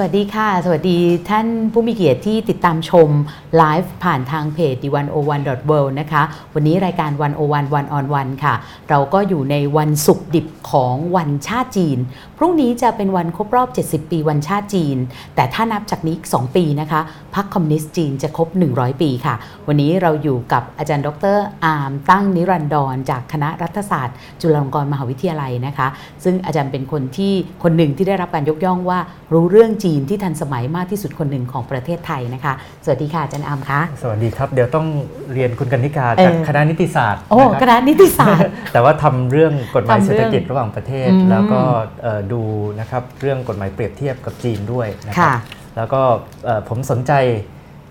สวัสดีค่ะ สวัสดีท่านผู้มีเกียรติที่ติดตามชมไลฟ์ผ่านทางเพจ The 1 0 1 World นะคะ วันนี้รายการ 101 One on One ค่ะ เราก็อยู่ในวันศุกร์ดิบของวันชาติจีน พรุ่งนี้จะเป็นวันครบรอบ 70 ปีวันชาติจีน แต่ถ้านับจากนี้ 2 ปีนะคะ พรรคคอมมิวนิสต์จีนจะครบ 100 ปีค่ะ วันนี้เราอยู่กับอาจารย์ดร.อาร์มตั้งนิรันดร จากคณะรัฐศาสตร์ จุฬาลงกรณ์มหาวิทยาลัยนะคะ ซึ่งอาจารย์เป็นคนที่คนหนึ่งที่ได้รับการยกย่องว่ารู้เรื่องจีนที่ทันสมัยมากที่สุดคนหนึ่งของประเทศไทยนะคะ สวัสดีค่ะอาจารย์อาร์มคะสวัสดีครับ เดี๋ยวต้องเรียนคุณกันนิกาเออจากคณะนิติศาสตร์โอ้นะคครับณะนิติศาสตร์ แต่ว่าทำเรื่องกฎหมายทำเศรเรื่ษองฐกิจระหว่างประเทศอืมแล้วก็เอ่อดูนะครับเรื่องกฎหมายเปรียบเทียบกับจีนด้วยนะครัค่ะแล้วก็เอ่อผมสนใจ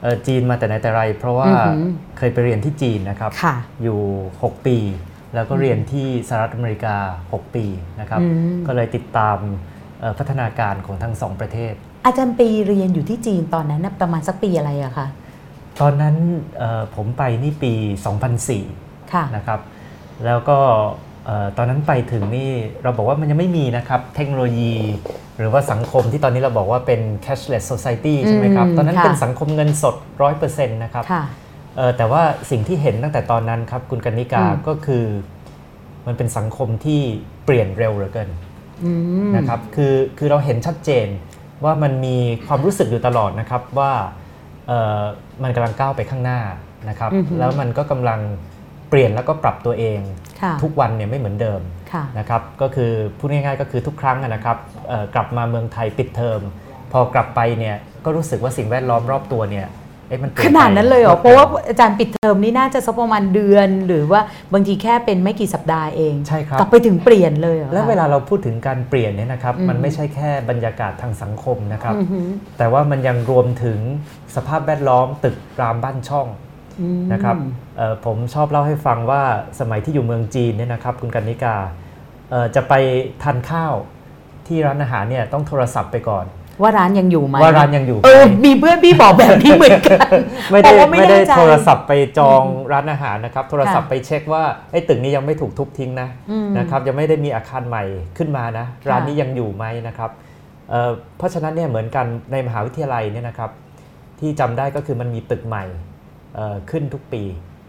เอ่อจีนมาแต่ไหนแต่ไร เพราะว่าอือหือเคยไปเรียนที่จีนนะครับค่ะอยู่ 6 ปี แล้วก็เรียนที่สหรัฐอเมริกา 6 ปีนะครับอืมก็เลยติดตามเอ่อพัฒนาการของทั้งสองประเทศ อาจารย์ไปเรียนอยู่ที่จีนตอนนั้นน่ะประมาณสักปีอะไรอะคะตอนนั้นเอ่อผมไปนี่ปี 2004ค่ะนะครับแล้วก็เอ่อตอนนั้นไปถึงนี่เราบอกว่ามันยังไม่มีนะครับเทคโนโลยี หรือว่าสังคมที่ตอนนี้เราบอกว่าเป็น cashless society ใช่ไหมครับอืมตอนนั้นค่ะเป็นสังคมเงินสด 100%นะครับค่ะเอ่อแต่ว่าสิ่งที่เห็นตั้งแต่ตอนนั้นครับคุณกนิกาอืมก็คือ มันเป็นสังคมที่เปลี่ยนเร็วเหลือเกินอืมนะครับคือคือเราเห็นชัดเจน ว่ามันมีความรู้สึกอยู่ตลอดนะครับว่าเอ่อมันกำลังก้าวไปข้างหน้านะครับอือฮึแล้วมันก็กำลังเปลี่ยนแล้วก็ปรับตัวเองค่ะทุกวันเนี่ยไม่เหมือนเดิมค่ะนะครับก็คือพูดง่ายๆก็คือทุกครั้งอะนะครับเอ่อกลับมาเมืองไทยปิดเทอมพอกลับไปเนี่ยก็รู้สึกว่าสิ่งแวดล้อมรอบตัวเนี่ยเอ๊ะมันเปลี่ ขยนไปนาดนั้นเลยเหรอ เพราะว่าอาจารย์ปิดเทอมนี่น่าจะสักประมาณเดือน หรือว่าบางทีแค่เป็นไม่กี่สัปดาห์เองใช่ครับกลับไปถึงเปลี่ยนเลยเหรอคะแล้วเวลาเราพูดถึงการเปลี่ยนเนี่ยนะครับอืมมันไม่ใช่แค่บรรยากาศทางสังคมนะครับอือหือแต่ว่ามันยังรวมถึงสภาพแวดล้อมตึกรามบ้านช่องอืมนะครับเอ่อผมชอบเล่าให้ฟังว่าสมัยที่อยู่เมืองจีนเนี่ยนะครับ คุณกันนิกาเอ่อจะไปทานข้าวที่ร้านอาหารเนี่ยต้องโทรศัพท์ไปก่อน ว่าร้านยังอยู่ไหมว่าร้านยังอยู่ไหมเออมีเพื่อนพี่บอกแบบนี้เหมือนกันไม่ได้เพราะว่าไม่ได้แน่ใจโทรศัพท์ไปจองร้านอาหารนะครับ โทรศัพท์ค่ะไปเช็คว่าไอ้ตึกนี้ยังไม่ถูกทุบทิ้งนะอืมนะครับยังไม่ได้มีอาคารใหม่ขึ้นมานะ ร้านนี้ยังอยู่ไหมนะครับเอ่อเพราะฉะนั้นเนี่ยเหมือนกันในมหาวิทยาลัยเนี่ยนะครับ ที่จำได้ก็คือมันมีตึกใหม่เอ่อขึ้นทุกปี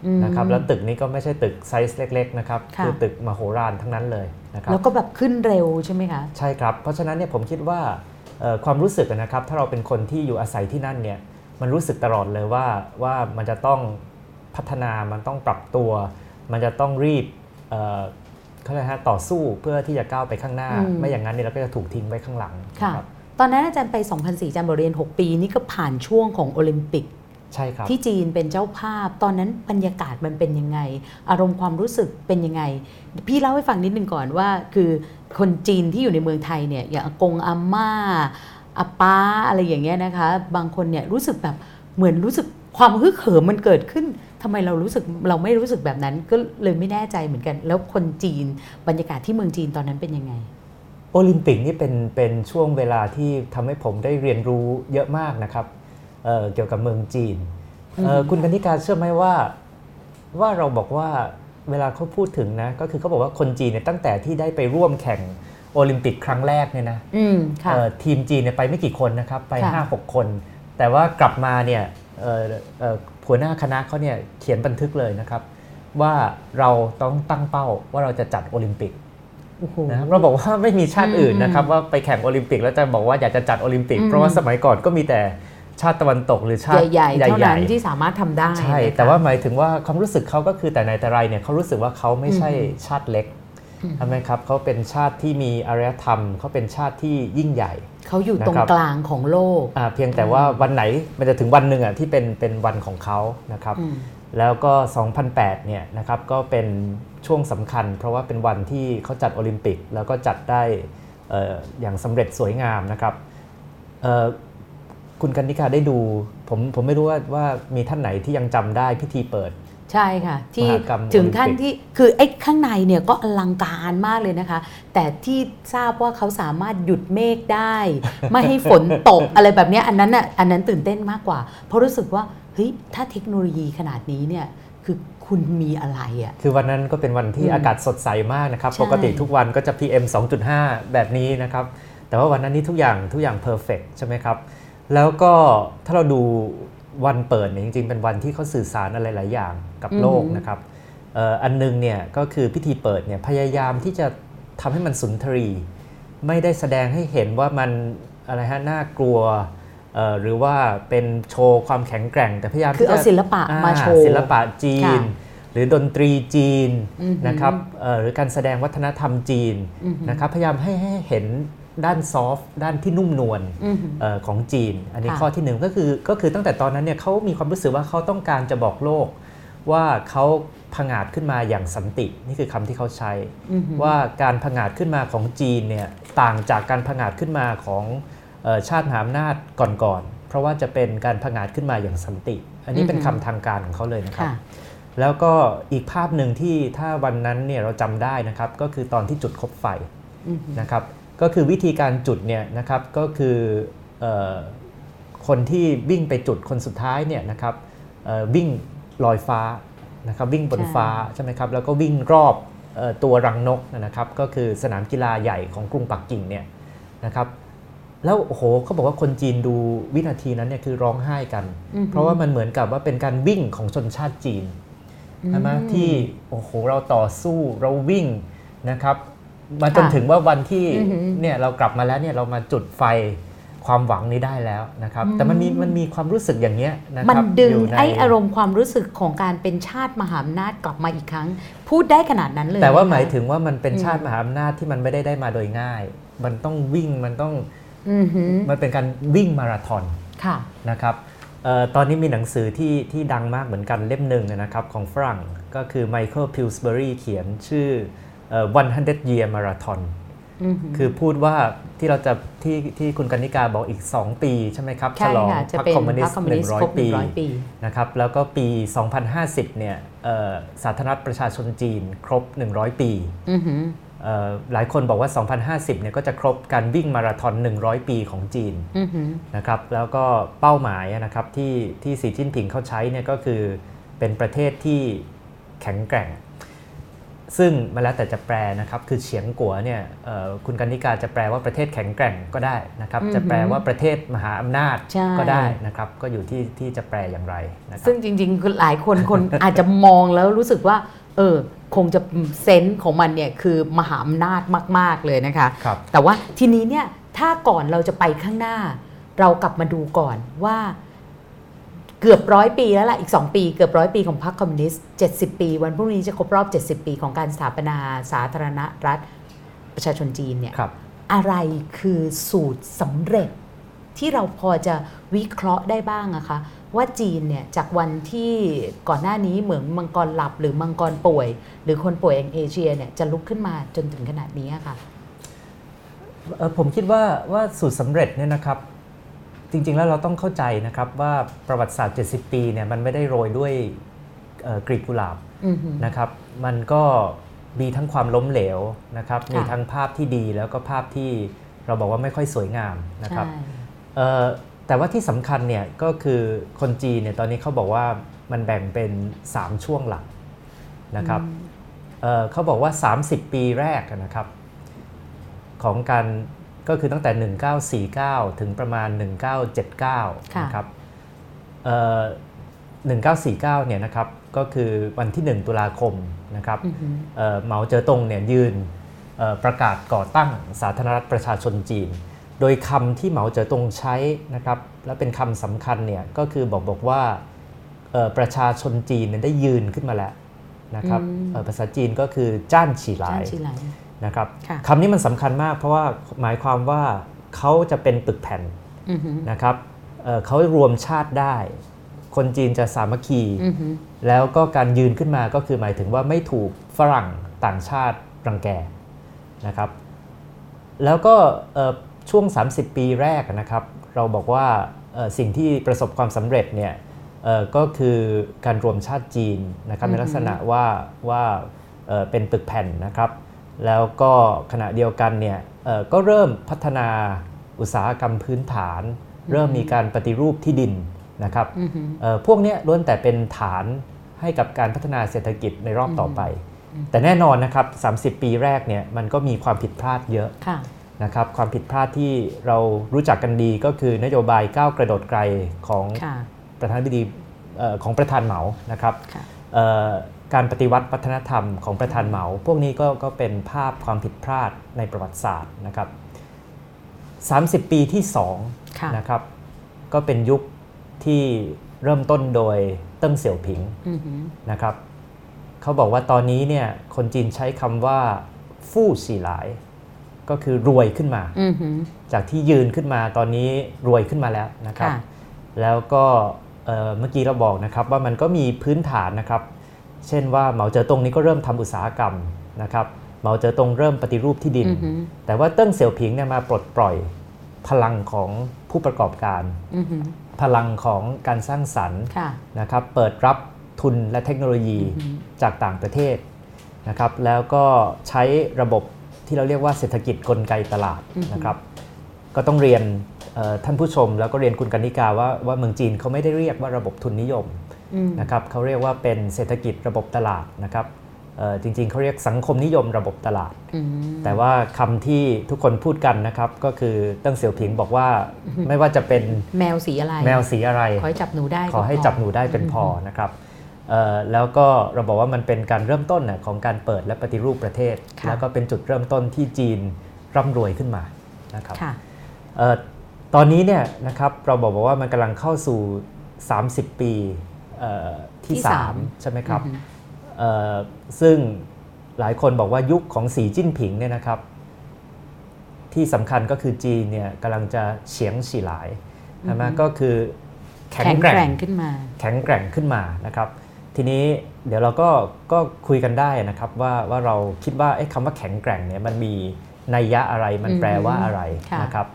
อืมนะครับแล้วตึกนี้ก็ไม่ใช่ตึกไซส์เล็กๆนะครับค่ะอตึกมโหฬารทั้งนั้นเลยนะครับแล้วก็แบบขึ้นเร็วใช่ไหมคะใช่ครับ เพราะฉะนั้นเนี่ยผมคิดว่าเอ่อ ความรู้สึกอะนะครับ ถ้าเราเป็นคนที่อยู่อาศัยที่นั่นเนี่ยมันรู้สึกตลอดเลยว่าว่ามันจะต้องพัฒนามันต้องปรับตัว มันจะต้องรีบเอ่อเขาเรียกฮะต่อสู้เพื่อที่จะก้าวไปข้างหน้าอืมไม่อย่างนั้นเนี่ยเราก็จะถูกทิ้งไว้ข้างหลังค่ะนะครับตอนนั้นอาจารย์ไป 2004อาจารย์บอกเรียน 6 ปี นี่ก็ผ่านช่วงของโอลิมปิก ใช่ครับที่จีนเป็นเจ้าภาพ ตอนนั้นบรรยากาศมันเป็นยังไง อารมณ์ความรู้สึกเป็นยังไง พี่เล่าให้ฟังนิดนึงก่อนว่า คือคนจีนที่อยู่ในเมืองไทยเนี่ยอย่างอากงอาม่าอาป้าอะไรอย่างเงี้ยนะคะ บางคนเนี่ยรู้สึกแบบเหมือนรู้สึกความฮึกเหิมมันเกิดขึ้นทำไมเรารู้สึกเราไม่รู้สึกแบบนั้นก็เลยไม่แน่ใจเหมือนกัน แล้วคนจีนบรรยากาศที่เมืองจีนตอนนั้นเป็นยังไงโอลิมปิกนี่เป็นเป็นช่วงเวลาที่ทำให้ผมได้เรียนรู้เยอะมากนะครับ เอ่อเกี่ยวกับเมืองจีนเอ่ออือฮึคุณกันนิการเชื่อไหมว่าว่าเราบอกว่าเวลาเขาพูดถึงนะ ก็คือเขาบอกว่าคนจีนเนี่ยตั้งแต่ที่ได้ไปร่วมแข่งโอลิมปิกครั้งแรกเนี่ยนะอืมค่ะเอ่อทีมจีนเนี่ยไปไม่กี่คนนะครับไปค่ะ5 6 คน แต่ว่ากลับมาเนี่ยเอ่อเอ่อหัวหน้าคณะเขาเนี่ยเขียนบันทึกเลยนะครับ ว่าเราต้องตั้งเป้าว่าเราจะจัดโอลิมปิกโอ้โหนะครับเราบอกว่าไม่มีชาติอื่นอืมนะครับว่าไปแข่งโอลิมปิกแล้วจะบอกว่าอยากจะจัดโอลิมปิกอืมเพราะว่าสมัยก่อนก็มีแต่ ชาติตะวันตกหรือชาติใหญ่ๆเท่านั้นๆที่สามารถทำได้ใช่นะคะแต่ว่าหมายถึงว่าความรู้สึกเขาก็คือแต่ในแต่ไรเนี่ยเขารู้สึกว่าเขาไม่ใช่ชาติเล็กอืมใช่ไหมครับเขาเป็นชาติที่มีอารยธรรมเขาเป็นชาติที่ยิ่งใหญ่เขาอยู่ตรงนะครับกลางของโลกอ่าเพียงแต่ว่าวันไหนมันจะถึงวันหนึ่งอะที่เป็นเป็นวันของเขานะครับอืมแล้วก็ 2008 เนี่ยนะครับก็เป็นช่วงสำคัญ เพราะว่าเป็นวันที่เขาจัดโอลิมปิก แล้วก็จัดได้เอ่ออย่างสำเร็จสวยงามนะครับเอ่อ คุณกันนิกาได้ดู ผมผมไม่รู้ว่าว่ามีท่านไหนที่ยังจำได้พิธีเปิด ใช่ค่ะ ที่มหากรรมถึงขั้นโอลิมปิกที่คือไอ้ข้างในเนี่ยก็อลังการมากเลยนะคะ แต่ที่ทราบว่าเขาสามารถหยุดเมฆได้ ไม่ให้ฝนตกอะไรแบบเนี้ยอันนั้นอะอันนั้นตื่นเต้นมากกว่า เพราะรู้สึกว่าเฮ้ยถ้าเทคโนโลยีขนาดนี้เนี่ยคือคุณมีอะไรอะ คือวันนั้นก็เป็นวันที่อืมอากาศสดใสมากนะครับใช่ปกติทุกวันก็จะ PM 2.5 แบบนี้นะครับ แต่ว่าวันนั้นนี้ทุกอย่างทุกอย่างเพอร์เฟกใช่ไหมครับ แล้วก็ถ้าเราดูวันเปิดเนี่ยจริงๆ เป็นวันที่เขาสื่อสารอะไรหลายอย่างกับโลกอือหือนะครับเอ่ออันหนึงเนี่ยก็คือพิธีเปิดเนี่ยพยายามที่จะทำให้มันสุนทรี ไม่ได้แสดงให้เห็นว่ามันอะไรฮะน่ากลัวเอ่อหรือว่าเป็นโชว์ความแข็งแกร่ง แต่พยายามคือที่เอาจะศิลปะมาโชว์ศิลปะจีนค่ะหรือดนตรีจีนอือหือนะครับเอ่อหรือการแสดงวัฒนธรรมจีนอือหือนะครับพยายามให้ให้เห็น ด้านซอฟต์ด้านที่นุ่มนวลอือหือเอ่อของจีน อันนี้ค่ะข้อที่หนึ่งก็คือก็คือตั้งแต่ตอนนั้นเนี่ยเขามีความรู้สึกว่าเขาต้องการจะบอกโลก ว่าเขาผงาดขึ้นมาอย่างสันติ นี่คือคำที่เขาใช้อือหือว่าการผงาดขึ้นมาของจีนเนี่ยต่างจากการผงาดขึ้นมาของเอ่อชาติมหาอำนาจก่อนๆเพราะว่าจะเป็นการผงาดขึ้นมาอย่างสันติ อันนี้เป็นอือคำหือทางการของเขาเลยนะครับค่ะแล้วก็อีกภาพหนึ่งที่ถ้าวันนั้นเนี่ยเราจำได้นะครับ ก็คือตอนที่จุดคบไฟอือหือนะครับ ก็คือวิธีการจุดเนี่ยนะครับก็คือเออคนที่วิ่งไปจุดคนสุดท้ายเนี่ยนะครับเอ่อวิ่งลอยฟ้านะครับวิ่งบนใช่ฟ้าใช่ไหมครับแล้วก็วิ่งรอบเออตัวรังนกนะครับก็คือสนามกีฬาใหญ่ของกรุงปักกิ่งเนี่ยนะครับแล้วโอ้โหเขาบอกว่าคนจีนดูวินาทีนั้นเนี่ยคือร้องไห้กันอือหือเพราะว่ามันเหมือนกับว่าเป็นการวิ่งของชนชาติจีนใช่ไหมที่โอ้โหเราต่อสู้เราวิ่งนะครับ มาจนค่ะถึงว่าวันที่อือหือเนี่ยเรากลับมาแล้วเนี่ยเรามาจุดไฟความหวังนี้ได้แล้วนะครับอืมแต่มันมีมันมีความรู้สึกอย่างเนี้ยนะมันครับดึงยู่ในไอ้อารมณ์ความรู้สึกของการเป็นชาติมหาอำนาจกลับมาอีกครั้ง พูดได้ขนาดนั้นเลย แต่ว่านะคะหมายถึว่ามันเป็นอืมชาติมหาอำนาจที่มันไม่ได้ได้มาโดยง่าย มันต้องวิ่งมันต้องอือหือมันเป็นการวิ่งมาราธอนค่ะนะครับเออตอนนี้มีหนังสือที่ที่ดังมากเหมือนกันเล่มหนึ่งนะครับของฝรั่งก็คือไมเคิลพิลส์เบอรีเขียนชื่อเอ่อ 100 year marathon อือหือคือพูดว่าที่เราจะที่ที่คุณกนิกาบอกอีก 2 ปีใช่ไหมครับใช่ฉลองค่ะจะพรรคเป็นคอมมิวนิสต์พรสรคต์คอมมิวนิสต์ครบ100ปี100 ปีนะครับแล้วก็ปี 2050 เนี่ยเอ่อสาธารณรัฐประชาชนจีนครบ 100 ปีอือหือเอ่อหลายคนบอกว่า 2050 เนี่ยก็จะครบการวิ่งมาราธอน 100 ปีของจีนอือหือนะครับแล้วก็เป้าหมายนะครับที่ที่สีจิ้นผิงเขาใช้เนี่ยก็คือเป็นประเทศที่แข็งแกร่ง ซึ่งมาแล้วแต่จะแปลนะครับคือเฉียงกัวเนี่ยเอ่อคุณกันนิกาจะแปลว่าประเทศแข็งแกร่งก็ได้นะครับอือฮึจะแปลว่าประเทศมหาอำนาจใช่ก็ได้นะครับก็อยู่ที่ที่จะแปลอย่างไรนะครับซึ่งจริงๆคือหลายคนคนอาจจะมองแล้วรู้สึกว่าเออคงจะเซนส์ของมันเนี่ยคือมหาอำนาจมาก ๆเลยนะคะครับแต่ว่าทีนี้เนี่ยถ้าก่อนเราจะไปข้างหน้า เรากลับมาดูก่อนว่า เกือบร้อยปีแล้วล่ะ อีก 2 ปีเกือบร้อยปีของพรรคคอมมิวนิสต์ 70 ปี วันพรุ่งนี้จะครบรอบ 70 ปีของการสถาปนาสาธารณรัฐประชาชนจีนเนี่ยครับอะไรคือสูตรสำเร็จ ที่เราพอจะวิเคราะห์ได้บ้างอะคะ ว่าจีนเนี่ยจากวันที่ก่อนหน้านี้เหมือนมังกรหลับหรือมังกรป่วย หรือคนป่วยแองเอเชียเนี่ยจะลุกขึ้นมาจนถึงขนาดนี้อะค่ะเอ่อผมคิดว่าว่าสูตรสำเร็จเนี่ยนะครับ จริง ๆ แล้วเราต้องเข้าใจนะครับว่าประวัติศาสตร์ 70 ปีเนี่ยมันไม่ได้โรยด้วยเอ่อกลีบกุหลาบอือหือนะครับมันก็มีทั้งความล้มเหลวนะครับค่ะมีทั้งภาพที่ดีแล้วก็ภาพที่เราบอกว่าไม่ค่อยสวยงามนะครับใช่เอ่อแต่ว่าที่สำคัญเนี่ยก็คือคนจีนเนี่ยตอนนี้เขาบอกว่ามันแบ่งเป็น 3 ช่วงหลักนะครับเอ่อเขาบอกว่า 30 ปีแรกนะครับของการ ก็คือตั้งแต่ 1949 ถึงประมาณ 1979ค่ะนะครับเอ่อ1949 เนี่ยนะครับก็คือวันที่ 1 ตุลาคมนะครับอือหือเอ่อเหมาเจ๋อตงเนี่ยยืนเอ่อประกาศก่อตั้งสาธารณรัฐประชาชนจีน โดยคำที่เหมาเจ๋อตงใช้นะครับและเป็นคำสำคัญเนี่ยก็คือบอกบอกว่าเอ่อประชาชนจีนเนี่ยได้ยืนขึ้นมาแล้วนะครับอืมเอ่อภาษาจีนก็คือจ้านฉีหลาจ้าย นชีหลายนะครับค่ะคำนี้มันสำคัญมากเพราะว่าหมายความว่าเขาจะเป็นปึกแผ่นอือหือนะครับเอ่อเขารวมชาติได้ คนจีนจะสามัคคีอือหือแล้วก็การยืนขึ้นมาก็คือหมายถึงว่าไม่ถูกฝรั่งต่างชาติรังแกนะครับ แล้วก็เอ่อช่วง 30 ปีแรกนะครับ เราบอกว่าเอ่อสิ่งที่ประสบความสำเร็จเนี่ยเอ่อก็คือการรวมชาติจีนนะครับอือฮึในลักษณะว่าว่าเอ่อเป็นปึกแผ่นนะครับ แล้วก็ขณะเดียวกันเนี่ยเอ่อก็เริ่มพัฒนาอุตสาหกรรมพื้นฐาน เริ่มมีการปฏิรูปที่ดินนะครับอือหือเอ่อพวกเนี้ยล้วนแต่เป็นฐานให้กับการพัฒนาเศรษฐกิจในรอบต่อไป แต่แน่นอนนะครับ 30 ปีแรกเนี่ยมันก็มีความผิดพลาดเยอะค่ะนะครับความผิดพลาดที่เรารู้จักกันดีก็คือนโยบายก้าวกระโดดไกลของค่ะประธานาธิบดีเอ่อของประธานเหมานะครับค่ะเอ่อ การปฏิวัติวัฒนธรรมของประธานเหมา พวกนี้ก็ก็เป็นภาพความผิดพลาดในประวัติศาสตร์นะครับ 30 ปีที่ค่ะ2นะครับก็เป็นยุคที่เริ่มต้นโดยเติ้งเสี่ยวผิงอือหือนะครับเขาบอกว่าตอนนี้เนี่ยคนจีนใช้คำว่า ฟู่สีหลาย ก็คือรวยขึ้นมาอือหือจากที่ยืนขึ้นมาตอนนี้รวยขึ้นมาแล้วนะครับค่ะแล้วก็เอ่อเมื่อกี้เราบอกนะครับว่ามันก็มีพื้นฐานนะครับ เช่นว่าเหมาเจ๋อตงนี้ก็เริ่มทำอุตสาหกรรมนะครับเหมาเจ๋อตงเริ่มปฏิรูปที่ดินอือหือแต่ว่าเติ้งเสี่ยวผิงเนี่ยมาปลดปล่อยพลังของผู้ประกอบการอือหือพลังของการสร้างสรรค์ค่ะนะครับเปิดรับทุนและเทคโนโลยีอือหือจากต่างประเทศนะครับแล้วก็ใช้ระบบที่เราเรียกว่าเศรษฐกิจกลไกตลาดนะครับก็ต้องเรียนเอ่อท่านผู้ชมแล้วก็เรียนคุณกนิกาว่าว่าเมืองจีนเขาไม่ได้เรียกว่าระบบทุนนิยมอืม นะครับเขาเรียกว่าเป็นเศรษฐกิจระบบตลาดนะครับเอ่อจริงๆเขาเรียกสังคมนิยมระบบตลาดอืมแต่ว่าคำที่ทุกคนพูดกันนะครับ ก็คือเตั้งเสี่ยวผิงบอกว่าไม่ว่าจะเป็นแมวสีอะไร แมวสีอะไร ขอให้จับหนูได้ ขอให้ก็พจับหนูได้เป็นพอนะครับเอ่อแล้วก็เราบอกว่ามันเป็นการเริ่มต้นน่ะของการเปิดและปฏิรูปประเทศค่ะแล้วก็เป็นจุดเริ่มต้นที่จีนร่ำรวยขึ้นมานะครับค่ะเอ่อตอนนี้เนี่ยนะครับเราบอกว่ามันกำลังเข้าสู่ 30 ปีเอ่อ ที่ที่สาม3ใช่ไหมครับอือหือเอ่อซึ่งหลายคนบอกว่ายุคของสีจิ้นผิงเนี่ยนะครับ ที่สำคัญก็คือจีนเนี่ยกำลังจะเฉียงฉีหลายใช่ไหมก็คือแข็งแข็งแกแกร่ร่งงขึ้นมา แข็งแกร่งขึ้นมานะครับ ทีนี้เดี๋ยวเราก็ก็คุยกันได้นะครับว่าว่าเราคิดว่าไอ้คำว่าแข็งแกร่งเนี่ยมันมีนัยยะอะไรมันแปลว่าอะไรค่ะนะครับ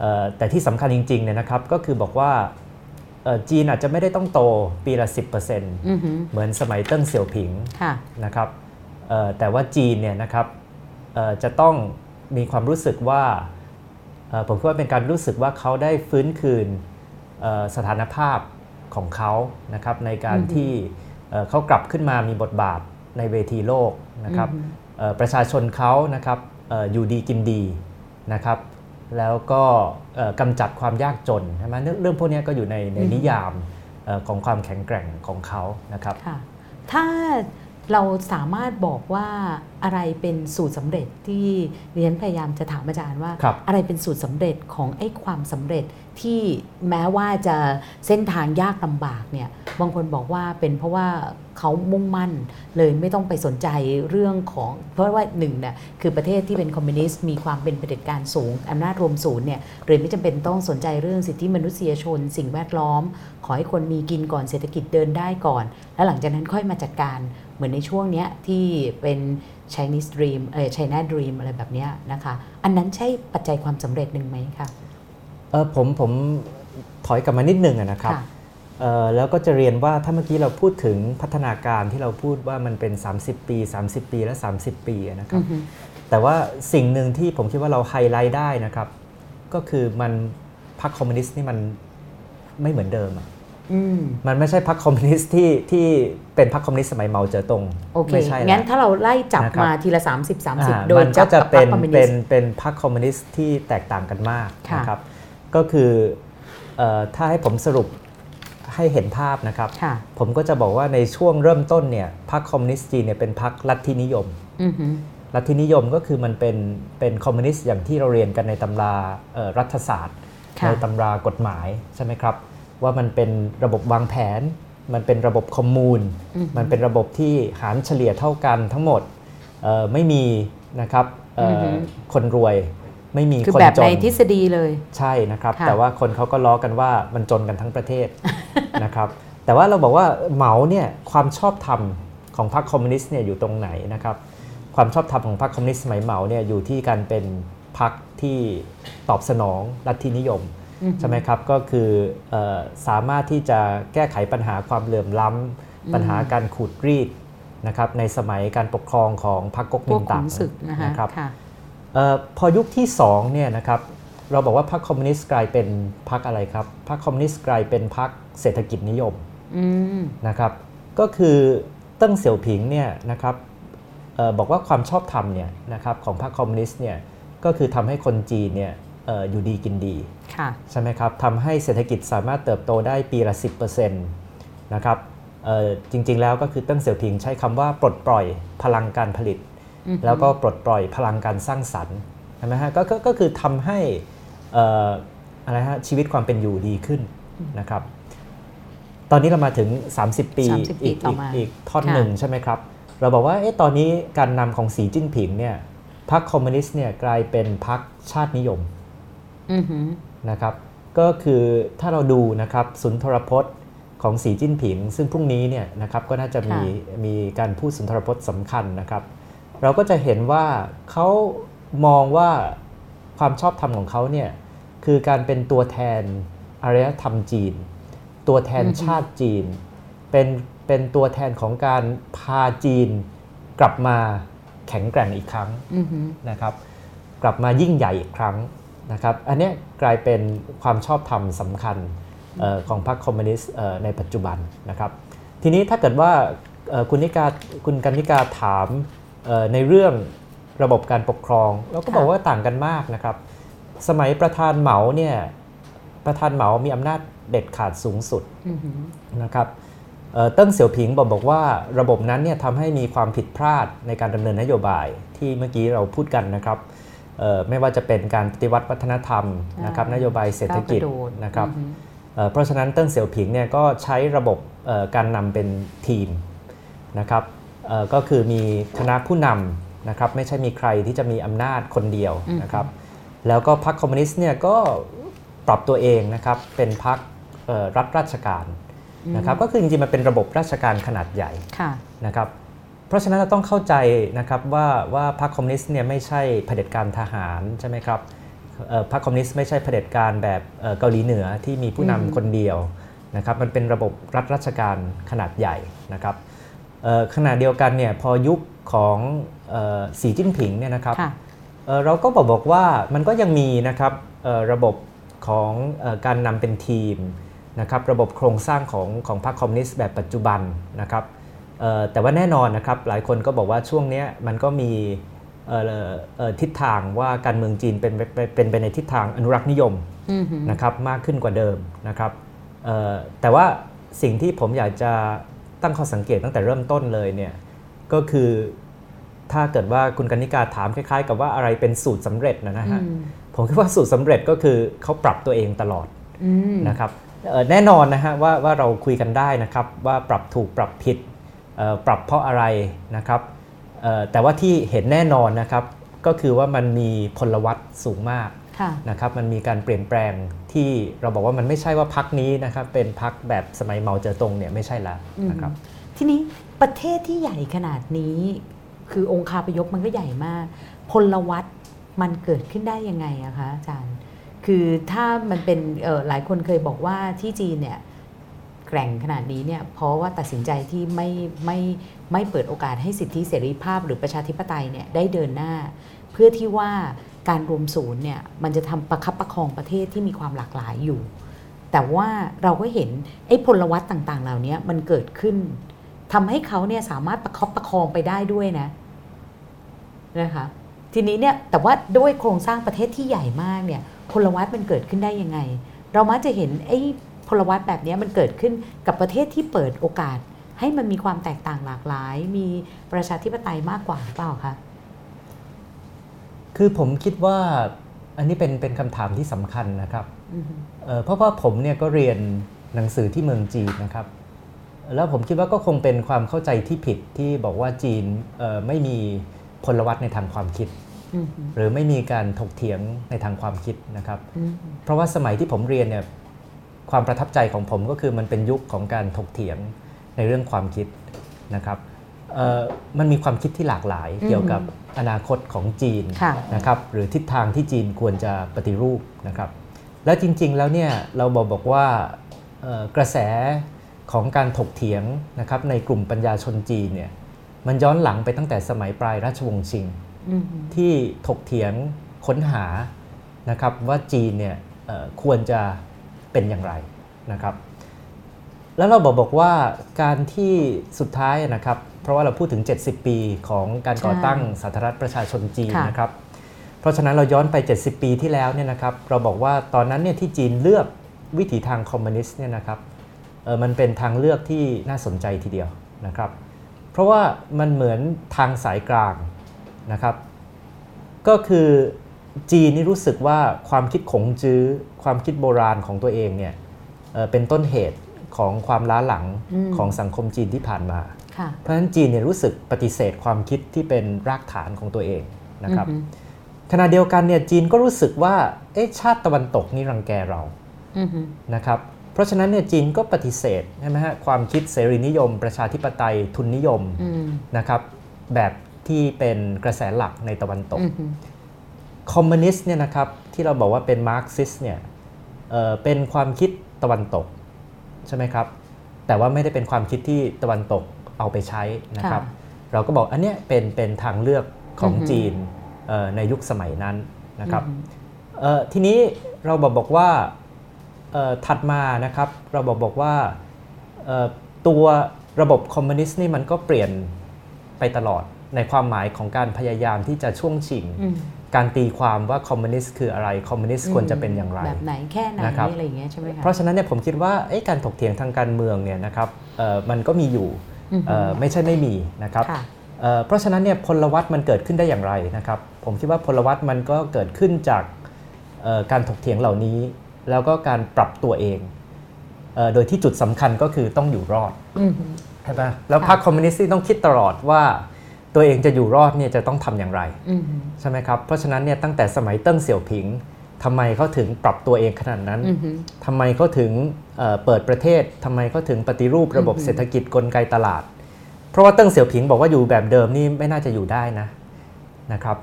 เอ่อแต่ที่สำคัญจริงๆเนี่ยนะครับก็คือบอกว่าเอ่อ จีนอาจจะไม่ได้ต้องโตปีละ 10%เอือหือหมือนสมัยเติ้งเสี่ยวผิงค่ะนะครับเอ่อแต่ว่าจีนเนี่ยนะครับเอ่อจะต้องมีความรู้สึกว่าเอ่อผมคิดว่าเป็นการรู้สึกว่าเขาได้ฟื้นคืนเอ่อสถานภาพของเขานะครับในการอือฮึที่เอ่อเขากลับขึ้นมามีบทบาทในเวทีโลกนะครับอือฮึเอ่อประชาชนเขานะครับเอ่ออยู่ดีกินดีนะครับ แล้วก็เอ่อกำจัดความยากจนใช่ไหมเรื่องเรื่องพวกเนี้ยก็อยู่ในในนิยามเอ่อของความแข็งแกร่งของเขานะครับค่ะถ้าเราสามารถบอกว่าอะไรเป็นสูตรสำเร็จที่เรียนพยายามจะถามอาจารย์ว่าครับอะไรเป็นสูตรสำเร็จของไอ้ความสำเร็จ ที่แม้ว่าจะเส้นทางยากลำบากเนี่ยบางคนบอกว่าเป็นเพราะว่าเขามุ่งมั่นเลยไม่ต้องไปสนใจเรื่องของ เพราะว่าหนึ่งเนี่ยคือประเทศที่เป็นคอมมิวนิสต์มีความเป็นเผด็จการสูงอำนาจรวมศูนย์เนี่ยเลยไม่จำเป็นต้องสนใจเรื่องสิทธิมนุษยชน สิ่งแวดล้อม ขอให้คนมีกินก่อนเศรษฐกิจเดินได้ก่อน แล้วหลังจากนั้นค่อยมาจัดการเหมือนในช่วงเนี้ยที่เป็น Chinese Dream เออ China Dream อะไรแบบเนี้ยนะคะ อันนั้นใช่ปัจจัยความสำเร็จหนึ่งไหมคะ เออผมผมถอยกลับมานิดนึงอะนะครับค่ะเอ่อแล้วก็จะเรียนว่าถ้าเมื่อกี้เราพูดถึงพัฒนาการที่เราพูดว่ามันเป็น 30 ปี 30 ปีและ 30 ปีอะนะครับอือฮึแต่ว่าสิ่งหนึ่งที่ผมคิดว่าเราไฮไลท์ได้นะครับ ก็คือมันพรรคคอมมิวนิสต์นี่มันไม่เหมือนเดิมอะอืมมันไม่ใช่พรรคคอมมิวนิสต์ที่ที่เป็นพรรคคอมมิวนิสต์สมัยเหมาเจ๋อตงโอเคไม่ใช่งั้นแล้วถ้าเราไล่จับนะครับมาทีละ 30อ่า30 โดยจับกับพรเป็รนคคอมมิวนิสต์มันก็จะเป็นเป็นเป็นพรรคคอมมิวนิสต์ที่แตกต่างกันมากค่ะนะครับ ก็คือเอ่อถ้าให้ผมสรุปให้เห็นภาพนะครับค่ะผมก็จะบอกว่าในช่วงเริ่มต้นเนี่ยพรรคคอมมิวนิสต์จีนเนี่ยเป็นพรรคลัทธินิยมอือฮึลัทธินิยมก็คือมันเป็นเป็นคอมมิวนิสต์อย่างที่เราเรียนกันในตำราเอ่อรัฐศาสตร์ค่ะในตำรากฎหมายใช่ไหมครับ ว่ามันเป็นระบบวางแผน มันเป็นระบบคอมมูนอือฮึมันเป็นระบบที่หารเฉลี่ยเท่ากันทั้งหมดเอ่อไม่มีนะครับเอ่อออฮึคนรวย ไม่มีคือคนแบบจในนทฤษฎีเลย ใช่นะครับ ค่ะ แต่ว่าคนเขาก็ล้อกันว่ามันจนกันทั้งประเทศ นะครับ แต่ว่าเราบอกว่าเหมาเนี่ยความชอบธรรมของพรรคคอมมิวนิสต์เนี่ยอยู่ตรงไหนนะครับ ความชอบธรรมของพรรคคอมมิวนิสต์สมัยเหมาเนี่ยอยู่ที่การเป็นพรรคที่ตอบสนองลัทธินิยม อือฮึ ใช่ไหมครับ ก็คือเออสามารถที่จะแก้ไขปัญหาความเหลื่อมล้ำปัญหาการขูดรีดนะครับในสมัยการปกครองของพรรคก๊กมินตั๋งพวกขุนศึกนะคะนะครับ ค่ะเออ พอยุคที่2เนี่ยนะครับเราบอกว่าพรรคคอมมิวนิสต์กลายเป็นพรรคอะไรครับพรรคคอมมิวนิสต์กลายเป็นพรรคเศรษฐกิจนิยมอืมนะครับก็คือเติ้งเสี่ยวผิงเนี่ยนะครับเออบอกว่าความชอบธรรมเนี่ยนะครับของพรรคคอมมิวนิสต์เนี่ยก็คือทำให้คนจีนเนี่ยเอ่ออยู่ดีกินดีค่ะใช่ไหมครับทำให้เศรษฐกิจสามารถเติบโตได้ปีละ 10%นะครับเอ่อจริงๆแล้วก็คือเตั้งเสี่ยวผิงใช้คำว่าปลดปล่อยพลังการผลิตอือฮึ แล้วก็ปลดปล่อยพลังการสร้างสรรค์ใช่ไหมฮะก็ก็ก็คือทำให้เอ่ออะไรฮะชีวิตความเป็นอยู่ดีขึ้นนะครับ ตอนนี้เรามาถึง 30 ปี30ปีอีกต่ออีกมาอีกท่อนค่ะหนึ่งใช่ไหมครับ เราบอกว่าเอ๊ะตอนนี้การนำของสีจิ้นผิงเนี่ยพรรคคอมมิวนิสต์เนี่ยกลายเป็นพรรคชาตินิยมอือหือนะครับก็คือถ้าเราดูนะครับสุนทรพจน์ของสีจิ้นผิง ซึ่งพรุ่งนี้เนี่ยนะครับก็น่าจะมีมีการพูดสุนทรพจน์สำคัญนะครับ เราก็จะเห็นว่าเขามองว่าความชอบธรรมของเขาเนี่ยคือการเป็นตัวแทนอารยธรรมจีน ตัวแทนอือฮึชาติจีน เป็นเป็นตัวแทนของการพาจีนกลับมาแข็งแกร่งอีกครั้งอือหือนะครับกลับมายิ่งใหญ่อีกครั้งนะครับอันเนี้ยกลายเป็นความชอบธรรมสำคัญเออของพรรคคอมมิวนิสต์เอ่อในปัจจุบันนะครับทีนี้ถ้าเกิดว่าเอ่อคุณนิกาคุณกันนิกาถามเอ่อ ในเรื่องระบบการปกครองเราก็บอกว่าต่างกันมากนะครับ สมัยประธานเหมาเนี่ยประธานเหมามีอำนาจเด็ดขาดสูงสุดอือหือนะครับเอ่อเติ้งเสี่ยวผิงบอกบอกว่าระบบนั้นเนี่ยทำให้มีความผิดพลาดในการดำเนินนโยบายที่เมื่อกี้เราพูดกันนะครับเอ่อไม่ว่าจะเป็นการปฏิวัติวัฒนธรรมนะครับอ่านโยบายเศรษฐกิจก้าวกระโดดนะครับอือหือเอ่อเพราะฉะนั้นเติ้งเสี่ยวผิงเนี่ยก็ใช้ระบบเอ่อการนำเป็นทีมนะครับเอ่อ ก็คือมีคณะผู้นำนะครับไม่ใช่มีใครที่จะมีอำนาจคนเดียวนะครับ แล้วก็พรรคคอมมิวนิสต์เนี่ยก็ปรับตัวเองนะครับเป็นพรรคเอ่อรัฐราชการนะครับก็คือจริงๆมันเป็นระบบราชการขนาดใหญ่ค่ะนะครับเพราะฉะนั้นเราต้องเข้าใจนะครับว่าว่าพรรคคอมมิวนิสต์เนี่ยไม่ใช่เผด็จการทหารใช่ไหมครับเอ่อพรรคคอมมิวนิสต์ไม่ใช่เผด็จการแบบเอ่อเกาหลีเหนือที่มีผู้นำคนเดียวนะครับมันเป็นระบบรัฐราชการขนาดใหญ่นะครับเอ่อ ขณะเดียวกันเนี่ยพอยุคของเอ่อสีจิ้นผิงเนี่ยนะครับค่ะเอ่อเราก็บอกบอกว่ามันก็ยังมีนะครับเอ่อระบบของเออการนำเป็นทีมนะครับระบบโครงสร้างของของพรรคคอมมิวนิสต์แบบปัจจุบันนะครับเอ่อแต่ว่าแน่นอนนะครับหลายคนก็บอกว่าช่วงเนี้ยมันก็มีเอ่อเอ่อทิศทางว่าการเมืองจีนเป็นเป็นเป็นไปในทิศทางอนุรักษ์นิยมอือหือนะครับมากขึ้นกว่าเดิมนะครับเอ่อแต่ว่าสิ่งที่ผมอยากจะ ตั้งข้อสังเกตตั้งแต่เริ่มต้นเลยเนี่ยก็คือถ้าเกิดว่าคุณกนิกาถามคล้ายๆ กับว่าอะไรเป็นสูตรสำเร็จนะนะฮะอืมผมคิดว่าสูตรสำเร็จก็คือเขาปรับตัวเองตลอดอืมนะครับเอ่อแน่นอนนะฮะว่าว่าเราคุยกันได้นะครับว่าปรับถูกปรับผิดเอ่อปรับเพราะอะไรนะครับเอ่อแต่ว่าที่เห็นแน่นอนนะครับก็คือว่ามันมีพลวัตสูงมากค่ะ นะครับมันมีการเปลี่ยนแปลงที่เราบอกว่ามันไม่ใช่ว่าพักนี้นะครับเป็นพักแบบสมัยเมาเจ๋อตงเนี่ยไม่ใช่แล้วนะครับทีนี้ประเทศที่ใหญ่ขนาดนี้ คือองค์คาพยพมันก็ใหญ่มาก พลวัตมันเกิดขึ้นได้ยังไงอะคะอาจารย์ คือถ้ามันเป็นเอ่อหลายคนเคยบอกว่าที่จีนเนี่ยแกร่งขนาดนี้เนี่ยเพราะว่าตัดสินใจที่ไม่ไม่ไม่เปิดโอกาสให้สิทธิเสรีภาพหรือประชาธิปไตยเนี่ยได้เดินหน้า เพื่อที่ว่า การรวมศูนย์เนี่ยมันจะทำประคับประคองประเทศที่มีความหลากหลายอยู่ แต่ว่าเราก็เห็นไอ้พลวัตต่าง ๆ เหล่านี้มันเกิดขึ้นทำให้เขาเนี่ยสามารถประคับประคองไปได้ด้วยนะนะคะทีนี้เนี่ยแต่ว่าด้วยโครงสร้างประเทศที่ใหญ่มากเนี่ยพลวัตมันเกิดขึ้นได้ยังไง เรามักจะเห็นไอ้พลวัตแบบนี้มันเกิดขึ้นกับประเทศที่เปิดโอกาส ให้มันมีความแตกต่างหลากหลาย มีประชาธิปไตยมากกว่าหรือเปล่าคะ คือผมคิดว่าอันนี้เป็นเป็นคำถามที่สำคัญนะครับอือฮึเอ่อเพราะว่าผมเนี่ยก็เรียนหนังสือที่เมืองจีนนะครับ แล้วผมคิดว่าก็คงเป็นความเข้าใจที่ผิดที่บอกว่าจีนเอ่อไม่มีพลวัตในทางความคิดอือฮึหรือไม่มีการถกเถียงในทางความคิดนะครับอืมเพราะว่าสมัยที่ผมเรียนเนี่ยความประทับใจของผมก็คือมันเป็นยุคของการถกเถียงในเรื่องความคิดนะครับเอ่อ มันมีความคิดที่หลากหลายเกี่ยวกับอนาคตของจีนค่ะนะครับหรือทิศทางที่จีนควรจะปฏิรูปนะครับ แล้วจริง ๆ แล้วเนี่ยเราบอกบอกว่าเอ่อกระแสของการถกเถียงนะครับในกลุ่มปัญญาชนจีนเนี่ยมันย้อนหลังไปตั้งแต่สมัยปลายราชวงศ์ชิงอือฮึที่ถกเถียงค้นหานะครับว่าจีนเนี่ยเอ่อควรจะเป็นอย่างไรนะครับ แล้วเราบอกบอกว่าการที่สุดท้ายนะครับ เพราะว่าเราพูดถึง 70 ปีของการก่อตั้งสาธารณรัฐประชาชนจีนค่ะนะครับ เพราะฉะนั้นเราย้อนไป 70 ปีที่แล้วเนี่ยนะครับเราบอกว่าตอนนั้นเนี่ยที่จีนเลือกวิถีทางคอมมิวนิสต์เนี่ยนะครับเออมันเป็นทางเลือกที่น่าสนใจทีเดียวนะครับ เพราะว่ามันเหมือนทางสายกลางนะครับ ก็คือจีนนี่รู้สึกว่าความคิดขงจื้อ ความคิดโบราณของตัวเองเนี่ยเอ่อเป็นต้นเหตุของความล้าหลังอืมของสังคมจีนที่ผ่านมาค่ะ เพราะฉะนั้นจีนเนี่ยรู้สึกปฏิเสธความคิดที่เป็นรากฐานของตัวเองนะครับอือฮึขณะเดียวกันเนี่ยจีนก็รู้สึกว่าเอ๊ะชาติตะวันตกนี่รังแกเราอือฮึนะครับเพราะฉะนั้นเนี่ยจีนก็ปฏิเสธใช่ไหมฮะความคิดเสรีนิยม ประชาธิปไตยทุนนิยมอืมนะครับแบบที่เป็นกระแสหลักในตะวันตกอือฮึคอมมิวนิสต์เนี่ยนะครับที่เราบอกว่าเป็นมาร์กซิสเนี่ยเอ่อเป็นความคิดตะวันตกใช่ไหมครับแต่ว่าไม่ได้เป็นความคิดที่ตะวันตก เอาไปใช้นะครับ เราก็บอกอันเนี้ยเป็นเป็นทางเลือกของอือฮึจีนเอ่อในยุคสมัยนั้นนะครับอือฮึเอ่อทีนี้เราบอกบอกว่าเอ่อถัดมานะครับเราบอกบอกว่าเอ่อตัวระบบคอมมิวนิสต์นี่มันก็เปลี่ยนไปตลอดในความหมายของการพยายามที่จะช่วงชิงอืมการตีความว่าคอมมิวนิสต์คืออะไรคอมมิวนิสต์ควรจะเป็นอย่างไรแบบไหนแค่ไหนนะครับอะไรอย่างเงี้ยใช่ไหมคะเพราะฉะนั้นเนี่ยผมคิดว่าเอ๊ะการถกเถียงทางการเมืองเนี่ยนะครับเอ่อมันก็มีอยู่อือฮึเอ่อ ไม่ใช่ไม่มีนะครับค่ะเอ่อเพราะฉะนั้นเนี่ยพลวัตมันเกิดขึ้นได้อย่างไรนะครับ ผมคิดว่าพลวัตมันก็เกิดขึ้นจากเอ่อการถกเถียงเหล่านี้ แล้วก็การปรับตัวเองเอ่อโดยที่จุดสำคัญก็คือต้องอยู่รอดอือฮึใช่ปะแล้วพรรคคอมมิวนิสต์นี่ต้องคิดตลอดว่าตัวเองจะอยู่รอดเนี่ยจะต้องทำอย่างไรอือฮึใช่ไหมครับเพราะฉะนั้นเนี่ยตั้งแต่สมัยเติ้งเสี่ยวผิง ทำไมเขาถึงปรับตัวเองขนาดนั้นอือฮึทำไมเขาถึงเอ่อเปิดประเทศทำไมเขาถึงปฏิรูประบบอือฮึเศรษฐกิจกลไกตลาด เพราะว่าเติ้งเสี่ยวผิงบอกว่าอยู่แบบเดิมนี่ไม่น่าจะอยู่ได้นะนะครับ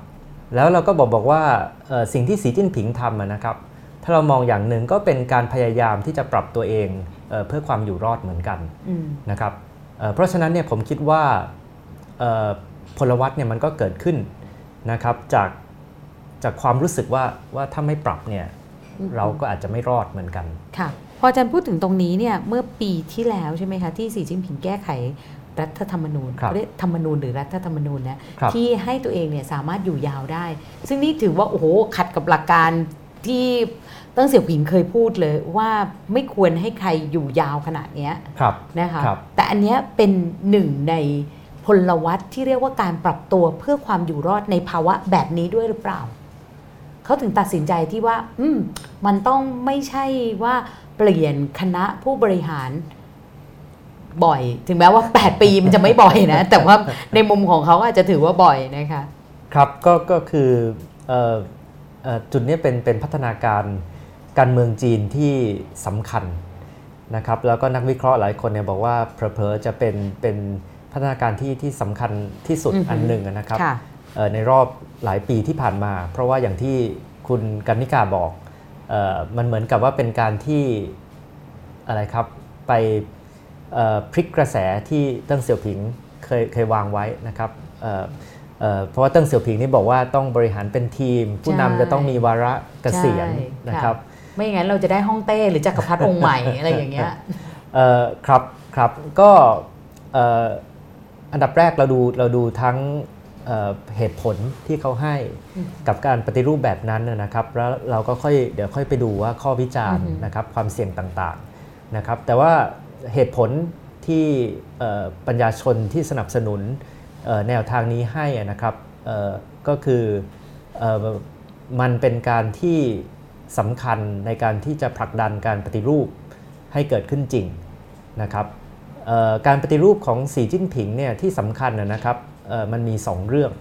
แล้วเราก็บอกบอกว่าเอ่อสิ่งที่สีจิ้นผิงทำอะนะครับ ถ้าเรามองอย่างหนึ่งก็เป็นการพยายามที่จะปรับตัวเองเออเพื่อความอยู่รอดเหมือนกันอืมนะครับเอ่อเพราะฉะนั้นเนี่ยผมคิดว่าเอ่อพลวัตเนี่ยมันก็เกิดขึ้นนะครับจาก จากความรู้สึกว่าว่าถ้าไม่ปรับเนี่ยอือฮึเราก็อาจจะไม่รอดเหมือนกัน ค่ะ พออาจารย์พูดถึงตรงนี้เนี่ยเมื่อปีที่แล้วใช่ไหมคะที่สีจิ้นผิงแก้ไขรัฐธรรมนูญครับเรียกธรรมนูญหรือรัฐธรรมนูญนะครับที่ให้ตัวเองเนี่ยสามารถอยู่ยาวได้ ซึ่งนี่ถือว่าโอ้โหขัดกับหลักการที่ตั้งเสี่ยวผิงเคยพูดเลยว่าไม่ควรให้ใครอยู่ยาวขนาดเนี้ยครับนะคะครับแต่อันเนี้ยเป็นหนึ่งในพลวัตที่เรียกว่าการปรับตัวเพื่อความอยู่รอดในภาวะแบบนี้ด้วยหรือเปล่า เขาถึงตัดสินใจที่ว่า อืมมันต้องไม่ใช่ว่าเปลี่ยนคณะผู้บริหารบ่อย ถึงแม้ว่า 8 ปีมันจะไม่บ่อยนะ แต่ว่าในมุมของเขาอาจจะถือว่าบ่อยนะคะ ครับก็ก็คือเอ่อเอ่อจุดนี้เป็นเป็นพัฒนาการการเมืองจีนที่สำคัญนะครับ แล้วก็นักวิเคราะห์หลายคนเนี่ยบอกว่าเผลอๆจะเป็นเป็นพัฒนาการที่ที่สำคัญที่สุดอือฮึอันหนึ่งนะครับค่ะเอ่อ ในรอบหลายปีที่ผ่านมา เพราะว่าอย่างที่คุณกันนิกาบอกเออมันเหมือนกับว่าเป็นการที่อะไรครับไปเอ่อพลิกกระแสที่เติ้งเสี่ยวผิงเคยเคยวางไว้นะครับเอ่อเอ่อเพราะว่าเติ้งเสี่ยวผิงนี่บอกว่าต้องบริหารเป็นทีม ผู้ใช่นำจะต้องมีวาระเกษียณใช่นะครับ ไม่อย่างนั้นเราจะได้ห้องเต้หรือจักรพรรดิองค์ใหม่อะไรอย่างเงี้ยเอ่อครับครับก็เอ่ออันดับแรกเราดูเราดูทั้ง เอ่อเหตุผลที่เขาให้อืมกับการปฏิรูปแบบนั้นนะนะครับ แล้วเราก็ค่อยเดี๋ยวค่อยไปดูว่าข้อวิจารณ์อือฮึนะครับความเสี่ยงต่างๆนะครับ แต่ว่าเหตุผลที่เอ่อปัญญาชนที่สนับสนุนเอ่อแนวทางนี้ให้อะนะครับเอ่อก็คือเอ่อมันเป็นการที่สำคัญในการที่จะผลักดันการปฏิรูปให้เกิดขึ้นจริงนะครับเอ่อการปฏิรูปของสีจิ้นผิงเนี่ยที่สำคัญนะนะครับเอ่อ มันมี 2 เรื่อง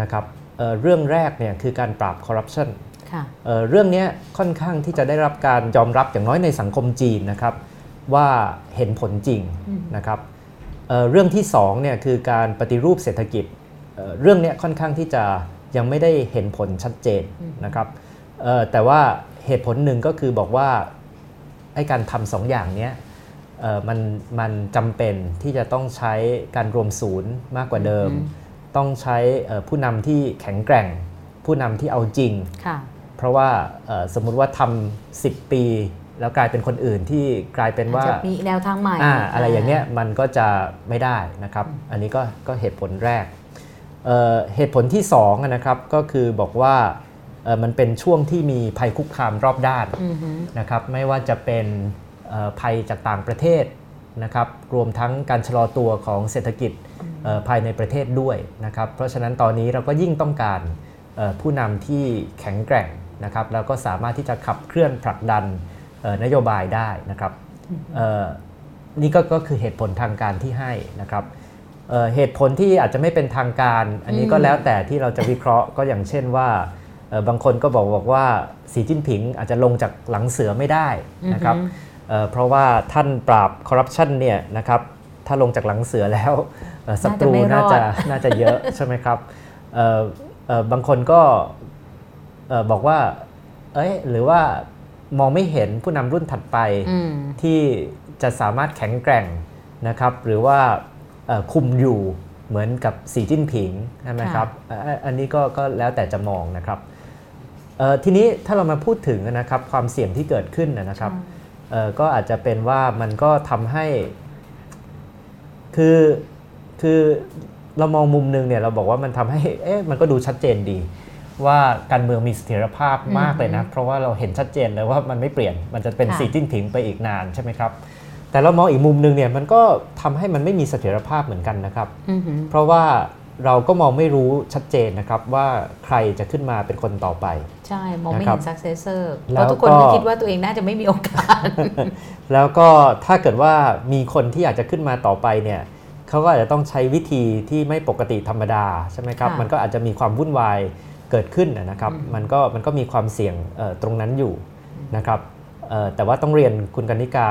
นะครับเอ่อเรื่องแรกเนี่ยคือการปราบคอร์รัปชันค่ะเอ่อเรื่องเนี้ยค่อนข้างที่จะได้รับการยอมรับอย่างน้อยในสังคมจีนนะครับว่าเห็นผลจริงอืมนะครับเอ่อเรื่องที่2เนี่ยคือการปฏิรูปเศรษฐกิจเอ่อเรื่องเนี้ยค่อนข้างที่จะยังไม่ได้เห็นผลชัดเจนนะครับเอ่อแต่ว่าเหตุผลหนึ่งก็คือบอกว่าไอ้การทำสองอย่างเนี้ยเอ่อ มันมันจำเป็นที่จะต้องใช้การรวมศูนย์มากกว่าเดิมอืมต้องใช้เอ่อผู้นำที่แข็งแกร่ง ผู้นำที่เอาจริงค่ะเพราะว่าเอ่อสมมุติว่าทำ10 ปี แล้วกลายเป็นคนอื่นที่กลายเป็นว่าจะมีแนวทางใหม่อ่าอะไรอย่างเนี้ยมันก็จะไม่ได้นะครับ อันนี้ก็ก็เหตุผลแรกเอ่อเหตุผลที่สองอะนะครับก็คือบอกว่าเอ่อมันเป็นช่วงที่มีภัยคุกคามรอบด้านอือฮึนะครับไม่ว่าจะเป็นเอ่อ ภัยจากต่างประเทศนะครับรวมทั้งการชะลอตัวของเศรษฐกิจเอ่อภายในประเทศด้วยนะครับเพราะฉะนั้นตอนนี้เราก็ยิ่งต้องการเอ่อผู้นำที่แข็งแกร่งนะครับแล้วก็สามารถที่จะขับเคลื่อนผลักดันเอ่อนโยบายได้นะครับเอ่อนี่ก็ก็คือเหตุผลทางการที่ให้นะครับเอ่อเหตุผลที่อาจจะไม่เป็นทางการ อันนี้ก็แล้วแต่ที่เราจะวิเคราะห์ก็อย่างเช่นว่าเอ่อบางคนก็บอกบอกว่าสีจิ้นผิงอาจจะลงจากหลังเสือไม่ได้นะครับอือฮึ เอ่อเพราะว่าท่านปราบคอร์รัปชันเนี่ยนะครับถ้าลงจากหลังเสือแล้วเอ่อศัตรูน่าน่าจะจะไม่รอดน่าจะเยอะใช่ไหมครับเอ่อเอ่อบางคนก็เอ่อบอกว่า เอ้ยหรือว่ามองไม่เห็นผู้นำรุ่นถัดไปอืมที่จะสามารถแข็งแกร่งนะครับ หรือว่าเอ่อคุมอยู่เหมือนกับสีจิ้นผิงใช่ไหมครับอะอะอันนี้ก็ก็แล้วแต่จะมองนะครับเอ่อทีนี้ถ้าเรามาพูดถึงนะครับความเสี่ยงที่เกิดขึ้นนะนะครับเอ่อ ก็อาจจะเป็นว่ามันก็ทำให้ คือคือเรามองมุมหนึงเนี่ยเราบอกว่ามันทำให้เอ๊ะมันก็ดูชัดเจนดี ว่าการเมืองมีเสถียรภาพมากเลยนะ เพราะว่าเราเห็นชัดเจนเลยว่ามันไม่เปลี่ยนมันจะเป็นค่ะสีจิ้นผิงไปอีกนานใช่ไหมครับแต่เรามองอีกมุมหนึงเนี่ยมันก็ทำให้มันไม่มีเสถียรภาพเหมือนกันนะครับอือฮึเพราะว่า เราก็มองไม่รู้ชัดเจนนะครับว่าใครจะขึ้นมาเป็นคนต่อไป ใช่ มองไม่นะครับเห็น successor เพแล้วราะทุกคนก็ก็คิดว่าตัวเองน่าจะไม่มีโอกาส แล้วก็ถ้าเกิดว่ามีคนที่อยากจะขึ้นมาต่อไปเนี่ยเขาก็อาจจะต้องใช้วิธีที่ไม่ปกติธรรมดาใช่ไหมครับค่ะมันก็อาจจะมีความวุ่นวายเกิดขึ้นนะครับอืมมันก็มันก็มีความเสี่ยงเอ่อตรงนั้นอยู่นะครับเอ่อแต่ว่าต้องเรียนคุณกนิกา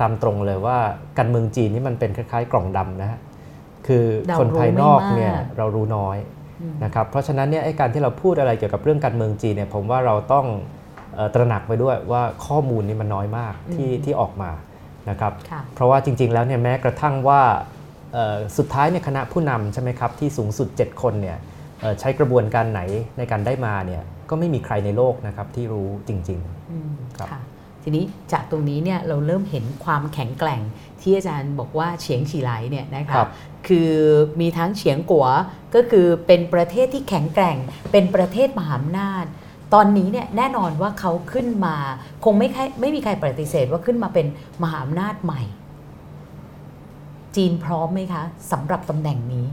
ตามตรงเลยว่าการเมืองจีนนี่มันเป็นคล้ายๆ กล่องดำนะฮะ คือเราคนภายนอกรู้ไม่มากเนี่ยเรารู้น้อยอืมนะครับเพราะฉะนั้นเนี่ยไอ้การที่เราพูดอะไรเกี่ยวกับเรื่องการเมืองจีนเนี่ยผมว่าเราต้องเอ่อตระหนักไปด้วยว่าข้อมูลนี่มันน้อยมากที่อืมที่ออกมานะครับค่ะเพราะว่าจริง ๆ แล้วเนี่ยแม้กระทั่งว่าเอ่อสุดท้ายเนี่ยคณะผู้นำใช่ไหมครับที่สูงสุด 7 คนเนี่ยเอ่อใช้กระบวนการไหนในการได้มาเนี่ยก็ไม่มีใครในโลกนะครับที่รู้จริงอืมครับค่ะทีนี้จากตรงนี้เนี่ยเราเริ่มเห็นความแข็งแกร่งที่อาจารย์บอกว่าเฉียงฉีไหลเนี่ยนะๆคะครับ คือมีทั้งเฉียงกัวก็คือเป็นประเทศที่แข็งแกร่ง เป็นประเทศมหาอำนาจ ตอนนี้เนี่ยแน่นอนว่าเขาขึ้นมา คงไม่ใครไม่มีใครปฏิเสธว่าขึ้นมาเป็นมหาอำนาจใหม่ จีนพร้อมไหมคะสำหรับตำแหน่งนี้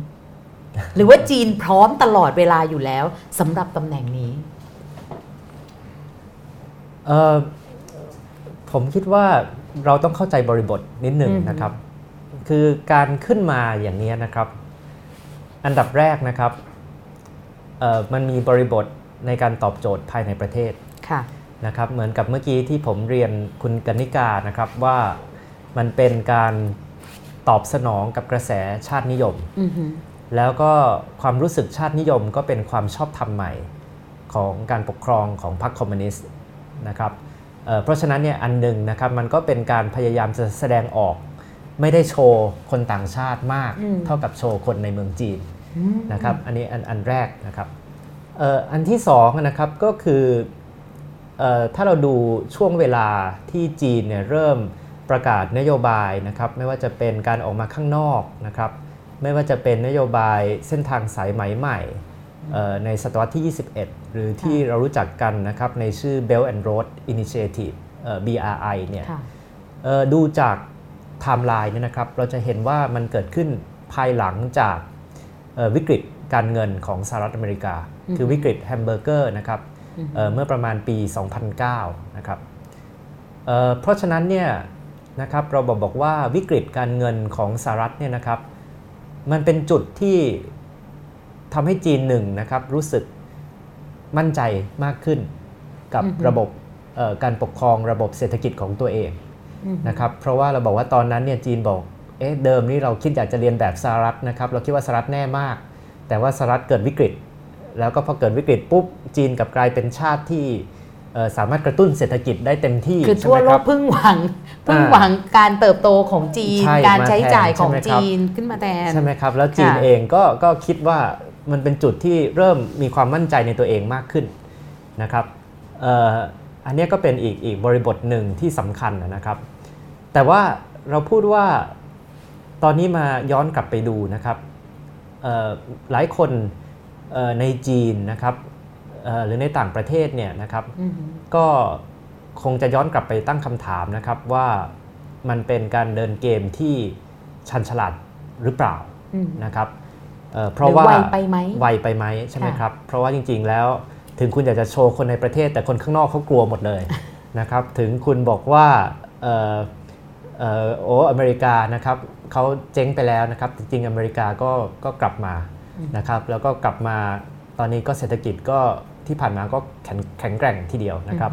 หรือว่าจีนพร้อมตลอดเวลาอยู่แล้วสำหรับตำแหน่งนี้เอ่อผมคิดว่าเราต้องเข้าใจบริบทนิดหนึ่งอือฮึนะครับ คือการขึ้นมาอย่างนี้นะครับ อันดับแรกนะครับเอ่อมันมีบริบทในการตอบโจทย์ภายในประเทศค่ะนะครับ เหมือนกับเมื่อกี้ที่ผมเรียนคุณกนิกานะครับว่ามันเป็นการตอบสนองกับกระแสชาตินิยมอือหือแล้วก็ความรู้สึกชาตินิยมก็เป็นความชอบธรรมใหม่ของการปกครองของพรรคคอมมิวนิสต์นะครับเอ่อเพราะฉะนั้นเนี่ยอันหนึ่งนะครับมันก็เป็นการพยายามจะแสดงออก ไม่ได้โชว์คนต่างชาติมากอืมเท่ากับโชว์คนในเมืองจีนอืมนะครับอันนี้อันอันแรกนะครับเอ่ออันที่สองนะครับก็คือเออถ้าเราดูช่วงเวลาที่จีนเนี่ยเริ่มประกาศนโยบายนะครับไม่ว่าจะเป็นการออกมาข้างนอกนะครับไม่ว่าจะเป็นนโยบายเส้นทางสายไหมใหม่เอ่อในศตวรรษที่ 21 หรือที่เรารู้จักกันนะครับในชื่อ Belt and Road Initiative เอ่อ BRI เนี่ยค่ะเอ่อดูจาก ไทม์ไลน์เนี่ยนะครับเราจะเห็นว่ามันเกิดขึ้นภายหลังจากเอ่อวิกฤตการเงินของสหรัฐอเมริกาอือฮึคือวิกฤตแฮมเบอร์เกอร์นะครับอือฮึเอ่อเมื่อประมาณปี 2009 นะครับเอ่อเพราะฉะนั้นเนี่ยนะครับเราบอกบอกว่าวิกฤตการเงินของสหรัฐเนี่ยนะครับ มันเป็นจุดที่ทำให้จีนหนึ่งนะครับรู้สึกมั่นใจมากขึ้นกับอือฮึระบบเอ่อการปกครองระบบเศรษฐกิจของตัวเองอือหือ นะครับเพราะว่าเราบอกว่าตอนนั้นเนี่ยจีนบอกเอ๊ะเดิมนี่เราคิดอยากจะเรียนแบบสหรัฐนะครับเราคิดว่าสหรัฐแน่มาก แต่ว่าสหรัฐเกิดวิกฤต แล้วก็พอเกิดวิกฤตปุ๊บจีนกลับกลายเป็นชาติที่เอ่อสามารถกระตุ้นเศรษฐกิจได้เต็มที่คือใช่ทั่วไหมโลครักบพึ่งหวังพึ่งอ่าหวังการเติบโตของจีนใช่การมาใช้จ่ายของแทนใช่ไหมครับจีนขึ้นมาแทนใช่ไหมครับแล้วจีนค่ะเองก็ก็คิดว่ามันเป็นจุดที่เริ่มมีความมั่นใจในตัวเองมากขึ้นนะครับเอ่ออันเนี้ยก็เป็นอีกอีกบริบทหนึ่งที่สำคัญนะครับ แต่ว่าเราพูดว่าตอนนี้มาย้อนกลับไปดูนะครับเอ่อหลายคนเอ่อในจีนนะครับเอ่อหรือในต่างประเทศเนี่ยนะครับอืมก็คงจะย้อนกลับไปตั้งคำถามนะครับว่ามันเป็นการเดินเกมที่ชันฉลาดหรือเปล่าอืมนะครับเอ่อเพหรืราะอว่าไวไปไหมไวไปไหมใช่ไหมค่ะครับ เพราะว่าจริงๆแล้วถึงคุณอยากจะโชว์คนในประเทศ แต่คนข้างนอกเขากลัวหมดเลยนะครับ ถึงคุณบอกว่าเอ่อเอ่อ โอ้อเมริกานะครับเขาเจ๊งไปแล้วนะครับ จริงๆอเมริกาก็ก็กลับมานะครับ แล้วก็กลับมาตอนนี้ก็เศรษฐกิจก็ที่ผ่านมาก็แข็งแข็งแกร่งทีเดียวนะครับ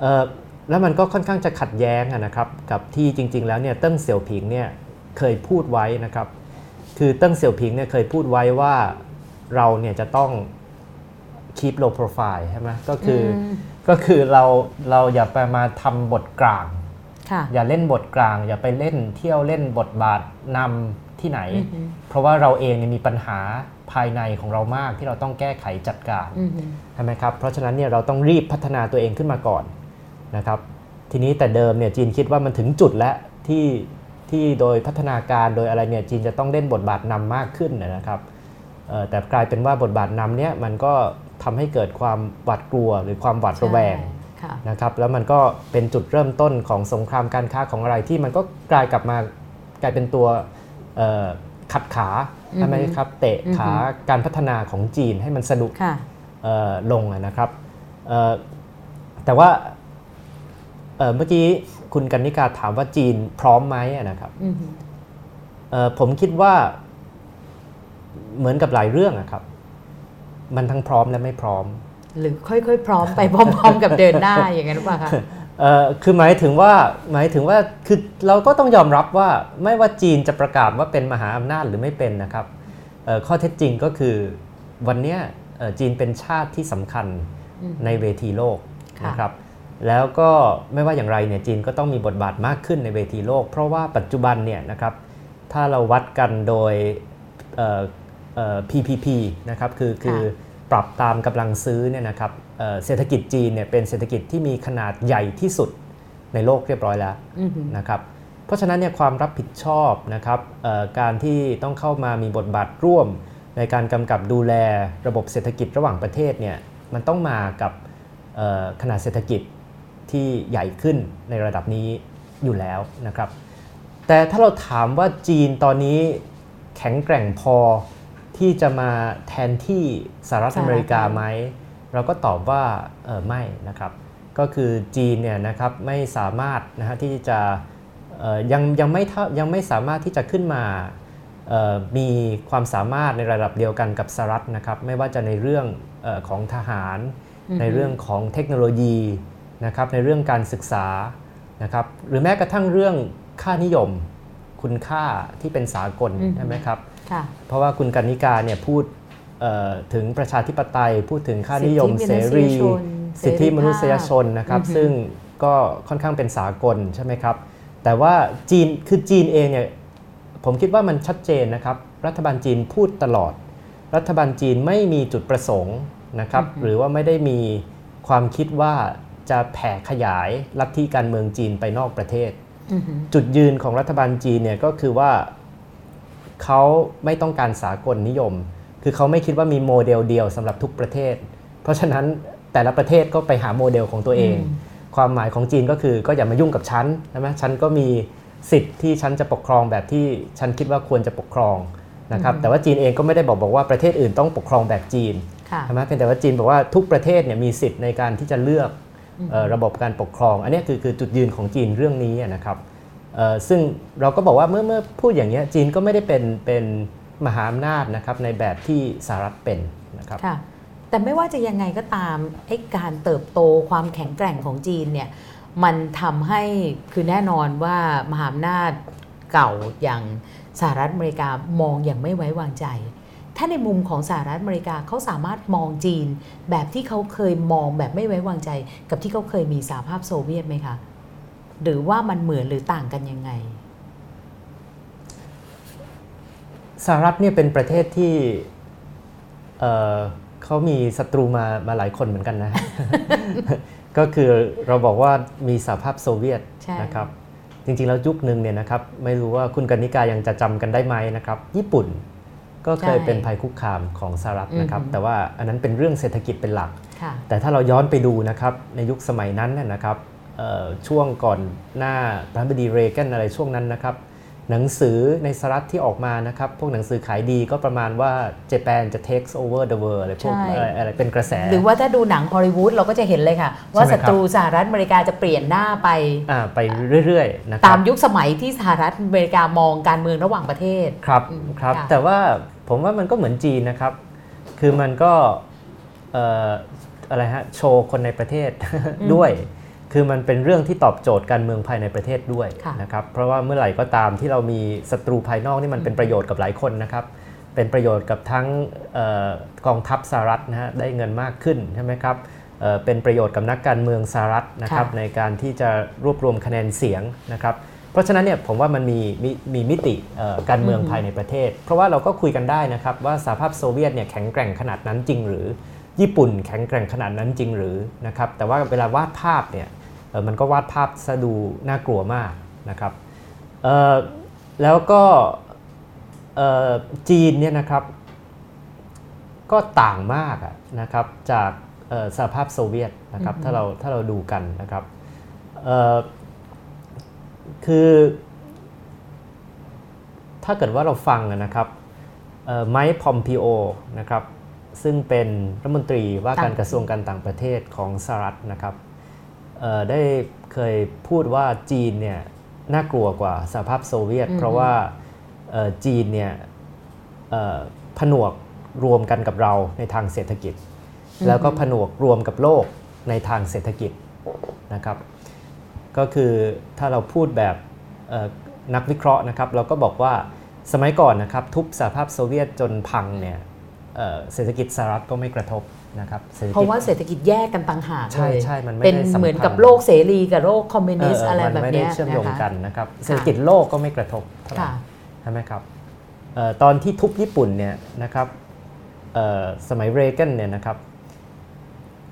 เอ่อแล้วมันก็ค่อนข้างจะขัดแย้งอะนะครับ กับที่จริง ๆ แล้วเนี่ยเติ้งเสี่ยวผิงเนี่ยเคยพูดไว้นะครับ คือเติ้งเสี่ยวผิงเนี่ยเคยพูดไว้ว่าเราเนี่ยจะต้อง keep low profile ใช่ไหมก็คืออมก็คือเราเราอย่าไปมาทำบทกลางค่ะ อย่าเล่นบทกลาง อย่าไปเล่นเที่ยวเล่นบทบาทนำที่ไหนอือฮึเพราะว่าเราเองเนี่ยมีปัญหาภายในของเรามากที่เราต้องแก้ไขจัดการอืมใช่ไหมครับเพราะฉะนั้นเนี่ยเราต้องรีบพัฒนาตัวเองขึ้นมาก่อนนะครับ ทีนี้แต่เดิมเนี่ยจีนคิดว่ามันถึงจุดแล้วที่ที่โดยพัฒนาการโดยอะไรเนี่ยจีนจะต้องเล่นบทบาทนำมากขึ้นนะครับเอ่อแต่กลายเป็นว่าบทบาทนำเนี่ยมันก็ทำให้เกิดความหวาดกลัวหรือความหวาดระแวงใช่ค่ะ นะครับแล้วมันก็เป็นจุดเริ่มต้นของสงครามการค้าของอะไรที่มันก็กลายกลับมากลายเป็นตัวเอ่อขัดขาอือฮึใช่ไหมครับเตะอือฮึขาการพัฒนาของจีนให้มันสะดุดค่ะเอ่อลงอะนะครับเอ่อแต่ว่าเอ่อเมื่อกี้คุณกันนิกาถามว่าจีนพร้อมไหมอะนะครับอืมเอ่อผมคิดว่าเหมือนกับหลายเรื่องอะครับ มันทั้งพร้อมและไม่พร้อม หรือค่อยๆ พร้อมไปพร้อม ๆ กับเดินหน้าอย่างนั้นหรือเปล่าคะเอ่อคือหมายถึงว่าหมายถึงว่าคือเราก็ต้องยอมรับว่าไม่ว่าจีนจะประกาศว่าเป็นมหาอำนาจหรือไม่เป็นนะครับเอ่อข้อเท็จจริงก็คือวันเนี้ยเอ่อจีนเป็นชาติที่สำคัญอืมในเวทีโลกค่ะนะครับแล้วก็ไม่ว่าอย่างไรเนี่ยจีนก็ต้องมีบทบาทมากขึ้นในเวทีโลก เพราะว่าปัจจุบันเนี่ยนะครับถ้าเราวัดกันโดยเอ่อเอ่อ PPP นะครับคือคือ ปรับตามกำลังซื้อเนี่ยนะครับเอ่อเศรษฐกิจจีนเนี่ยเป็นเศรษฐกิจที่มีขนาดใหญ่ที่สุดในโลกเรียบร้อยแล้วอืมนะครับเพราะฉะนั้นเนี่ยความรับผิดชอบนะครับเอ่อการที่ต้องเข้ามามีบทบาทร่วม ในการกำกับดูแลระบบเศรษฐกิจระหว่างประเทศเนี่ยมันต้องมากับเอ่อขนาดเศรษฐกิจที่ใหญ่ขึ้นในระดับนี้อยู่แล้วนะครับ แต่ถ้าเราถามว่าจีนตอนนี้แข็งแกร่งพอ ที่จะมาแทนที่สหรัฐอเมริกาไหม เราก็ตอบว่าเออไม่นะครับ ก็คือจีนเนี่ยนะครับไม่สามารถนะฮะที่จะเอ่อยังยังไม่เท่ายังไม่สามารถที่จะขึ้นมาเอ่อมีความสามารถในระดับเดียวกันกับสหรัฐนะครับ ไม่ว่าจะในเรื่องเออของทหารอือฮึในเรื่องของเทคโนโลยีนะครับในเรื่องการศึกษานะครับหรือแม้กระทั่งเรื่องค่านิยม คุณค่าที่เป็นสากลอือฮึใช่ไหมครับค่ะ เพราะว่าคุณกันนิกาเนี่ยพูดเอ่อถึงประชาธิปไตย พูดถึงค่านิยมสิทธิเสรีมนุษยชนสิทธิมนุษยชนเสรีภาพนะครับอือฮึซึ่งก็ค่อนข้างเป็นสากลใช่ไหมครับ แต่ว่าจีนคือจีนเองเนี่ยผมคิดว่ามันชัดเจนนะครับ รัฐบาลจีนพูดตลอด รัฐบาลจีนไม่มีจุดประสงค์นะครับ หรือว่าไม่ได้มีความคิดว่าจะแผ่ขยายลัทธิการเมืองจีนไปนอกประเทศอืมจุดยืนของรัฐบาลจีนเนี่ยก็คือว่า เขาไม่ต้องการสากลนิยม คือเขาไม่คิดว่ามีโมเดลเดียวสำหรับทุกประเทศ เพราะฉะนั้นแต่ละประเทศก็ไปหาโมเดลของตัวเอง ความหมายของจีนก็คือก็อย่ามายุ่งกับฉันใช่ไหมฉันก็มีสิทธิ์ที่ฉันจะปกครองแบบที่ฉันคิดว่าควรจะปกครองนะครับแต่ว่าจีนเองก็ไม่ได้บอกบอกว่าประเทศอื่นต้องปกครองแบบจีนค่ะใช่ไหมเพียงแต่ว่าจีนบอกว่าทุกประเทศเนี่ยมีสิทธิ์ในการที่จะเลือกเอ่อระบบการปกครอง อันเนี้ยคือคือจุดยืนของจีนเรื่องนี้อะนะครับเอ่อ ซึ่งเราก็บอกว่าเมื่อเมื่อพูดอย่างเงี้จีนก็ไม่ได้เป็นเป็นมหาอำนาจนะครับในแบบที่สหรัฐเป็นนะครับค่ะแต่ไม่ว่าจะยังไงก็ตามไอ้การเติบโตความแข็งแกร่งของจีนเนี่ยมันทำให้คือแน่นอนว่ามหาอำนาจเก่าอย่างสหรัฐอเมริกามองอย่างไม่ไว้วางใจ ถ้าในมุมของสหรัฐอเมริกาเขาสามารถมองจีน แบบที่เขาเคยมองแบบไม่ไว้วางใจ กับที่เขาเคยมีสหภาพโซเวียตไหมคะ หรือว่ามันเหมือนหรือต่างกันยังไงสหรัฐเนี่ยเป็นประเทศที่เอ่อเขามีศัตรูมามาหลายคนเหมือนกันนะ ก็คือเราบอกว่ามีสหภาพโซเวียตใช่นะครับ จริงๆแล้วยุคหนึ่งเนี่ยนะครับ ไม่รู้ว่าคุณกนิกายังจะจำกันได้ไหมนะครับ ญี่ปุ่นก็เคยใช่เป็นภัยคุกคามของสหรัฐนะครับอือฮึแต่ว่าอันนั้นเป็นเรื่องเศรษฐกิจเป็นหลักค่ะแต่ถ้าเราย้อนไปดูนะครับในยุคสมัยนั้นเนยนะครับเอ่อ ช่วงก่อนหน้าประธานาธิบดีเรแกนอะไรช่วงนั้นนะครับ หนังสือในสหรัฐที่ออกมานะครับ พวกหนังสือขายดีก็ประมาณว่าเจแปนจะ takes over the world อะไรพวกใช่อะไรอะไรเป็นกระแส หรือว่าถ้าดูหนังฮอลลีวูดเราก็จะเห็นเลยค่ะ ว่าใช่ไหมศัครับตรูสหรัฐอเมริกาจะเปลี่ยนหน้าไปอ่าไปเรื่อยๆนะคตารับมยุคสมัยที่สหรัฐอเมริกามองการเมืองระหว่างประเทศครับอืมครับค่ะแต่ว่าผมว่ามันก็เหมือนจีนนะครับ คือมันก็เอ่ออะไรฮะโชว์คนในประเทศด้วย คือมันเป็นเรื่องที่ตอบโจทย์การเมืองภายในประเทศด้วยค่ะนะครับเพราะว่าเมื่อไหร่ก็ตามที่เรามีศัตรูภายนอกนี่มันเป็นประโยชน์กับหลายคนนะครับเป็นประโยชน์กับทั้งเออกองทัพสหรัฐนะฮะได้เงินมากขึ้นใช่ไหมครับเอ่อเป็นประโยชน์กับนักการเมืองสหรัฐนะครับค่ะในการที่จะรวบรวมคะแนนเสียงนะครับเพราะฉะนั้นเนี่ยผมว่ามันมีมีมีมิติเอ่อการเมืองอือฮึภายในประเทศ เพราะว่าเราก็คุยกันได้นะครับว่าสหภาพโซเวียตเนี่ยแข็งแกร่งขนาดนั้นจริงหรือ ญี่ปุ่นแข็งแกร่งขนาดนั้นจริงหรือนะครับแต่ว่าเวลาวาดภาพเนี่ยเอ่อ มันก็วาดภาพซะดูน่ากลัวมากนะครับเอ่อแล้วก็เอ่อจีนเนี่ยนะครับ ก็ต่างมากอะนะครับจากเอ่อสหภาพโซเวียตนะครับถ้าเราถ้าเราดูกันนะครับเอ่อคือ ถ้าเกิดว่าเราฟังนะครับไมค์พอมพิโอนะครับซึ่งเป็นรัฐมนตรีว่าการต่างกระทรวงการต่างประเทศของสหรัฐนะครับเอ่อ ได้เคยพูดว่าจีนเนี่ยน่ากลัวกว่าสหภาพโซเวียต เพราะว่าเอ่อจีนเนี่ยเอ่อผนวกรวมกันกับเราในทางเศรษฐกิจ แล้วก็ผนวกรวมกับโลกในทางเศรษฐกิจนะครับ ก็คือถ้าเราพูดแบบเอ่อนักวิเคราะห์นะครับ เราก็บอกว่าสมัยก่อนนะครับ ทุบสหภาพโซเวียตจนพังเนี่ยเอ่อเศรษฐกิจสหรัฐก็ไม่กระทบ นะครับศษฐเพกิจราะว่าเศรษฐกิจแยกกันต่างหากใช่เลยใช่มันไม่เป็นได้สัมพันธ์เหมือนกับโลกเสรีกับโลกคอมมิวนิสต์อะไรมันแบบไม่ได้เนี้ยเชื่อมโยงนะคะกันนะครับเศรษฐกิจโลกก็ไม่กระทบเท่าไหร่ค่ะใช่ไหมครับเอ่อตอนที่ทุบญี่ปุ่นเนี่ยนะครับเอ่อสมัยเรเกนเนี่ยนะครับ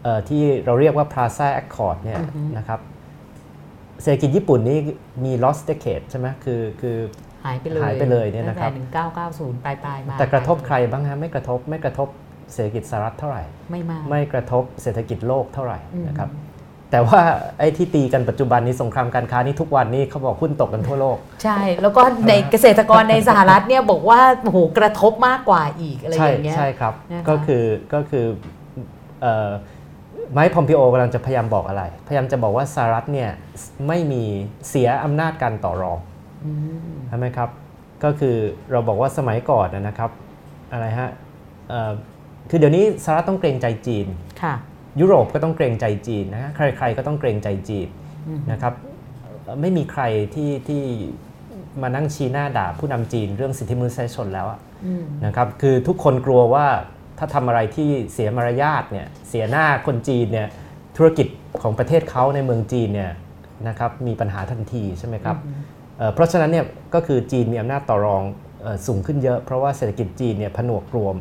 เอ่อที่เราเรียกว่า Plaza Accord เนี่ยนะครับเศรษฐกิจญี่ปุ่นนี่มี lost decade ใช่ไหมคือคือหายไปเลยหายไปเลยเนี่ยนะครับตั้งแต่หนึ่งเก้าเก้าศูนย์ปลายปลายๆมาแต่กระทบใครบ้างฮะไม่กระทบไม่กระทบ เศรษฐกิจสหรัฐเท่าไหร่ ไม่มากไม่กระทบเศรษฐกิจโลกเท่าไหร่อืมนะครับแต่ว่าไอ้ที่ตีกันปัจจุบันนี้สงครามการค้านี่ทุกวันนี้เขาบอกหุ้นตกกันทั่วโลก ใช่ แล้วก็ในเกษตรกรในสหรัฐเนี่ยบอกว่าโอ้โหกระทบมากกว่าอีกอะไรใช่อย่างเงี้ยใช่ครับนะคะก็คือก็คือเอ่อไมค์พอมพิโอกำลังจะพยายามบอกอะไร พยายามจะบอกว่าสหรัฐเนี่ยไม่มีเสียอำนาจการต่อรองอืมใช่ไหมครับ ก็คือเราบอกว่าสมัยก่อนนะนะครับอะไรฮะเอ่อ คือเดี๋ยวนี้สหรัฐต้องเกรงใจจีนค่ะยุโรปก็ต้องเกรงใจจีนนะฮะใคร ๆ ก็ต้องเกรงใจจีนอืมนะครับเอ่อไม่มีใครที่ที่มานั่งชี้หน้าด่าผู้นำจีนเรื่องสิทธิมนุษยชนแล้วอะอืมนะครับคือทุกคนกลัวว่าถ้าทำอะไรที่เสียมารยาทเนี่ยเสียหน้าคนจีนเนี่ยธุรกิจของประเทศเขาในเมืองจีนเนี่ยนะครับมีปัญหาทันทีใช่ไหมครับเอ่อเพราะฉะนั้นเนี่ยก็คือจีนมีอำนาจต่อรองเอ่อสูงขึ้นเยอะ เพราะว่าเศรษฐกิจจีนเนี่ยผนวกรวม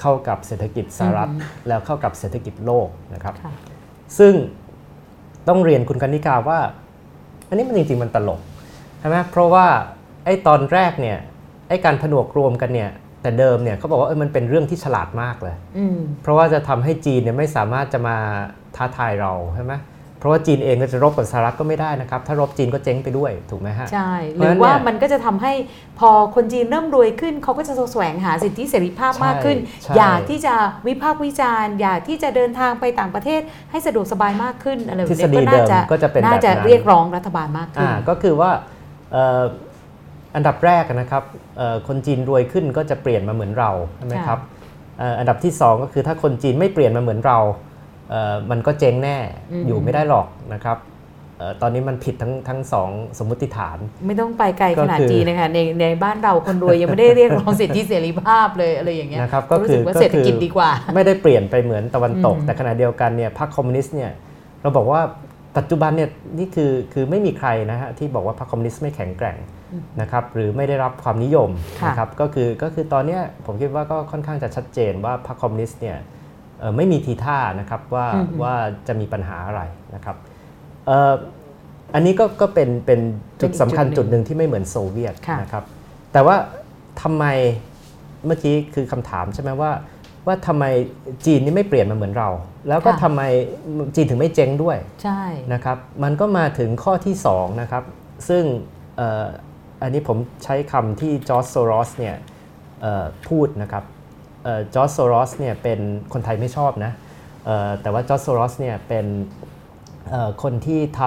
เข้ากับเศรษฐกิจสหรัฐแล้วเข้ากับเศรษฐกิจโลกนะครับค่ะซึ่งต้องเรียนคุณกนิกาว่า อันนี้มันจริงๆมันตลกใช่ไหมเพราะว่าไอ้ตอนแรกเนี่ยไอ้การผนวกรวมกันเนี่ยแต่เดิมเนี่ยเขาบอกว่าเออมันเป็นเรื่องที่ฉลาดมากเลยอืมเพราะว่าจะทำให้จีนเนี่ยไม่สามารถจะมาท้าทายเราใช่ไหม เพราะว่าจีนเองก็จะรบกับสหรัฐก็ไม่ได้นะครับ ถ้ารบจีนก็เจ๊งไปด้วยถูกไหมฮะ ใช่เพหราะรืฉะนั้อนว่าเนี่ยมันก็จะทำให้พอคนจีนเริ่มรวยขึ้น เขาก็จะแสวงหาสิทธิเสรีภาพใช่มากขึ้นใช่อยากที่จะวิพากษ์วิจารณ์ อยากที่จะเดินทางไปต่างประเทศให้สะดวกสบายมากขึ้นอะไรแบบทฤษนี้ฎีก็เดิน่ามจะก็จะเป็นแบบน่าจะนั้นเรียกร้องรัฐบาลมากขึ้นอ่าก็คือว่าเอ่ออันดับแรกนะครับเอ่อคนจีนรวยขึ้นก็จะเปลี่ยนมาเหมือนเราใช่ไหมค่ะครับเอ่ออันดับที่สองก็คือถ้าคนจีนไม่เปลี่ยนมาเหมือนเราเอ่อ มันก็เจ๊งแน่อยู่ไม่ได้หรอกนะครับเอ่อตอนนี้มันผิดทั้งทั้งสองสมมติฐาน ไม่ต้องไปไกลขนาดก็คือจีนนะคะในในบ้านเราคนรวยยังไม่ได้เรียกร้องสิทธิเสรีภาพเลยอะไรอย่างเงี้ยนะครับก็รู้คืสึอกว่าก็เศรษฐกิจคือดีกว่า ไม่ได้เปลี่ยนไปเหมือนตะวันตกอืมแต่ขณะเดียวกันเนี่ยพรรคคอมมิวนิสต์เนี่ยเราบอกว่าปัจจุบันเนี่ยนี่คือคือไม่มีใครนะฮะที่บอกว่าพรรคคอมมิวนิสต์ไม่แข็งแกร่งนะครับหรือไม่ได้รับความนิยมค่ะนะครับก็คือก็คือตอนเนี้ยผมคิดว่าก็ค่อนข้างจะชัดเจนว่าพรรคคอมมิวนิสต์เนี่ยเอ่อ ไม่มีทีท่านะครับว่าอืมว่าจะมีปัญหาอะไรนะครับเอ่ออันนี้ก็ก็เป็นเป็นจุดสำคัญเป็นอีกจุจุดดหหนึ่นึ่งงที่ไม่เหมือนโซเวียตค่ะนะครับ แต่ว่าทำไมเมื่อกี้คือคำถามใช่ไหมว่า ว่าทำไมจีนนี่ไม่เปลี่ยนมาเหมือนเรา แล้วก็ค่ะทำไมจีนถึงไม่เจ๊งด้วยใช่นะครับมันก็มาถึงข้อที่2นะครับซึ่งเอ่ออันนี้ผมใช้คำที่จอร์จโซรอสเนี่ยเอ่อพูดนะครับ จอร์จโซรอสเนี่ยเป็นคนไทยไม่ชอบนะเอ่อแต่ว่าจอร์จโซรอสเนี่ยเป็นเอ่อคนที่ท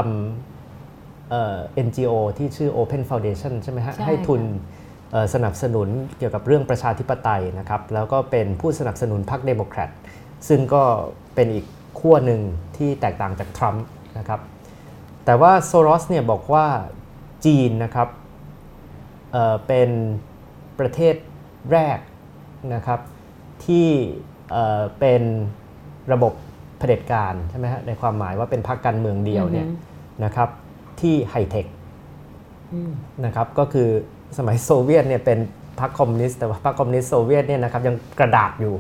ำเอ่อ NGO ที่ชื่อ Open Foundation ใช่ไหมฮะใช่ให้ทุนค่ะเอ่อสนับสนุนเกี่ยวกับเรื่องประชาธิปไตยนะครับแล้วก็เป็นผู้สนับสนุนพรรคเดโมแครตซึ่งก็เป็นอีกขั้วหนึ่งที่แตกต่างจากทรัมป์นะครับแต่ว่าโซรอสเนี่ยบอกว่าจีนนะครับเอ่อเป็นประเทศแรกนะครับ ที่เอ่อเป็นระบบเผด็จการใช่ไหมฮะในความหมายว่าเป็นพรรคการเมืองเดียวเนี่ยอือฮึนะครับที่ไฮเทคอืมนะครับก็คือสมัยโซเวียตเนี่ยเป็นพรรคคอมมิวนิสต์แต่ว่าพรรคคอมมิวนิสต์โซเวียตเนี่ยนะครับยังกระดาษอยู่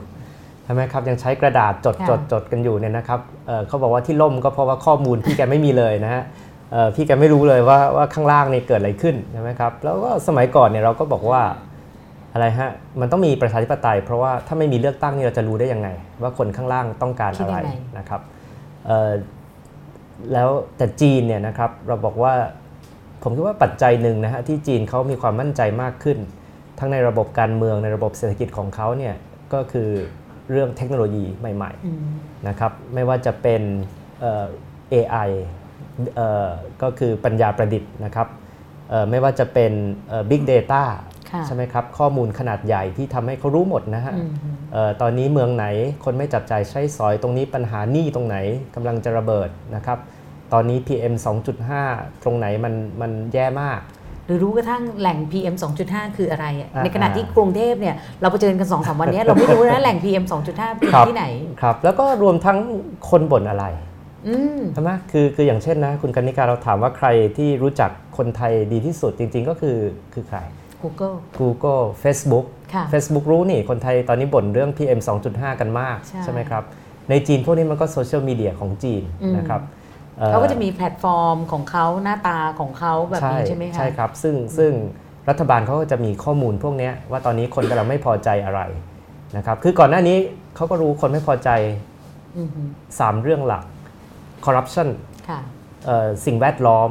ใช่ไหมครับยังใช้กระดาษจดค่ะจดจดกันอยู่เนี่ยนะครับเอ่อเขาบอกว่าที่ล่มก็เพราะว่าข้อมูลพี่แกไม่มีเลยนะฮะเอ่อพี่แกไม่รู้เลยว่าว่าข้างล่างนี่เกิดอะไรขึ้นใช่ไหมครับแล้วก็สมัยก่อนเนี่ยเราก็บอกว่า อะไรฮะ มันต้องมีประชาธิปไตย เพราะว่าถ้าไม่มีเลือกตั้งนี่เราจะรู้ได้ยังไง ว่าคนข้างล่างต้องการอะไรคิดยังไงนะครับเอ่อแล้วแต่จีนเนี่ยนะครับเราบอกว่าผมคิดว่าปัจจัยหนึ่งนะฮะที่จีนเขามีความมั่นใจมากขึ้น ทั้งในระบบการเมืองในระบบเศรษฐกิจของเขาเนี่ยก็คือเรื่องเทคโนโลยีใหม่อืมๆนะครับไม่ว่าจะเป็นเอ่อ AI เอ่อก็คือปัญญาประดิษฐ์นะครับเอ่อไม่ว่าจะเป็นเอ่อ Big Data ค่ะ ใช่ไหมครับ ข้อมูลขนาดใหญ่ที่ทำให้เขารู้หมดนะฮะอืมเอ่อตอนนี้เมืองไหนคนไม่จับจ่ายใช้สอยตรงนี้ปัญหาหนี้ตรงไหนกำลังจะระเบิดนะครับ ตอนนี้ PM 2.5 ตรงไหนมันมันแย่มากหรือรู้กระทั่งแหล่ง PM 2.5 คืออะไรอะอ่าในขณะที่กรุงเทพเนี่ยเราไปเจอกัน2อสวันเนี้ยเราไม่รู้นะแหล่ง PM 2.5เป็นครับที่ไหน ครับ แล้วก็รวมทั้งคนบ่นอะไรอืมใช่ไหมคือคืออย่างเช่นนะ คุณกนิการเราถามว่าใครที่รู้จักคนไทยดีที่สุดจริง ๆ ก็คือคือใคร Google Google Facebook ค่ะ Facebook รู้นี่คนไทยตอนนี้บ่นเรื่อง PM 2.5 กันมากใช่ไหมครับ ในจีนพวกนี้มันก็โซเชียลมีเดียของจีนอืมนะครับอ่อเขาก็จะมีแพลตฟอร์มของเขาหน้าตาของเขาแบบนี้ใช่ไหมคะใช่ครับ ซึ่งซึ่งรัฐบาลเขาก็จะมีข้อมูลพวกเนี้ยว่าตอนนี้คนกำลังไม่พอใจอะไรนะครับคือก่อนหน้านี้เขาก็รู้คนไม่พอใจอือฮึ3เรื่องหลัก corruption ค่ะเอ่อสิ่งแวดล้อม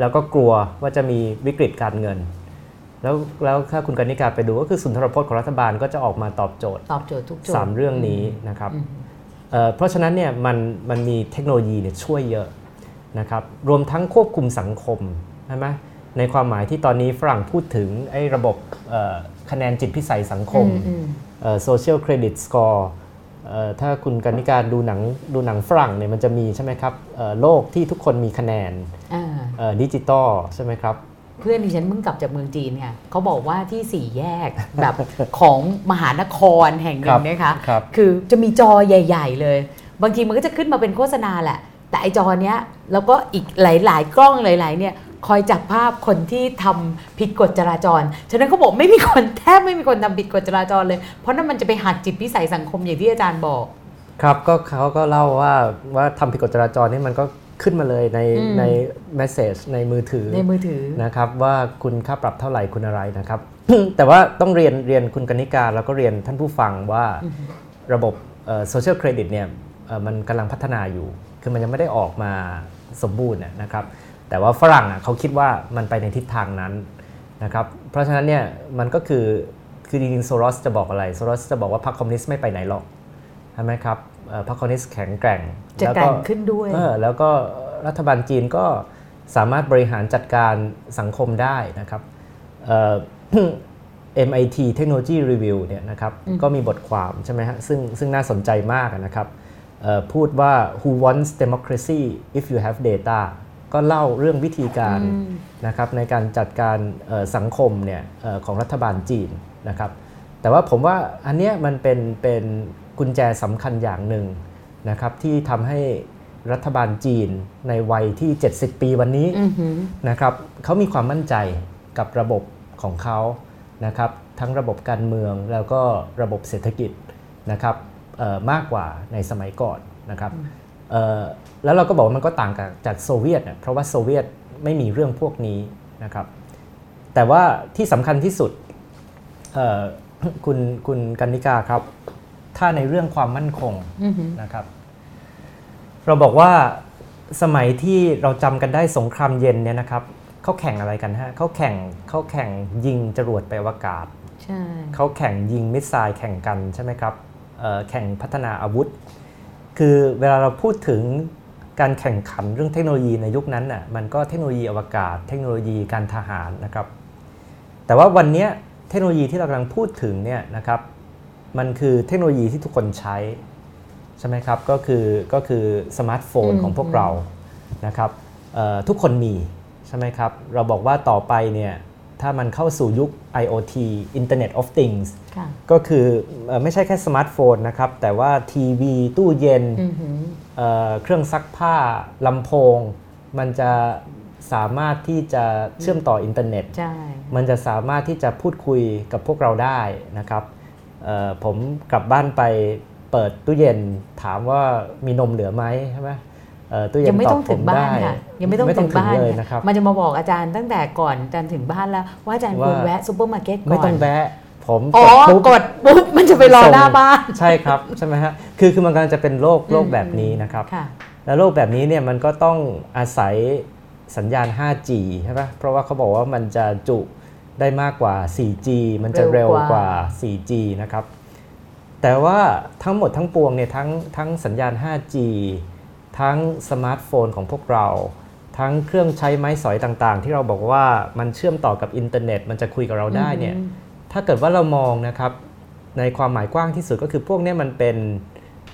แล้วก็กลัวว่าจะมีวิกฤตการเงิน แล้วแล้วถ้าคุณกนิการไปดูก็คือสุนทรพจน์ของรัฐบาลก็จะออกมาตอบโจทย์ตอบโจทย์ทุกโจทย์3เรื่องนี้นะครับอืมเอ่อเพราะฉะนั้นเนี่ยมันมันมีเทคโนโลยีเนี่ยช่วยเยอะนะครับรวมทั้งควบคุมสังคมใช่ไหมในความหมายที่ตอนนี้ฝรั่งพูดถึงไอ้ระบบเอ่อคะแนนจิตพิสัยสังคมอืม social credit scoreถ้าคุณกนิการดูหนังดูหนังฝรั่งเนี่ยมันจะมีใช่ไหมครับเอ่อโลกที่ทุกคนมีคะแนนอ่าเอ่อดิจิตอลใช่ไหมครับ เพื่อนดิฉันเพิ่งกลับจากเมืองจีนค่ะเขาบอกว่าที่สี่แยกแบบของมหานครแห่งหนึ่งนะคะครับคือจะมีจอใหญ่ ๆ เลย บางทีมันก็จะขึ้นมาเป็นโฆษณาแหละ แต่ไอจอเนี้ยแล้วก็อีกหลาย ๆ กล้องหลาย ๆ เนี่ยคอยจับภาพคนที่ทำผิดกฎจราจร ฉะนั้นเขาบอกไม่มีคนแทบไม่มีคนทำผิดกฎจราจรเลย เพราะนั่นมันจะไปหักจิตพิสัยสังคมอย่างที่อาจารย์บอก ครับก็เขาก็เล่าว่าว่าทำผิดกฎจราจรนี่มันก็ ขึ้นมาเลยในอืมในเมสเซจในมือถือในมือถือนะครับว่าคุณค่าปรับเท่าไหร่คุณอะไรนะครับ แต่ว่าต้องเรียนเรียนคุณกนิการแล้วก็เรียนท่านผู้ฟังว่าระบบโซเชียลเครดิตเนี่ยเอ่อมันกำลังพัฒนาอยู่ คือมันยังไม่ได้ออกมาสมบูรณ์นะนะครับ แต่ว่าฝรั่งอะเขาคิดว่ามันไปในทิศทางนั้นนะครับ เพราะฉะนั้นเนี่ยมันก็คือคือจริงๆโซรอสจะบอกอะไรโซรอสจะบอกว่าพรรคคอมมิวนิสต์ไม่ไปไหนหรอกใช่ไหมครับเอ่อ พรรคคอมมิวนิสต์แข็งแกร่งจะล้วแกร่งขึ้นด้วยเออแล้วก็รัฐบาลจีนก็สามารถบริหารจัดการสังคมได้นะครับเอ่อ MIT Technology Review เนี่ยนะครับอืมก็มีบทความใช่ไหมฮะซึ่งซึ่งน่าสนใจมากนะครับเอ่อพูดว่า who wants democracy if you have data ก็เล่าเรื่องวิธีการอืมนะครับในการจัดการเอ่อสังคมเนี่ยเอ่อของรัฐบาลจีนนะครับแต่ว่าผมว่าอันเนี้ยมันเป็นเป็น กุญแจสำคัญอย่างหนึ่งนะครับที่ทำให้รัฐบาลจีนในวัยที่ 70 ปีวันนี้นะครับเขามีความมั่นใจกับระบบของเขานะครับทั้งระบบการเมืองแล้วก็ระบบเศรษฐกิจนะครับมากกว่าในสมัยก่อนนะครับแล้วเราก็บอกว่ามันก็ต่างกับจากโซเวียตนะเพราะว่าโซเวียตไม่มีเรื่องพวกนี้นะครับ แต่ว่าที่สำคัญที่สุดคุณคุณกันนิกาครับ ถ้าในเรื่องความมั่นคงอือหือนะครับ เราบอกว่าสมัยที่เราจำกันได้สงครามเย็นเนี่ยนะครับเขาแข่งอะไรกันฮะเขาแข่งเขาแข่งยิงจรวดไปอวกาศใช่เขาแข่งยิงมิสไซล์แข่งกันใช่ไหมครับเอ่อแข่งพัฒนาอาวุธ คือเวลาเราพูดถึงการแข่งขันเรื่องเทคโนโลยีในยุคนั้นน่ะมันก็เทคโนโลยีอวกาศ เทคโนโลยีการทหารนะครับ แต่ว่าวันเนี้ยเทคโนโลยีที่เรากำลังพูดถึงเนี่ยนะครับ มันคือเทคโนโลยีที่ทุกคนใช้ ใช่ไหมครับ ก็คือก็คือสมาร์ทโฟนของพวกเรานะครับเอ่อทุกคนมี ใช่ไหมครับ เราบอกว่าต่อไปเนี่ยถ้ามันเข้าสู่ยุค IoT Internet of Things ค่ะก็คือเอ่อไม่ใช่แค่สมาร์ทโฟนนะครับ แต่ว่าทีวีตู้เย็นอือหือเอ่อเครื่องซักผ้าลำโพง มันจะสามารถที่จะเชื่อมต่ออินเทอร์เน็ตใช่มันจะสามารถที่จะพูดคุยกับพวกเราได้นะครับเอ่อ ผมกลับบ้านไปเปิดตู้เย็นถามว่ามีนมเหลือไหมใช่ไหมเอ่อตู้เย็ยังนไม่ตอต้บองผถึมงบ้าได้นค่ะยังไม่ต้องถึงบ้านเลยค่ะนะครับมันจะมาบอกอาจารย์ตั้งแต่ก่อนอาจารย์ถึงบ้านแล้ว ว่าอาจารย์ควรว่าแวะซูเปอร์มาร์เก็ตก่อนไม่ต้องแวะผมอ๋อกดปุ๊บกดปุ๊บมันจะไปรอส่งหน้าบ้านใช่ครับใช่ไหมฮะคือคือมันกำลังจะเป็นโลกโลกแบบนี้นะครับค่ะแล้วโลกแบบนี้เนี่ยมันก็ต้องอาศัยสัญญาณ 5G ใช่ปะเพราะว่าเขาบอกว่ามันจะจุ ได้มากกว่า 4G มันจะเร็วเร็วกว่ากว่า 4G นะครับ แต่ว่าทั้งหมดทั้งปวงเนี่ยทั้งทั้งสัญญาณ 5G ทั้งสมาร์ทโฟนของพวกเรา ทั้งเครื่องใช้ไม้สอยต่างๆ ที่เราบอกว่ามันเชื่อมต่อกับอินเทอร์เน็ต มันจะคุยกับเราได้เนี่ยอืมถ้าเกิดว่าเรามองนะครับในความหมายกว้างที่สุดก็คือพวกเนี้มันเป็น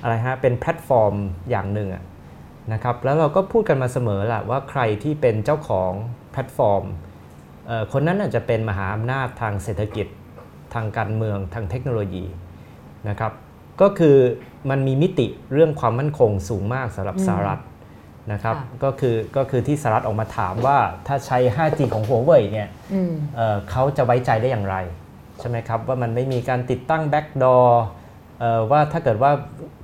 อะไรฮะเป็นแพลตฟอร์มอย่างหนึ่งอะนะครับแล้วเราก็พูดกันมาเสมอแหละว่าใครที่เป็นเจ้าของแพลตฟอร์มเอ่อ คนนั้นอาจจะเป็นมหาอำนาจทางเศรษฐกิจทางการเมืองทางเทคโนโลยีนะครับก็คือมันมีมิติเรื่องความมั่นคงสูงมากสำหรับอืมสหรัฐนะครับค่ะก็คือก็คือที่สหรัฐออกมาถามว่าถ้าใช้ 5G ของ Huawei เนี่ยอืมเอ่อเขาจะไว้ใจได้อย่างไร ใช่ไหมครับ ว่ามันไม่มีการติดตั้ง backdoor ว่าถ้าเกิดว่า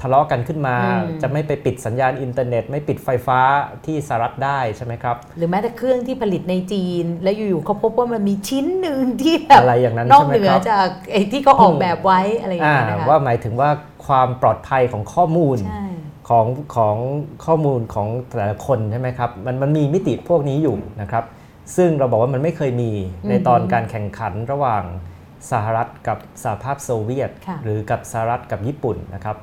ทะเลาะกันขึ้นมาอืมจะไม่ไปปิดสัญญาณอินเทอร์เน็ต ไม่ปิดไฟฟ้าที่สหรัฐได้ใช่ไหมครับ หรือแม้แต่เครื่องที่ผลิตในจีน แล้วอยู่ๆเขาพบว่ามันมีชิ้นหนึ่งที่แบบอะไรอย่างนั้นนอกใช่ไหมเหนือครับจากไอ้ที่เขาออกแบบไว้อะไรอย่างอ่าเงี้ยนะคะว่าหมายถึงว่าความปลอดภัยของข้อมูลใช่ของของข้อมูลของแต่ละคนใช่ไหมครับมันมันมีมิติพวกนี้อยู่นะครับ ซึ่งเราบอกว่ามันไม่เคยมีในตอนการแข่งขันระหว่าง สหรัฐกับสหภาพโซเวียตค่ะหรือกับสหรัฐกับญี่ปุ่นนะครับ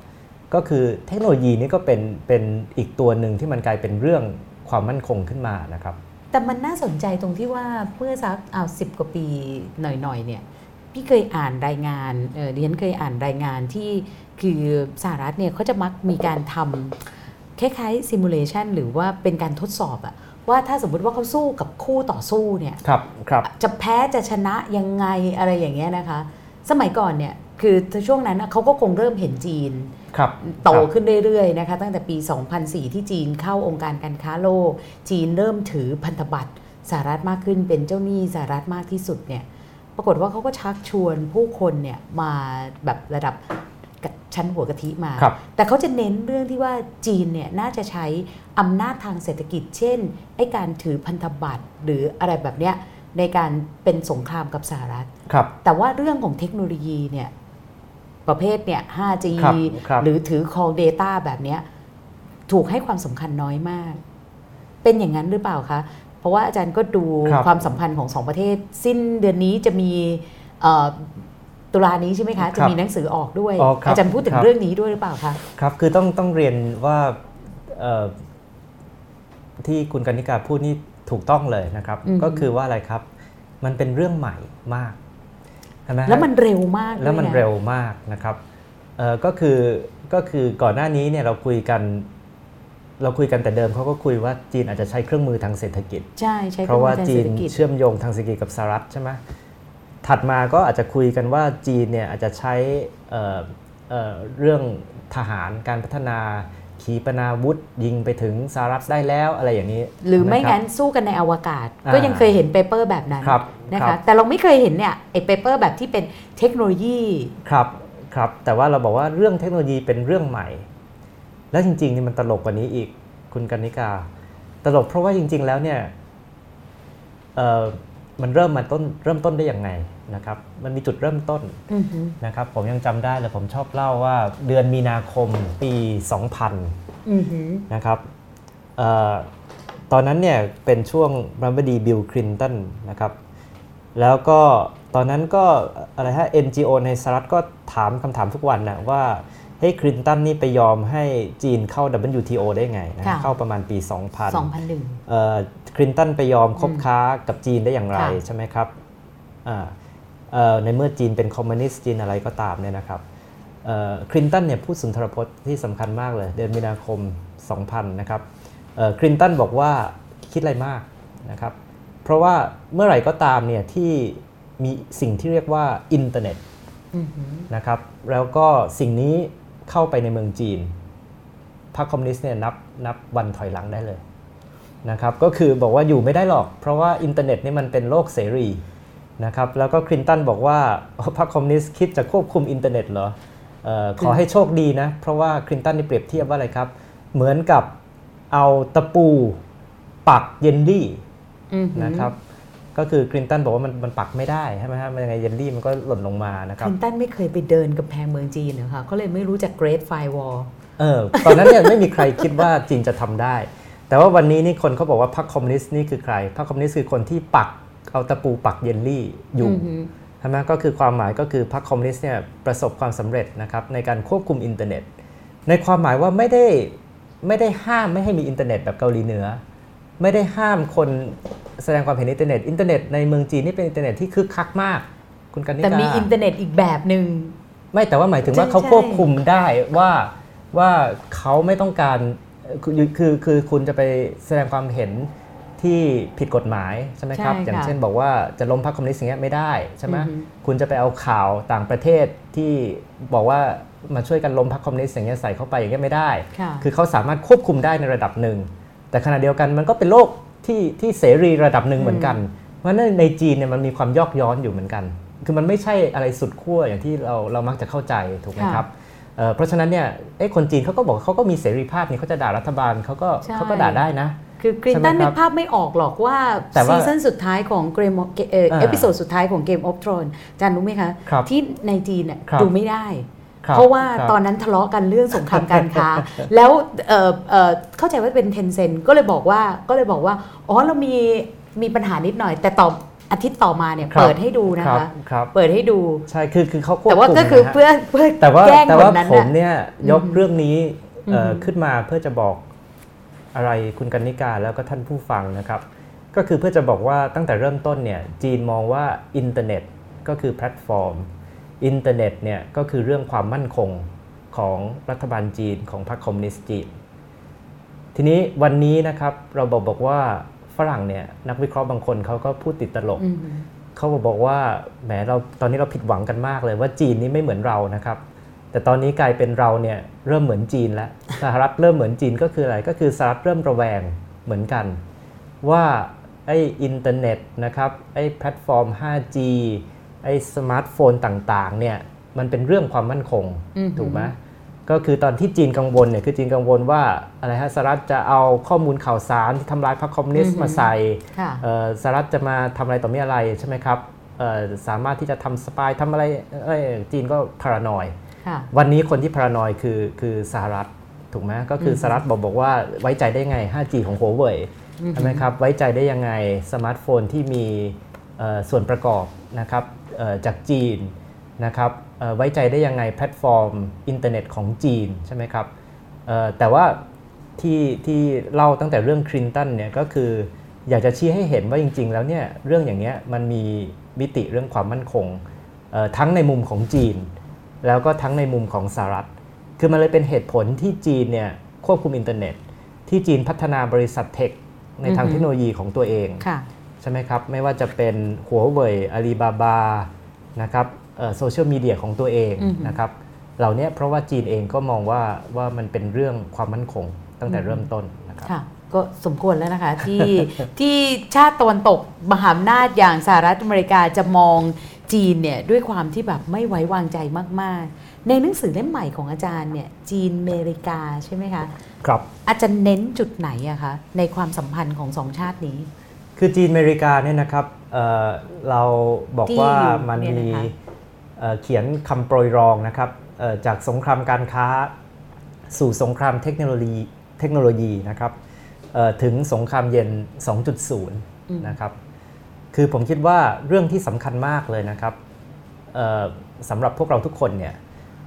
ก็คือเทคโนโลยีนี้ก็เป็นเป็นอีกตัวหนึ่งที่มันกลายเป็นเรื่องความมั่นคงขึ้นมานะครับ แต่มันน่าสนใจตรงที่ว่าเมื่อสักเอาสิบกว่าปีหน่อยๆเนี่ยพี่เคยอ่านรายงานเออดิฉันเคยอ่านรายงานที่คือสหรัฐเนี่ยเขาจะมักมีการทำคล้ายๆซิมูเลชันหรือว่าเป็นการทดสอบอะ ว่าถ้าสมมุติว่าเขาสู้กับคู่ต่อสู้เนี่ยครับครับจะแพ้จะชนะยังไงอะไรอย่างเงี้ยนะคะ สมัยก่อนเนี่ยคือช่วงนั้นน่ะเขาก็คงเริ่มเห็นจีนครับโตครับขึ้นเรื่อยๆนะคะตั้งแต่ปี 2004 ที่จีนเข้าองค์การการค้าโลก จีนเริ่มถือพันธบัตรสหรัฐมากขึ้นเป็นเจ้าหนี้สหรัฐมากที่สุดเนี่ยปรากฏว่าเขาก็ชักชวนผู้คนเนี่ยมาแบบระดับ ชั้นหัวกะทิมาครับแต่เขาจะเน้นเรื่องที่ว่าจีนเนี่ยน่าจะใช้อำนาจทางเศรษฐกิจ เช่นไอ้การถือพันธบัตรหรืออะไรแบบเนี้ยในการเป็นสงครามกับสหรัฐครับแต่ว่าเรื่องของเทคโนโลยีเนี่ยประเภทเนี่ย 5G ครับครับหรือถือ call data แบบเนี้ยถูกให้ความสำคัญน้อยมาก เป็นอย่างนั้นหรือเปล่าคะ เพราะว่าอาจารย์ก็ดูครับความสัมพันธ์ของสองประเทศ สิ้นเดือนนี้จะมีเอ่อ ตุลานี้ใช่ไหมคะ จะมีหนังสือออกด้วยอ๋อครับอาจารย์พูดถึงครับเรื่องนี้ด้วยหรือเปล่าคะ ครับ คือต้องต้องเรียนว่าเอ่อที่คุณกนิการพูดนี่ถูกต้องเลยนะครับอืมก็คือว่าอะไรครับ มันเป็นเรื่องใหม่มากใช่ไหมฮะแล้วมันเร็วมากด้วยแล้วมันนะเร็วมากนะครับเอ่อก็คือก็คือก่อนหน้านี้เนี่ยเราคุยกันเราคุยกันแต่เดิมเขาก็คุยว่าจีนอาจจะใช้เครื่องมือทางเศรษฐกิจ ใช่ใช้เพราะว่าคองมือทงจีเศรนษฐกิจเชื่อมโยงทางเศรษฐกิจกับสหรัฐใช่ไหม ถัดมาก็อาจจะคุยกันว่าจีนเนี่ยอาจจะใช้เอ่อเอ่อเรื่องทหารการพัฒนาขีปนาวุธยิงไปถึงสหรัฐได้แล้วอะไรอย่างนี้ หรือไม่ะคบงั้นสู้กันในอวกาศอ่าก็ยังเคยเห็นเปเปอร์แบบนั้นครับนะครัคะบแต่เราไม่เคยเห็นเนี่ยไอ้ paper แบบที่เป็นเทคโนโลยีครับครับ แต่ว่าเราบอกว่าเรื่องเทคโนโลยีเป็นเรื่องใหม่ และจริงๆนี่มันตลกกว่านี้อีกคุณกนิกา ตลกเพราะว่าจริง ๆ แล้วเนี่ยเอ่อ มันเริ่มมาต้นเริ่มต้นได้ยังไงนะครับ มันมีจุดเริ่มต้นอือหือนะครับ ผมยังจำได้เลยผมชอบเล่าว่าเดือนมีนาคมปี 2000อือหือนะครับเออตอนนั้นเนี่ยเป็นช่วงรัฐมนตรีบิลคลินตันนะครับ แล้วก็ตอนนั้นก็อะไรฮะ NGO ในสหรัฐก็ถามคำถามทุกวันนะว่า เฮ้ยคลินตันนี่ไปยอมให้จีนเข้า WTO ได้ไงนะค่ะเข้าประมาณปี 2000 2001เอ่อคลินตันไปยอมคบค้ากับจีนได้อย่างไรค่ะใช่ไหมครับอ่าเอ่อในเมื่อจีนเป็นคอมมิวนิสต์จีนอะไรก็ตามเนี่ยนะครับเอ่อคลินตันเนี่ยพูดสุนทรพจน์ที่สำคัญมากเลย เดือนมีนาคม 2000 นะครับเอ่อคลินตันบอกว่าคิดอะไรมากนะครับเพราะว่าเมื่อไหร่ก็ตามเนี่ยที่มีสิ่งที่เรียกว่าอินเทอร์เน็ตอือหือนะครับแล้วก็สิ่งนี้ เข้าไปในเมืองจีน พรรคคอมมิวนิสต์เนี่ยนับนับวันถอยหลังได้เลยนะครับก็คือบอกว่าอยู่ไม่ได้หรอก เพราะว่าอินเทอร์เน็ตนี่มันเป็นโลกเสรีนะครับแล้วก็คลินตันบอกว่าอ๋อพรรคคอมมิวนิสต์คิดจะควบคุมอินเทอร์เน็ตเหรอเออขอให้โชคดีนะ เพราะว่าคลินตันนี่เปรียบเทียบว่าอะไรครับ เหมือนกับเอาตะปูปักเยลลี่อือหือนะครับ ก็คือคลินตันบอกว่ามันมันปักไม่ได้ใช่ไหมฮะมันยังไงเยลลี่มันก็หล่นลงมานะครับ คลินตันไม่เคยไปเดินกับแพงเมืองจีนเหรอคะเขาเลยไม่รู้จัก Great Firewall เออตอนนั้นเนี่ยไม่มีใครคิดว่าจีนจะทำได้ แต่ว่าวันนี้นี่คนเขาบอกว่าพรรคคอมมิวนิสต์นี่คือใครพรรคคอมมิวนิสต์คือคนที่ปักเอาตะปูปักเยลลี่อยู่อือหือใช่ไหมก็คือความหมายก็คือพรรคคอมมิวนิสต์เนี่ยประสบความสำเร็จนะครับในการควบคุมอินเทอร์เน็ต ในความหมายว่าไม่ได้ไม่ได้ห้ามไม่ให้มีอินเทอร์เน็ตแบบเกาหลีเหนือ ไม่ได้ห้ามคนแสดงความเห็นอินเทอร์เน็ตอินเทอร์เน็ตในเมืองจีนนี่เป็นอินเทอร์เน็ตที่คึกคักมาก คุณกันนิกาแต่มีอินเทอร์เน็ตอีกแบบหนึ่งไม่แต่ว่าหมายถึงว่าใช่เขาใช่ควบคุมได้ว่าว่าเขาไม่ต้องการคือคือคือคุณจะไปแสดงความเห็นที่ผิดกฎหมายใช่ไหมครับใช่ค่ะอย่างเช่นบอกว่าจะล้มพรรคคอมมิวนิสต์อย่างเงี้ยไม่ได้ใช่ไหมอือฮึคุณจะไปเอาข่าวต่างประเทศที่บอกว่ามาช่วยกันล้มพรรคคอมมิวนิสต์อย่างเงี้ยใส่เข้าไปอย่างเงี้ยไม่ได้ค่ะคือเขาสามารถควบคุมได้ในระดับหนึ่ง แต่ขณะเดียวกันมันก็เป็นโลกที่ที่เสรีระดับหนึ่งเหมือนกัน เพราะฉะนั้นในจีนเนี่ยมันมีความยอกย้อนอยู่เหมือนกัน คือมันไม่ใช่อะไรสุดขั้วอย่างที่เราเรามักจะเข้าใจถูกไหมค่ะครับเอ่อเพราะฉะนั้นเนี่ยเอ้คนจีนเขาก็บอกว่าเขาก็มีเสรีภาพนี่เขาจะด่ารัฐบาลเขาก็ใช่เขาก็ด่าได้นะคือกลินตันใช่ไหมครันึบกภาพไม่ออกหรอกว่าแต่ว่าซีซั่นสุดท้ายของเกมเอ่ออ่าเอพิโซดสุดท้ายของ Game of Thrones จานรู้ไหมคะครับที่ในจีนเนี่ยครับดูไม่ได้คบ เพราะว่าคบตอนนั้นทะเลาะกันเรื่องสงครามการค้า แล้วเอ่อเอ่อเข้าใจว่าเป็นเทนเซนก็เลยบอกว่าก็เลยบอกว่าอ๋อเรามีมีปัญหานิดหน่อย แต่ต่ออาทิตย์ต่อมาเนี่ยครับเปิดให้ดูนะรับคะครับเปิดให้ดูใช่คือคือเขาควบคุมแต่ว่าก็คือนะฮะเพื่อเพื่อแต่ว่าแกล้งแต่คว่านนั้นผมน่ะเนี่ยยกอืมเรื่องนี้เอ่ออมขึ้นมาเพื่อจะบอกอะไรคุณกันนิกาแล้วก็ท่านผู้ฟังนะครับ ก็คือเพื่อจะบอกว่าตั้งแต่เริ่มต้นเนี่ยจีนมองว่าอินเทอร์เน็ตก็คือแพลตฟอร์ม อินเทอร์เน็ตเนี่ยก็คือเรื่องความมั่นคงของรัฐบาลจีนของพรรคคอมมิวนิสต์จีน ทีนี้วันนี้นะครับเราบอกบอกว่าฝรั่งเนี่ยนักวิเคราะห์บางคนเขาก็พูดติดตลกอืมเขาบอกว่าแหมเราตอนนี้เราผิดหวังกันมากเลยว่าจีนนี่ไม่เหมือนเรานะครับ แต่ตอนนี้กลายเป็นเราเนี่ยเริ่มเหมือนจีนแล้วสหรัฐเริ่มเหมือนจีนก็คืออะไรก็คือสหรัฐเริ่มระแวงเหมือนกัน ว่าไอ้อินเทอร์เน็ตนะครับไอ้แพลตฟอร์ม 5G ไอ้สมาร์ทโฟนต่างๆเนี่ยมันเป็นเรื่องความมั่นคงอือหือถูกไหมก็คือตอนที่จีนกังวลเนี่ยคือจีนกังวลว่าอะไรฮะสหรัฐจะเอาข้อมูลข่าวสารที่ทำลายพรรคคอมมิวนิสต์มาใส่ค่ะเอ่อสหรัฐจะมาทำอะไรต่อมีอะไรใช่ไหมครับเอ่อสามารถที่จะทำ spy ทำอะไรเอ้ยจีนก็ paranoid ค่ะวันนี้คนที่ paranoid คือคือสหรัฐถูกไหมก็คืออมสหรัฐบอกบอกว่าไว้ใจได้ไง 5G ของ Huawei ใช่ไหมครับไว้ใจได้ยังไงสมาร์ทโฟนที่มีเอ่อส่วนประกอบนะครับเอ่อ จากจีนนะครับเอ่อไว้ใจได้ยังไงแพลตฟอร์มอินเทอร์เน็ตของจีนใช่ไหมครับเอ่อแต่ว่าที่ที่เล่าตั้งแต่เรื่องคลินตันเนี่ยก็คืออยากจะชี้ให้เห็นว่าจริง ๆ แล้วเนี่ยเรื่องอย่างเงี้ยมันมีมิติเรื่องความมั่นคงเอ่อทั้งในมุมของจีน แล้วก็ทั้งในมุมของสหรัฐ คือมันเลยเป็นเหตุผลที่จีนเนี่ยควบคุมอินเทอร์เน็ต ที่จีนพัฒนาบริษัทเทคในทางอือฮึเทคโนโลยีของตัวเองค่ะ ใช่ไหมครับ ไม่ว่าจะเป็น Huawei Alibaba นะครับโซเชียลมีเดียของตัวเองอือฮึนะครับเหล่านี้เพราะว่าจีนเองก็มองว่าว่ามันเป็นเรื่องความมั่นคงตั้งแต่เริ่มต้นนะครับค่ะก็สมควรแล้วนะคะที่ที่ชาติตะวันตกมหาอำนาจอย่างสหรัฐอเมริกาจะมองจีนเนี่ยด้วยความที่แบบไม่ไว้วางใจมาก ๆ ในหนังสือเล่มใหม่ของอาจารย์เนี่ยจีนอเมริกาใช่ไหมคะ ครับอาจารย์เน้นจุดไหนอะคะในความสัมพันธ์ของสองชาตินี้ คือจีนอเมริกาเนี่ยนะครับเอ่อเราบอกที่ว่าอยู่มันเนี่ยมีนะคะเอ่อเขียนคำโปรยรองนะครับเอ่อจากสงครามการค้า สู่สงครามเทคโนโลยีเทคโนโลยีนะครับเอ่อถึงสงครามเย็น 2.0 นะครับคือผมคิดว่าเรื่องที่สำคัญมากเลยนะครับเอ่อสำหรับพวกเราทุกคนเนี่ย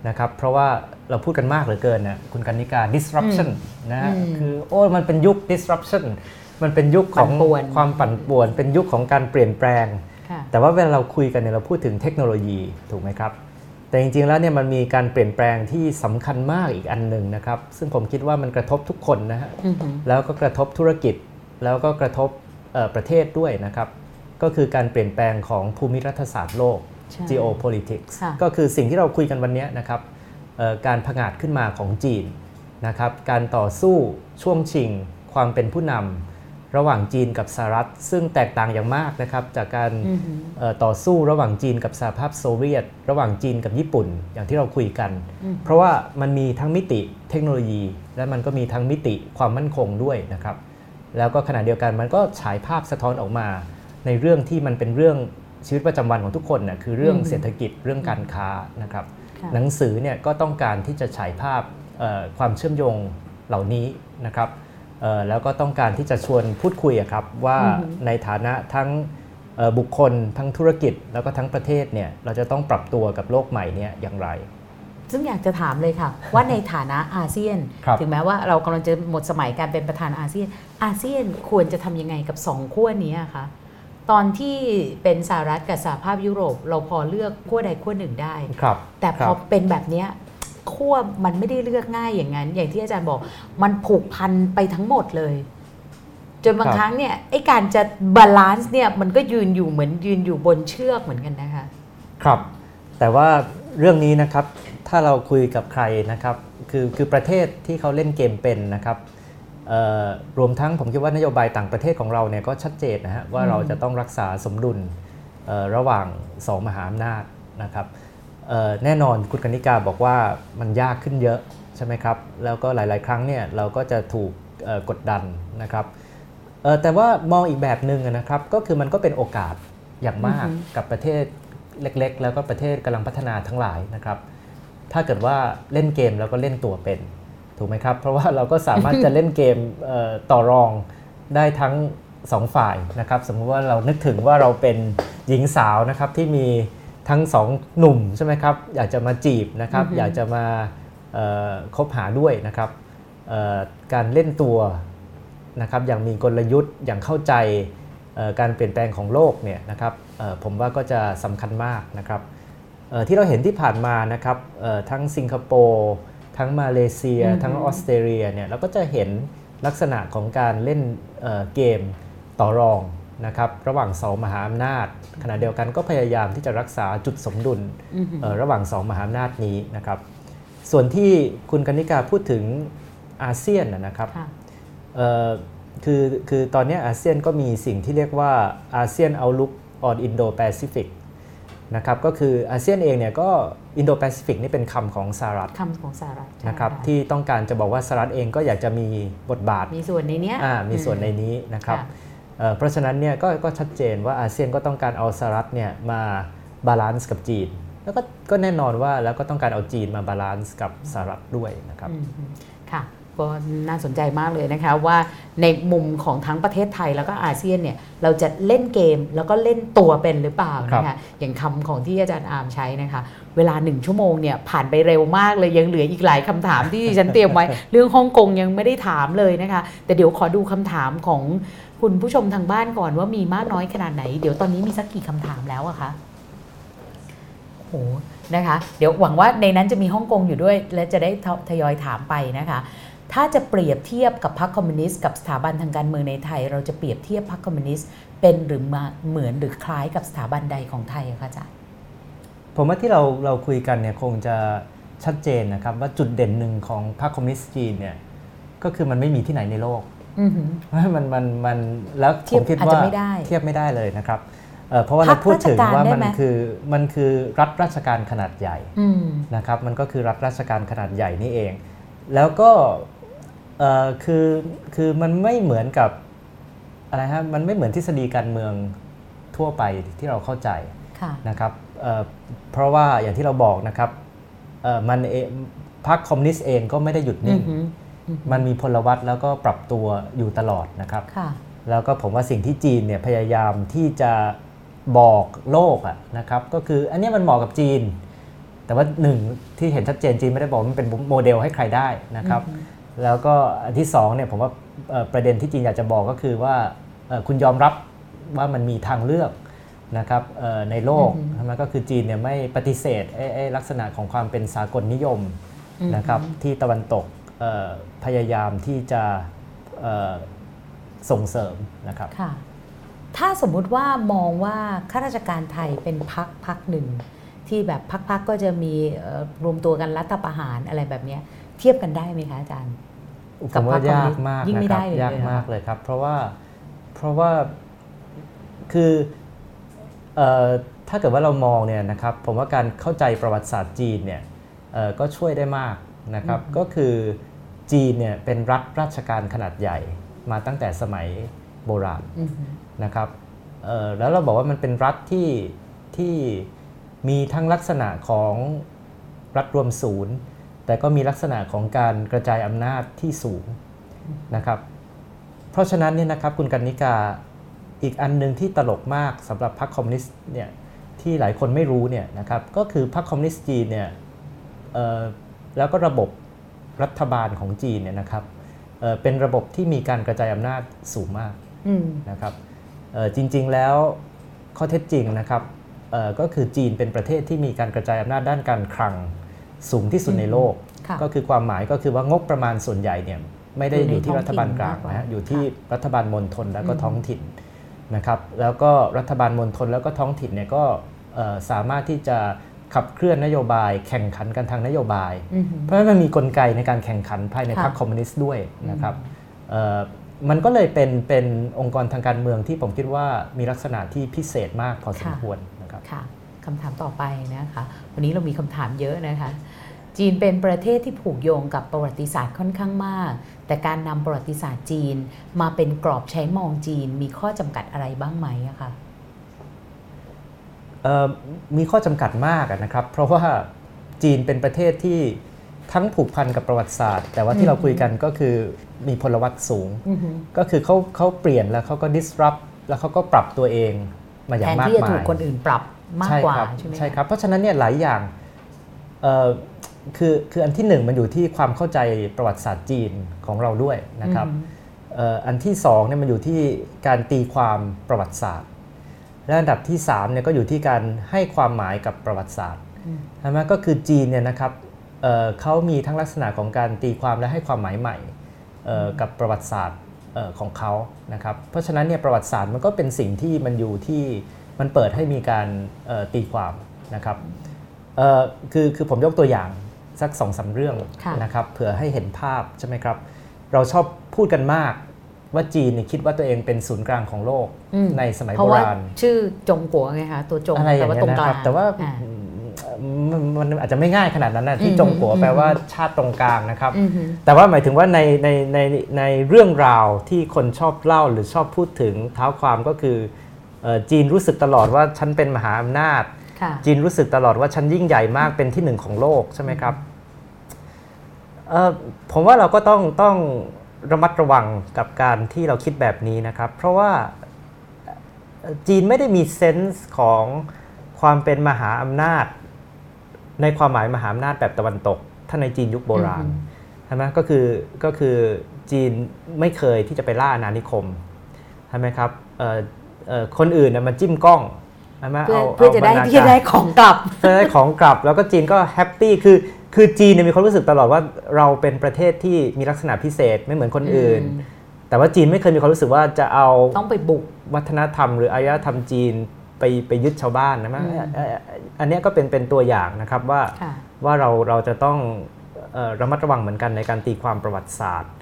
นะครับเพราะว่าเราพูดกันมากเหลือเกินนะคุณกันนิกา disruption นะฮะอืมคือโอ้ยมันเป็นยุค disruption มันเป็นยุคของปั่นป่วนความปั่นป่วน เป็นยุคของการเปลี่ยนแปลงค่ะแต่ว่าเวลาเราคุยกันเนี่ยเราพูดถึงเทคโนโลยีถูกไหมครับ แต่จริงๆแล้วเนี่ยมันมีการเปลี่ยนแปลงที่สำคัญมากอีกอันหนึ่งนะครับ ซึ่งผมคิดว่ามันกระทบทุกคนนะฮะอือหือแล้วก็กระทบธุรกิจ แล้วก็กระทบเอ่อประเทศด้วยนะครับ ก็คือการเปลี่ยนแปลงของภูมิรัฐศาสตร์โลกใช่ geopolitics ค่ะก็คือสิ่งที่เราคุยกันวันนี้นะครับเอ่อการผงาดขึ้นมาของจีนนะครับ การต่อสู้ช่วงชิง ความเป็นผู้นำ ระหว่างจีนกับสหรัฐ ซึ่งแตกต่างอย่างมากนะครับจากการอือหือเอ่อต่อสู้ระหว่างจีนกับสหภาพโซเวียต ระหว่างจีนกับญี่ปุ่น อย่างที่เราคุยกันอืมเพราะว่ามันมีทั้งมิติเทคโนโลยี และมันก็มีทั้งมิติความมั่นคงด้วยนะครับ แล้วก็ขณะเดียวกันมันก็ฉายภาพสะท้อนออกมา ในเรื่องที่มันเป็นเรื่องชีวิตประจำวันของทุกคนนะคือเรื่องอืมเศรษฐกิจเรื่องการค้านะครับค่ะหนังสือเนี่ยก็ต้องการที่จะฉายภาพเอ่อความเชื่อมโยงเหล่านี้นะครับเอ่อ แล้วก็ต้องการที่จะชวนพูดคุยอะครับว่าอือฮึในฐานะทั้งเอ่อบุคคลทั้งธุรกิจแล้วก็ทั้งประเทศเนี่ยเราจะต้องปรับตัวกับโลกใหม่เนี่ยอย่างไร ซึ่งอยากจะถามเลยค่ะ ว่าในฐานะอาเซียนครับถึงแม้ว่าเรากำลังจะหมดสมัยการเป็นประธานอาเซียน อาเซียนควรจะทำยังไงกับสองขั้วนี้อะคะตอนที่เป็นสหรัฐกับสหภาพยุโรป เราพอเลือกขั้วใดขั้วหนึ่งได้ครับแต่พอครับเป็นแบบเนี้ย ขั้วมันไม่ได้เลือกง่ายอย่างนั้น อย่างที่อาจารย์บอกมันผูกพันไปทั้งหมดเลย จนบางครั้งเนี่ยไอ้การจะ balance เนี่ยมันก็ยืนอยู่เหมือนยืนอยู่บนเชือกเหมือนกันนะคะครับ แต่ว่าเรื่องนี้นะครับถ้าเราคุยกับใครนะครับคือคือประเทศที่เขาเล่นเกมเป็นนะครับรวมทั้งผมคิดว่านโยบายต่างประเทศของเราเนี่ยก็ชัดเจนนะฮะว่าเราจะต้องรักษาสมดุลระหว่างสองมหาอำนาจนะครับ แน่นอนคุณกนิกาบอกว่ามันยากขึ้นเยอะใช่ไหมครับ แล้วก็หลาย ๆ ครั้งเนี่ยเราก็จะถูกเอ่อกดดันนะครับเอ่อแต่ว่ามองอีกแบบหนึ่งอะนะครับ ก็คือมันก็เป็นโอกาสอย่างมากอือฮึกับประเทศเล็ก ๆ แล้วก็ประเทศกำลังพัฒนาทั้งหลายนะครับ ถ้าเกิดว่าเล่นเกมแล้วก็เล่นตัวเป็นถูกไหมครับ เพราะว่าเราก็สามารถจะเล่นเกมเอ่อต่อรองได้ทั้งสองฝ่ายนะครับ สมมุติว่าเรานึกถึงว่าเราเป็นหญิงสาวนะครับที่มี ทั้งสองหนุ่มใช่ไหมครับอยากจะมาจีบนะครับอือฮึอยากจะมาเอ่อคบหาด้วยนะครับเอ่อการเล่นตัวนะครับอย่างมีกลยุทธ์อย่างเข้าใจเอ่อการเปลี่ยนแปลงของโลกเนี่ยนะครับเอ่อผมว่าก็จะสำคัญมากนะครับเอ่อที่เราเห็นที่ผ่านมานะครับเอ่อทั้งสิงคโปร์ทั้งมาเลเซียอือฮึทั้งออสเตรเลียเนี่ยเราก็จะเห็นลักษณะของการเล่นเอ่อเกมต่อรอง นะครับระหว่างสองมหาอำนาจ ขณะเดียวกันก็พยายามที่จะรักษาจุดสมดุลอือหือเอ่อระหว่างสองมหาอำนาจนี้นะครับ ส่วนที่คุณกนิกาพูดถึงอาเซียนนะนะครับค่ะเอ่อคือคือตอนนี้อาเซียนก็มีสิ่งที่เรียกว่าอาเซียน Outlook on Indo-Pacific นะครับก็คืออาเซียนเองเนี่ยก็อินโดแปซิฟิกนี่เป็นคำของสหรัฐคำของสหรัฐนะครับใช่ที่ต้องการจะบอกว่าสหรัฐเองก็อยากจะมีบทบาท มีส่วนในเนี้ยอ่ามีส่วนในอืมนี้นะครับค่ะ เอ่อเพราะฉะนั้นเนี่ยก็ก็ชัดเจนว่าอาเซียนก็ต้องการเอาสหรัฐเนี่ยมา balance กับจีน แล้วก็ก็แน่นอนว่าแล้วก็ต้องการเอาจีนมา balance กับสหรัฐด้วยนะครับอืมค่ะก็น่าสนใจมากเลยนะคะว่าในมุมของทั้งประเทศไทยแล้วก็อาเซียนเนี่ยเราจะเล่นเกมแล้วก็เล่นตัวเป็นหรือเปล่าครับนะคะอย่างคำของที่อาจารย์อาร์มใช้นะคะ เวลาหนึ่งชั่วโมงเนี่ยผ่านไปเร็วมากเลยยังเหลืออีกหลายคำถามที่ดิฉันเตรียมไว้ เรื่องฮ่องกงยังไม่ได้ถามเลยนะคะ แต่เดี๋ยวขอดูคำถามของ คุณผู้ชมทางบ้านก่อนว่ามีมากน้อยขนาดไหน เดี๋ยวตอนนี้มีสักกี่คำถามแล้วอะคะโอ้โหนะคะ เดี๋ยวหวังว่าในนั้นจะมีฮ่องกงอยู่ด้วย และจะได้ทยอยถามไปนะคะ ถ้าจะเปรียบเทียบกับพรรคคอมมิวนิสต์กับสถาบันทางการเมืองในไทย เราจะเปรียบเทียบพรรคคอมมิวนิสต์เป็นหรือมาเหมือนหรือคล้ายกับสถาบันใดของไทยคะอาจารย์ผมว่าที่เราเราคุยกันเนี่ยคงจะชัดเจนนะครับว่าจุดเด่นหนึ่งของพรรคคอมมิวนิสต์จีนเนี่ยก็คือมันไม่มีที่ไหนในโลก มันมันมันแล้วเทีผยบมคิดอาจว่าจะไม่ได้เทียบไม่ได้เลยนะครับเอ่อเพราะว่าพรรเราคพูดถึงราชการว่าได้มันไหมคือมันคือรัฐราชการขนาดใหญ่อืมนะครับ มันก็คือรัฐราชการขนาดใหญ่นี่เอง แล้วก็เอ่อคือคือมันไม่เหมือนกับอะไรฮะมันไม่เหมือนทฤษฎีการเมืองทั่วไปที่เราเข้าใจค่ะนะครับเอ่อเพราะว่าอย่างที่เราบอกนะครับเอ่อมันเองพรรคคอมมิวนิสต์เองก็ไม่ได้หยุดอืนิ่งอหืออือหือ มันมีพลวัตแล้วก็ปรับตัวอยู่ตลอดนะครับค่ะแล้วก็ผมว่าสิ่งที่จีนเนี่ยพยายามที่จะบอกโลกอะนะครับ ก็คืออันเนี้ยมันเหมาะกับจีน แต่ว่าหนึ่งที่เห็นชัดเจนจีนไม่ได้บอกว่ามันเป็นโมเดลให้ใครได้นะครับ แล้วก็อันที่สองเนี่ยผมว่าเอ่อประเด็นที่จีนอยากจะบอกก็คือว่าเอ่อคุณยอมรับว่ามันมีทางเลือกนะครับเอ่อในโลกอือฮึใช่ไหมก็คือจีนเนี่ยไม่ปฏิเสธไอ้ไอ้ลักษณะของความเป็นสากลนิยมอือฮึนะครับที่ตะวันตกเอ่อ พยายามที่จะเอ่อส่งเสริมนะครับค่ะถ้าสมมุติว่ามองว่าข้าราชการไทยเป็นพักพักหนึ่ง ที่แบบพักๆก็จะมีเอ่อรวมตัวกันรัฐประหารอะไรแบบเนี้ยเทียบกันได้ไหมคะอาจารย์ผกับมพรรว่าคคอมมิยาวนิกสต์มากยิ่งไม่นะคได้รับเลยยากเลยเหรอมากเลยครับ เพราะว่าเพราะว่าคือเอ่อถ้าเกิดว่าเรามองเนี่ยนะครับผมว่าการเข้าใจประวัติศาสตร์จีนเนี่ยเอ่อก็ช่วยได้มากนะครับก็คือ จีนเนี่ยเป็นรัฐราชการขนาดใหญ่มาตั้งแต่สมัยโบราณอือหือนะครับเอ่อแล้วเราบอกว่ามันเป็นรัฐที่ที่มีทั้งลักษณะของรัฐรวมศูนย์ แต่ก็มีลักษณะของการกระจายอำนาจที่สูงนะครับ เพราะฉะนั้นเนี่ยนะครับคุณกันนิกาอีกอันหนึ่งที่ตลกมากสำหรับพรรคคอมมิวนิสต์เนี่ยที่หลายคนไม่รู้เนี่ยนะครับก็คือพรรคคอมมิวนิสต์จีนเนี่ยเอ่อแล้วก็ระบบ รัฐบาลของจีนเนี่ยนะครับเอ่อเป็นระบบที่มีการกระจายอำนาจสูงมากอืมนะครับเอ่อจริง ๆแล้วข้อเท็จจริงนะครับเอ่อก็คือจีนเป็นประเทศที่มีการกระจายอำนาจด้านการคลังสูงที่สุดในโลกค่ะก็คือความหมายก็คือว่างบประมาณส่วนใหญ่เนี่ยไม่ได้อยู่ในอยู่ที่ท้องรัฐบาลกลางถิ่นมากกว่านะฮะอยู่ที่ค่ะรัฐบาลมณฑลแล้วก็อืมท้องถิ่นนะครับ แล้วก็รัฐบาลมณฑลแล้วก็ท้องถิ่นเนี่ยก็เอ่อสามารถที่จะ ขับเคลื่อนนโยบาย แข่งขันกันทางนโยบายอือหือเพราะฉะนั้นมันมีกลไกในการแข่งขันภายในค่ะพรรคคอมมิวนิสต์ด้วยนะครับเอ่อมันก็เลยเป็นเป็นองค์กรทางการเมืองที่ผมคิดว่ามีลักษณะที่พิเศษมากพอสมควรนะครับค่ะคำถามต่อไปนะคะ วันนี้เรามีคำถามเยอะนะคะจีนเป็นประเทศที่ผูกโยงกับประวัติศาสตร์ค่อนข้างมาก แต่การนำประวัติศาสตร์จีนมาเป็นกรอบใช้มองจีนมีข้อจำกัดอะไรบ้างไหมอะคะเอ่อ มีข้อจำกัดมากอะนะครับ เพราะว่าจีนเป็นประเทศที่ทั้งผูกพันกับประวัติศาสตร์ แต่ว่าที่เราคุยกันก็คือมีพลวัตสูงอือหือก็คือเขาเขาเปลี่ยนแล้วเขาก็ disrupt แล้วเขาก็ปรับตัวเองมาอย่าแทงนมากที่จะมาถูกยคนอื่นปรับมากกว่าครับใช่ไหมะใช่ครับ เพราะฉะนั้นเนี่ยหลายอย่างเอ่อคือคืออันที่หนึ่งมันอยู่ที่ความเข้าใจประวัติศาสตร์จีนของเราด้วยนะครับอือหือเอ่ออันที่สองเนี่ยมันอยู่ที่การตีความประวัติศาสตร์ และอันดับที่สามเนี่ยก็อยู่ที่การให้ความหมายกับประวัติศาสตร์อืมใช่ไหมก็คือจีนเนี่ยนะครับเอ่อเขามีทั้งลักษณะของการตีความและให้ความหมายใหม่เอ่อกับประวัติศาสตร์เอ่อของเขานะครับ เพราะฉะนั้นเนี่ยประวัติศาสตร์มันก็เป็นสิ่งที่มันอยู่ที่มันเปิดให้มีการเอ่อตีความนะครับเอ่อคือคือผมยกตัวอย่างสักสองสามเรื่องค่ะนะครับเผื่อให้เห็นภาพใช่ไหมครับ เราชอบพูดกันมาก ว่าจีนเนี่ยคิดว่าตัวเองเป็นศูนย์กลางของโลกอืมในสมัยเพโบราะว่าราณชื่อจงกัวไงคะตัวจงอะไรอแต่ย่างว่าเงี้ตรยงนะกคลารังบแต่ว่าอ่มันมันอาจจะไม่ง่ายขนาดนั้นนะที่อืมจงกัวอืมแปลว่าชาติตรงกลางนะครับอือหือแต่ว่าหมายถึงว่าในในในในเรื่องราวที่คนชอบเล่าหรือชอบพูดถึงเท้าความก็คือเอ่อจีนรู้สึกตลอดว่าฉันเป็นมหาอำนาจค่ะจีนรู้สึกตลอดว่าฉันยิ่งใหญ่มากเป็นที่หนึ่งของโลกใช่ไหมครับเอ่อผมว่าเราก็ต้องต้อง ระมัดระวังกับการที่เราคิดแบบนี้นะครับ เพราะว่าเอ่อจีนไม่ได้มีเซนส์ของความเป็นมหาอำนาจ ในความหมายมหาอำนาจแบบตะวันตก ถ้าในจีนยุคโบราณอืมใช่ไหมก็คือก็คือจีนไม่เคยที่จะไปล่าอาณานิคมใช่ไหมครับเอ่อเอ่อคนอื่นน่ะมาจิ้มกล้องใช่ไหมเพื่อเอาเพื่อจะได้บรรณาที่การได้ของกลับเพื่อได้ของกลับ แล้วก็จีนก็แฮปปี้คือคือจีนเนี่ยมีความรู้สึกตลอดว่าเราเป็นประเทศที่มีลักษณะพิเศษไม่เหมือนคนอื่นอืมแต่ว่าจีนไม่เคยมีความรู้สึกว่าจะเอาต้องไปบุกวัฒนธรรม หรืออารยธรรมจีนไปไปยึดชาวบ้านนะมั้งอืมเอ่อเอ่ออันเนี้ยก็เป็นเป็นตัวอย่างนะครับว่าค่ะว่าเราเราจะต้องเอ่อระมัดระวังเหมือนกันในการตีความประวัติศาสตร์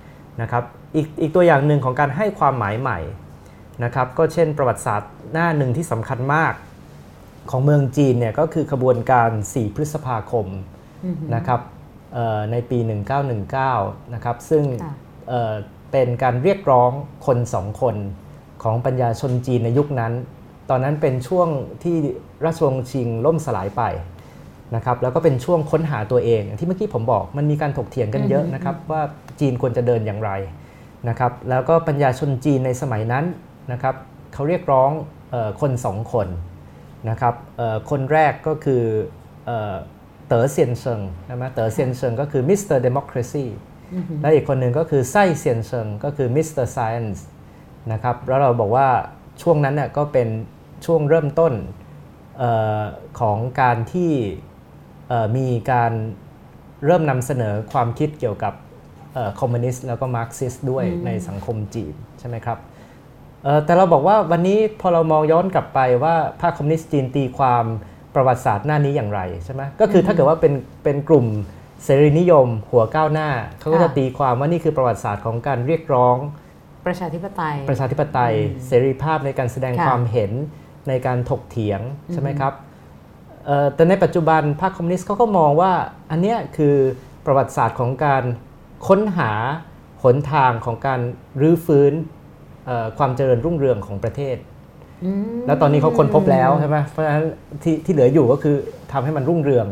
นะครับอีกอีกตัวอย่างหนึ่งของการให้ความหมายใหม่นะครับก็เช่นประวัติศาสตร์หน้าหนึ่งที่สำคัญมาก ของเมืองจีนเนี่ยก็คือขบวนการ 4 พฤษภาคมอือหือนะครับเอ่อในปี 1919 นะครับ ซึ่งค่ะเอ่อเป็นการเรียกร้องคนสองคนของปัญญาชนจีนในยุคนั้น ตอนนั้นเป็นช่วงที่ราชวงศ์ชิงล่มสลายไปนะครับ แล้วก็เป็นช่วงค้นหาตัวเอง ที่เมื่อกี้ผมบอกมันมีการถกเถียงกันเยอะนะครับ ว่าจีนควรจะเดินอย่างไรนะครับ แล้วก็ปัญญาชนจีนในสมัยนั้นนะครับเขาเรียกร้องออคนสองคน นะครับคนแรกก็คือ 德先生 ใช่ไหม 德先生 ก็คือ Mister Democracy และอีกคนหนึ่งก็คือ赛先生 ก็คือ Mister Science นะครับแล้วเราบอกว่าช่วงนั้นเนี่ยก็เป็นช่วงเริ่มต้นออของการที่มีการเริ่มนำเสนอความคิดเกี่ยวกับคอมมิวนิสต์แล้วก็มาร์กซิสต์ด้วยในสังคมจีนใช่ไหมครับ แต่เราบอกว่าวันนี้พอเรามองย้อนกลับไปว่าพรรคคอมมิวนิสต์จีนตีความประวัติศาสตร์หน้านี้อย่างไรใช่ไหมก็คือถ้าเกิดว่าเป็นเป็นกลุ่มเสรีนิยม หัวก้าวหน้าเขาก็จะตีความว่านี่คือประวัติศาสตร์ของการเรียกร้อง ประชาธิปไตย ประชาธิปไตย เสรีภาพในการแสดงความเห็นในการถกเถียงใช่ไหมครับแต่ในปัจจุบันพรรคคอมมิวนิสต์เขาก็มองว่าอันนี้คือประวัติศาสตร์ของการค้นหาหนทางของการรื้อฟื้น ความเจริญรุ่งเรืองของประเทศ แล้วตอนนี้เขาค้นพบแล้วใช่ไหมเพราะฉะนั้นที่ที่เหลืออยู่ก็คือทำให้มันรุ่งเรือง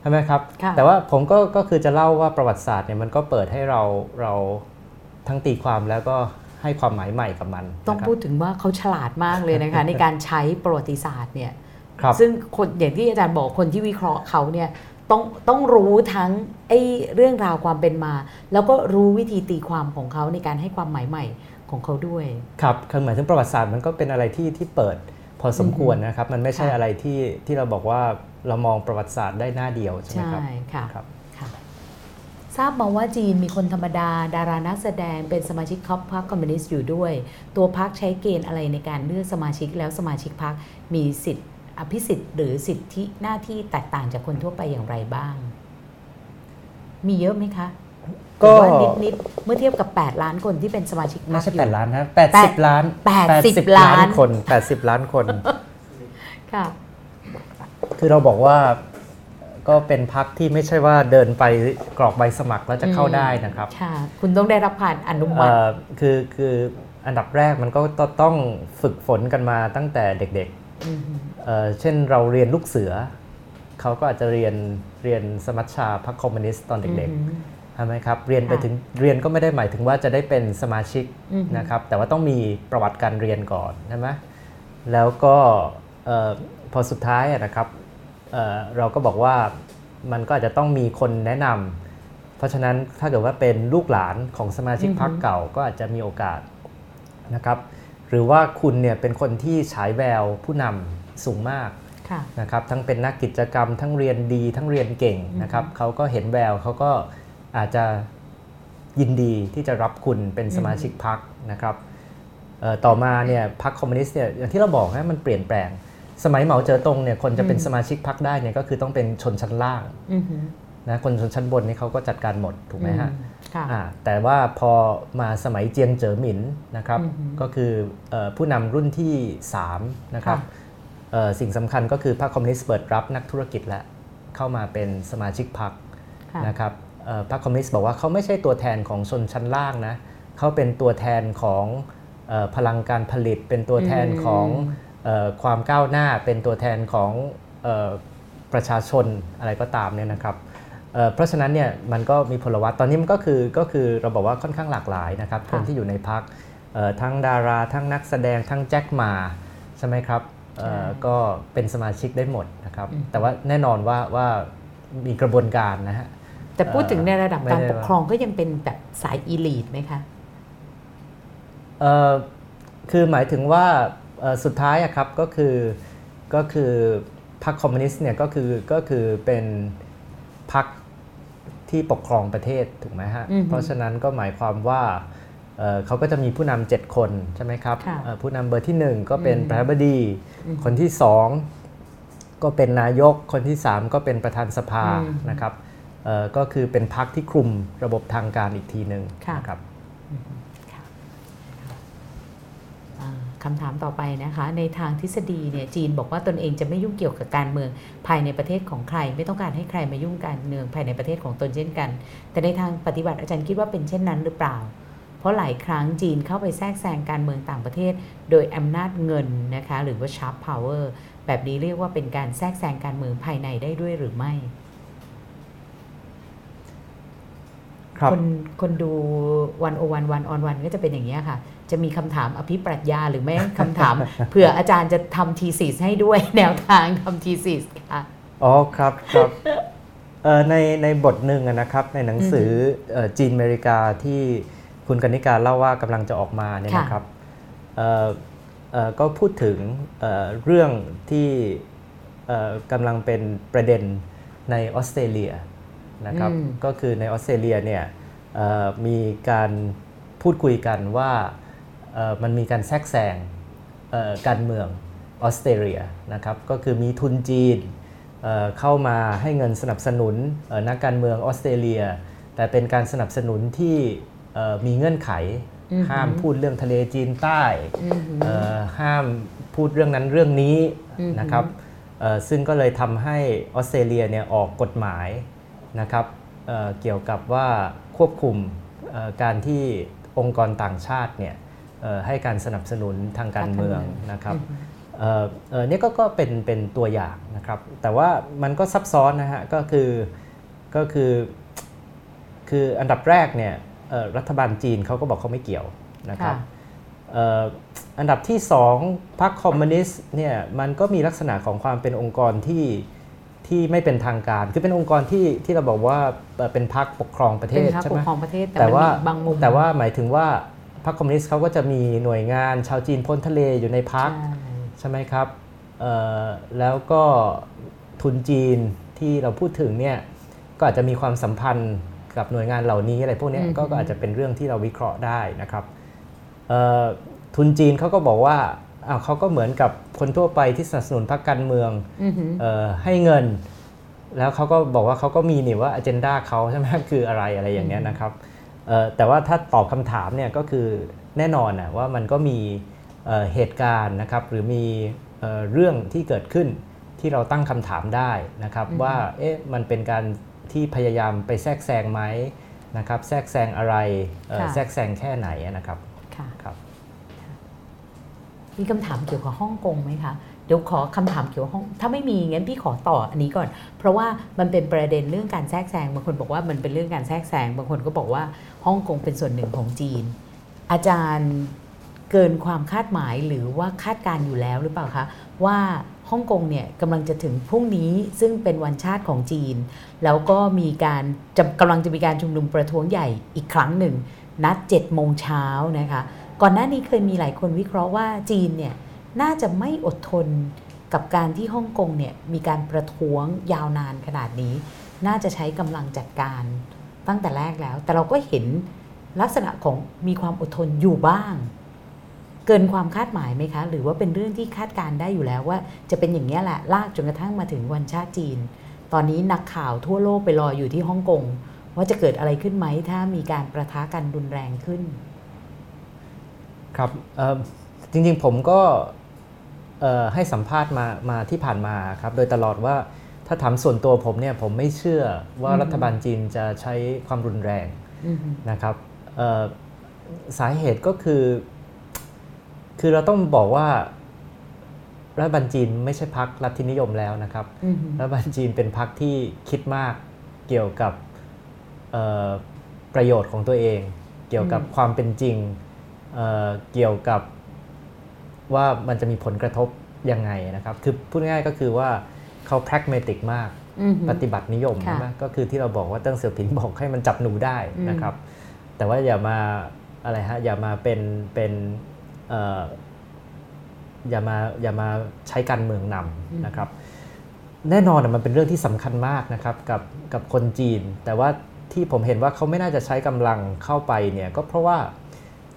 ใช่ไหมครับ แต่ว่าผมก็ก็คือจะเล่าว่าประวัติศาสตร์เนี่ยมันก็เปิดให้เราเราทั้งตีความแล้วก็ให้ความหมายใหม่กับมัน ต้องพูดถึงว่าเขาฉลาดมากเลยนะคะในการใช้ประวัติศาสตร์เนี่ยครับซึ่งคนอย่างที่อาจารย์บอกคนที่วิเคราะห์เขาเนี่ยต้องต้องรู้ทั้งไอ้เรื่องราวความเป็นมา แล้วก็รู้วิธีตีความของเขาในการให้ความหมายใหม่ ของเขาด้วย ครับคือหมายถึงประวัติศาสตร์มันก็เป็นอะไรที่ที่เปิดพอสมควรนะครับ มันไม่ใช่อะไรที่ที่เราบอกว่าเรามองประวัติศาสตร์ได้หน้าเดียวใช่ไหมครับใช่ค่ะครับค่ะทราบมาว่าจีนมีคนธรรมดา ดารานักแสดงเป็นสมาชิกคอปพรรคคอมมิวนิสต์อยู่ด้วย ตัวพรรคใช้เกณฑ์อะไรในการเลือกสมาชิกแล้วสมาชิกพรรคมีสิทธิ์อภิสิทธิ์ หรือสิทธิหน้าที่แตกต่างจากคนทั่วไปอย่างไรบ้าง มีเยอะไหมคะ ก็นิดนิดๆเมื่อเทียบกับ 8 ล้านคนที่เป็นสมาชิกพรไม่รคใช่อยู่แปดล้านนะแปดสิบล้าน 80 ล้านคนแปดสิบล้านคนค่ะคือเราบอกว่าก็เป็นพักที่ไม่ใช่ว่าเดินไปกรอกใบสมัครแล้วจะเข้าได้นะครับค่ะคุณต้องได้รับผ่านอนุมัเอ่ติอคือคืออันดับแรกมันก็ต้องฝึกฝนกันมาตั้งแต่เด็กอืมๆเอ่อเช่นเราเรียนลูกเสือ เขาก็อาจจะเรียนเรียนสมัชชาพรรคคอมมิวนิสต์ตอนเด็กอืมๆใช่ไหมครับเรียนไปค่ะถึงเรียนก็ไม่ได้หมายถึงว่าจะได้เป็นสมาชิกอืมนะครับแต่ว่าต้องมีประวัติการเรียนก่อนใช่ไหมแล้วก็เอ่อพอสุดท้ายอะนะครับเอ่อเราก็บอกว่ามันก็อาจจะต้องมีคนแนะนำเพราะฉะนั้นถ้าเกิดว่าเป็นลูกหลานของสมาชิกอือฮึพรรคเก่าก็อาจจะมีโอกาสนะครับหรือว่าคุณเนี่ยเป็นคนที่ฉายแววผู้นำสูงมากค่ะนะครับทั้งเป็นนักกิจกรรมทั้งเรียนดีทั้งเรียนเก่งนะครับเขาก็เห็นแววเขาก็ อาจจะยินดีที่จะรับคุณเป็นสมาชิกพรรคนะครับเอ่อต่อมาเนี่ยพรรคคอมมิวนิสต์เนี่ยอย่างที่เราบอกนะมันเปลี่ยนแปลง สมัยเหมาเจ๋อตงเนี่ยคนจะเป็นอืมสมาชิกพรรคได้เนี่ยก็คือต้องเป็นชนชั้นล่างอือหือนะคนชนชั้นบนนี่เขาก็จัดการหมดถูกไหมฮะอืค่ะอ่าแต่ว่าพอมาสมัยเจียงเจ๋อหมินนะครับอือฮึก็คือเอ่อผู้นำรุ่นที่ 3 นะครับค่ะเอ่อสิ่งสำคัญก็คือพรรคคอมมิวนิสต์เปิดรับนักธุรกิจและเข้ามาเป็นสมาชิกพรรคค่ะนะครับเอ่อ พรรคคอมมิวนิสต์บอกว่าเขาไม่ใช่ตัวแทนของชนชั้นล่างนะเขาเป็นตัวแทนของเออพลังการผลิต เป็นตัวแทนของเออความก้าวหน้า เป็นตัวแทนของเออประชาชนอะไรก็ตามเนี่ยนะครับเอ่อเพราะฉะนั้นเนี่ยมันก็มีพลวัตตอนนี้มันก็คือก็คือเราบอกว่าค่อนข้างหลากหลายนะครับคนที่อยู่ในพักทั้งดาราทั้งนักแสดงทั้งแจ็คหมาใช่ไหมครับเอ่อใช่ก็เป็นสมาชิกได้หมดนะครับอืมแต่ว่าแน่นอนว่าว่ามีกระบวนการนะฮะ แต่พูดถึงในระดับไม่การได้ปกครองก็ยังเป็นแบบสายอีลีทไหมคะเอ่อคือหมายถึงว่าเอ่อสุดท้ายอะครับก็คือก็คือพรรคคอมมิวนิสต์เนี่ยก็คือก็คือเป็นพรรคที่ปกครองประเทศถูกไหมฮะอือฮึเพราะฉะนั้นก็หมายความว่าเอ่อเขาก็จะมีผู้นำเจ็ดคนใช่ไหมครับค่ะเอ่อผู้นำเบอร์ที่หนึ่งก็เป็นอืมประธานาธิบดีอืมคนที่สองก็เป็นนายก คนที่สามก็เป็นประธานสภาอืมนะครับเอ่อ ก็คือเป็นพรรคที่คลุมระบบทางการอีกทีหนึ่งค่ะนะครับค่ะอ่าคำถามต่อไปนะคะ ในทางทฤษฎีเนี่ยจีนบอกว่าตนเองจะไม่ยุ่งเกี่ยวกับการเมืองภายในประเทศของใคร ไม่ต้องการให้ใครมายุ่งการเมืองภายในประเทศของตนเช่นกัน แต่ในทางปฏิบัติอาจารย์คิดว่าเป็นเช่นนั้นหรือเปล่า เพราะหลายครั้งจีนเข้าไปแทรกแซงการเมืองต่างประเทศ โดยอำนาจเงินนะคะหรือว่า sharp power แบบนี้เรียกว่าเป็นการแทรกแซงการเมืองภายในได้ด้วยหรือไม่ ครับคนคนดูวันโอวันวันออนวันก็จะเป็นอย่างนี้ยค่ะ จะมีคำถามอภิปรัชญาหรือไม่คำถาม เผื่ออาจารย์จะทำทีสิสให้ด้วยแนวทางทำทีสิสค่ะอ๋อครับครับเอ่อในในบทหนึ่งอะนะครับในหนังสือเอ่อจีนอเมริกาที่คุณกนิการเล่าว่ากำลังจะออกมาเนี่ยค่ะนะครับเอ่อเอ่อก็พูดถึงเอ่อเรื่องที่เอ่อกำลังเป็นประเด็นในออสเตรเลีย นะครับอืมก็คือในออสเตรเลียเนี่ยเอ่อมีการพูดคุยกันว่าเอ่อมันมีการแทรกแซงเอ่อการเมืองออสเตรเลียนะครับก็คือมีทุนจีนเอ่อเข้ามาให้เงินสนับสนุนเอ่อนักการเมืองออสเตรเลีย แต่เป็นการสนับสนุนที่เอ่อมีเงื่อนไขอือหือห้ามพูดเรื่องทะเลจีนใต้อืมหือเอ่อห้ามพูดเรื่องนั้นเรื่องนี้อือหือนะครับเอ่อซึ่งก็เลยทำให้ออสเตรเลียเนี่ยออกกฎหมาย นะครับเอ่อเกี่ยวกับว่าควบคุมเอ่อการที่องค์กรต่างชาติเนี่ยเอ่อให้การสนับสนุนทางการเมืองนะครับเอ่อเอ่อเนี่ยก็ก็เป็นเป็นตัวอย่างนะครับ แต่ว่ามันก็ซับซ้อนนะฮะก็คือก็คือคืออันดับแรกเนี่ยเอ่อรัฐบาลจีนเขาก็บอกเขาไม่เกี่ยวนะครับค่ะเอ่ออันดับที่สองพรรคคอมมิวนิสต์เนี่ยมันก็มีลักษณะของความเป็นองค์กรที่ ที่ไม่เป็นทางการ คือเป็นองค์กรที่ที่เราบอกว่าเอ่อเป็นพรรคปกครองประเทเป็นศพรรคใช่ปไหมกครองประเทศแต่แต่มันว่ามีบางมุมแต่ว่าหมายถึงว่าพรรคคอมมิวนิสต์เขาก็จะมีหน่วยงานชาวจีนพ้นทะเลอยู่ในพรรคใช่ใช่ไหมครับเอ่อแล้วก็ทุนจีนที่เราพูดถึงเนี่ยก็อาจจะมีความสัมพันธ์กับหน่วยงานเหล่านี้อะไรพวกเนี้ยก็ก็อาจจะเป็นเรื่องที่เราวิเคราะห์ได้นะครับเอ่อทุนจีนเขาก็บอกว่า อ้าวเขาก็เหมือนกับคนทั่วไปที่สนับสนุนพรรคการเมืองอือหือเอ่อให้เงิน แล้วเขาก็บอกว่าเขาก็มีนี่ว่าอ g e n d a เขาใช่ไหมคืออะไรอะไรอย่างเงี้ยนะครับเอ่อแต่ว่าถ้าตอบคำถามเนี่ยก็คือแน่นอนนะว่ามันก็มีเอ่อเหตุการณ์นะครับหรือมีเอ่อเรื่องที่เกิดขึ้นที่เราตั้งคำถามได้นะครับอืมว่าเอ๊ะมันเป็นการที่พยายามไปแทรกแซงไหมนะครับแทรกแซงอะไรเอ่อแทรกแซงแค่ไหนนะครับค่ะครับ มีคำถามเกี่ยวกับฮ่องกงไหมคะเดี๋ยวขอคำถามเกี่ยวกับฮ่องถ้าไม่มีงั้นพี่ขอต่ออันนี้ก่อน เพราะว่ามันเป็นประเด็นเรื่องการแทรกแซงบางคนบอกว่ามันเป็นเรื่องการแทรกแซงบางคนก็บอกว่าฮ่องกงเป็นส่วนหนึ่งของจีน อาจารย์เกินความคาดหมายหรือว่าคาดการอยู่แล้วหรือเปล่าคะว่าฮ่องกงเนี่ยกำลังจะถึงพรุ่งนี้ซึ่งเป็นวันชาติของจีน แล้วก็มีการกำลังจะมีการชุมนุมประท้วงใหญ่อีกครั้งหนึ่ง นัด7โมงเช้านะคะ ก่อนหน้านี้เคยมีหลายคนวิเคราะห์ว่าจีนเนี่ยน่าจะไม่อดทนกับการที่ฮ่องกงเนี่ยมีการประท้วงยาวนานขนาดนี้ น่าจะใช้กำลังจัดการตั้งแต่แรกแล้ว แต่เราก็เห็นลักษณะของมีความอดทนอยู่บ้าง เกินความคาดหมายไหมคะ หรือว่าเป็นเรื่องที่คาดการได้อยู่แล้วว่า จะเป็นอย่างนี้แหละลากจนกระทั่งมาถึงวันชาติจีน ตอนนี้นักข่าวทั่วโลกไปรออยู่ที่ฮ่องกงว่าจะเกิดอะไรขึ้นไหมถ้ามีการประทะกันรุนแรงขึ้น ครับเอ่อจริงๆผมก็เอ่อให้สัมภาษณ์มามาที่ผ่านมาครับโดยตลอดว่าถ้าถามส่วนตัวผมเนี่ยผมไม่เชื่อว่าอืมรัฐบาลจีนจะใช้ความรุนแรงอือฮึนะครับเอ่อสาเหตุก็คือ คือเราต้องบอกว่ารัฐบาลจีนไม่ใช่พักลัทธินิยมแล้วนะครับอือฮึรัฐบาลจีนเป็นพรรคที่คิดมากเกี่ยวกับเอ่อประโยชน์ของตัวเอง เกี่ยวกับความเป็นจริง เอ่อเกี่ยวกับว่ามันจะมีผลกระทบยังไงนะครับ คือพูดง่ายๆก็คือว่าเขา pragmatic มากอือฮึปฏิบัตินิยมค่ะใช่ไหมก็คือที่เราบอกว่าเติ้งเสี่ยวผิงบอกให้มันจับหนูได้อืมนะครับ แต่ว่าอย่ามาอะไรฮะ อย่ามาเป็นเป็นเอ่ออย่ามาอย่ามาใช้การเมืองนำนะครับ แน่นอนอะมันเป็นเรื่องที่สำคัญมากนะครับกับกับคนจีน แต่ว่าที่ผมเห็นว่าเขาไม่น่าจะใช้กำลังเข้าไปเนี่ยก็เพราะว่า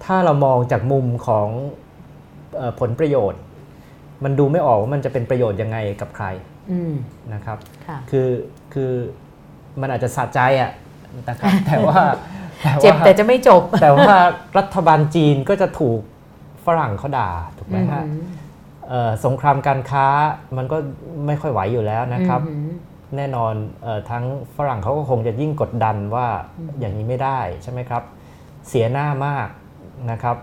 ถ้าเรามองจากมุมของเอ่อผลประโยชน์ มันดูไม่ออกว่ามันจะเป็นประโยชน์ยังไงกับใครอืมนะครับค่ะคือคือมันอาจจะสะใจอะนะครับแต่ว่าแต่ว่าเจ็บแต่จะไม่จบ แต่ว่ารัฐบาลจีนก็จะถูกฝรั่งเขาด่าถูกไหมฮะอือฮึเอ่อสงครามการค้ามันก็ไม่ค่อยไหวอยู่แล้วนะครับอือฮึแน่นอนเออทั้งฝรั่งเขาก็คงจะยิ่งกดดันว่าอืมอย่างนี้ไม่ได้ใช่ไหมครับ เสียหน้ามาก นะครับ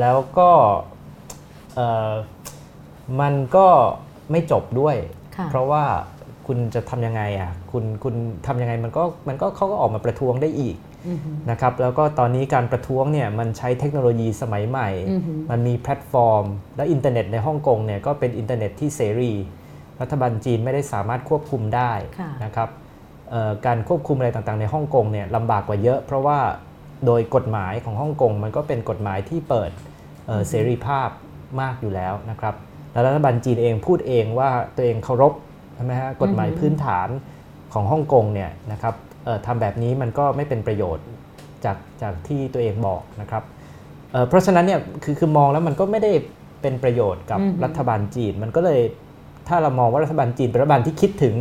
แล้วก็เอ่อมันก็ไม่จบด้วยค่ะเพราะว่าคุณจะทำยังไงอะคุณคุณทำยังไงมันก็มันก็เขาก็ออกมาประท้วงได้อีกอือหือนะครับแล้วก็ตอนนี้การประท้วงเนี่ยมันใช้เทคโนโลยีสมัยใหม่อือหือมันมีแพลตฟอร์ม และอินเทอร์เน็ตในฮ่องกงเนี่ยก็เป็นอินเทอร์เน็ตที่เสรี รัฐบาลจีนไม่ได้สามารถควบคุมได้ค่ะนะครับเอ่อการควบคุมอะไรต่างๆในฮ่องกงเนี่ยลำบากกว่าเยอะ เพราะว่า โดยกฎหมายของฮ่องกงมันก็เป็นกฎหมายที่เปิดเอ่อเสรีภาพมากอยู่แล้วนะครับแล้วรัฐบาลจีนเองพูดเองว่าตัวเองเคารพใช่ไหมฮะกฎหมายอือหือพื้นฐานของฮ่องกงเนี่ยนะครับเอ่อทำแบบนี้มันก็ไม่เป็นประโยชน์จากจากที่ตัวเองบอกนะครับเอ่อเพราะฉะนั้นเนี่ยคือคือมองแล้วมันก็ไม่ได้เป็นประโยชน์กับอือหือรัฐบาลจีน มันก็เลยถ้าเรามองว่ารัฐบาลจีนเป็นรัฐบาลที่คิดถึง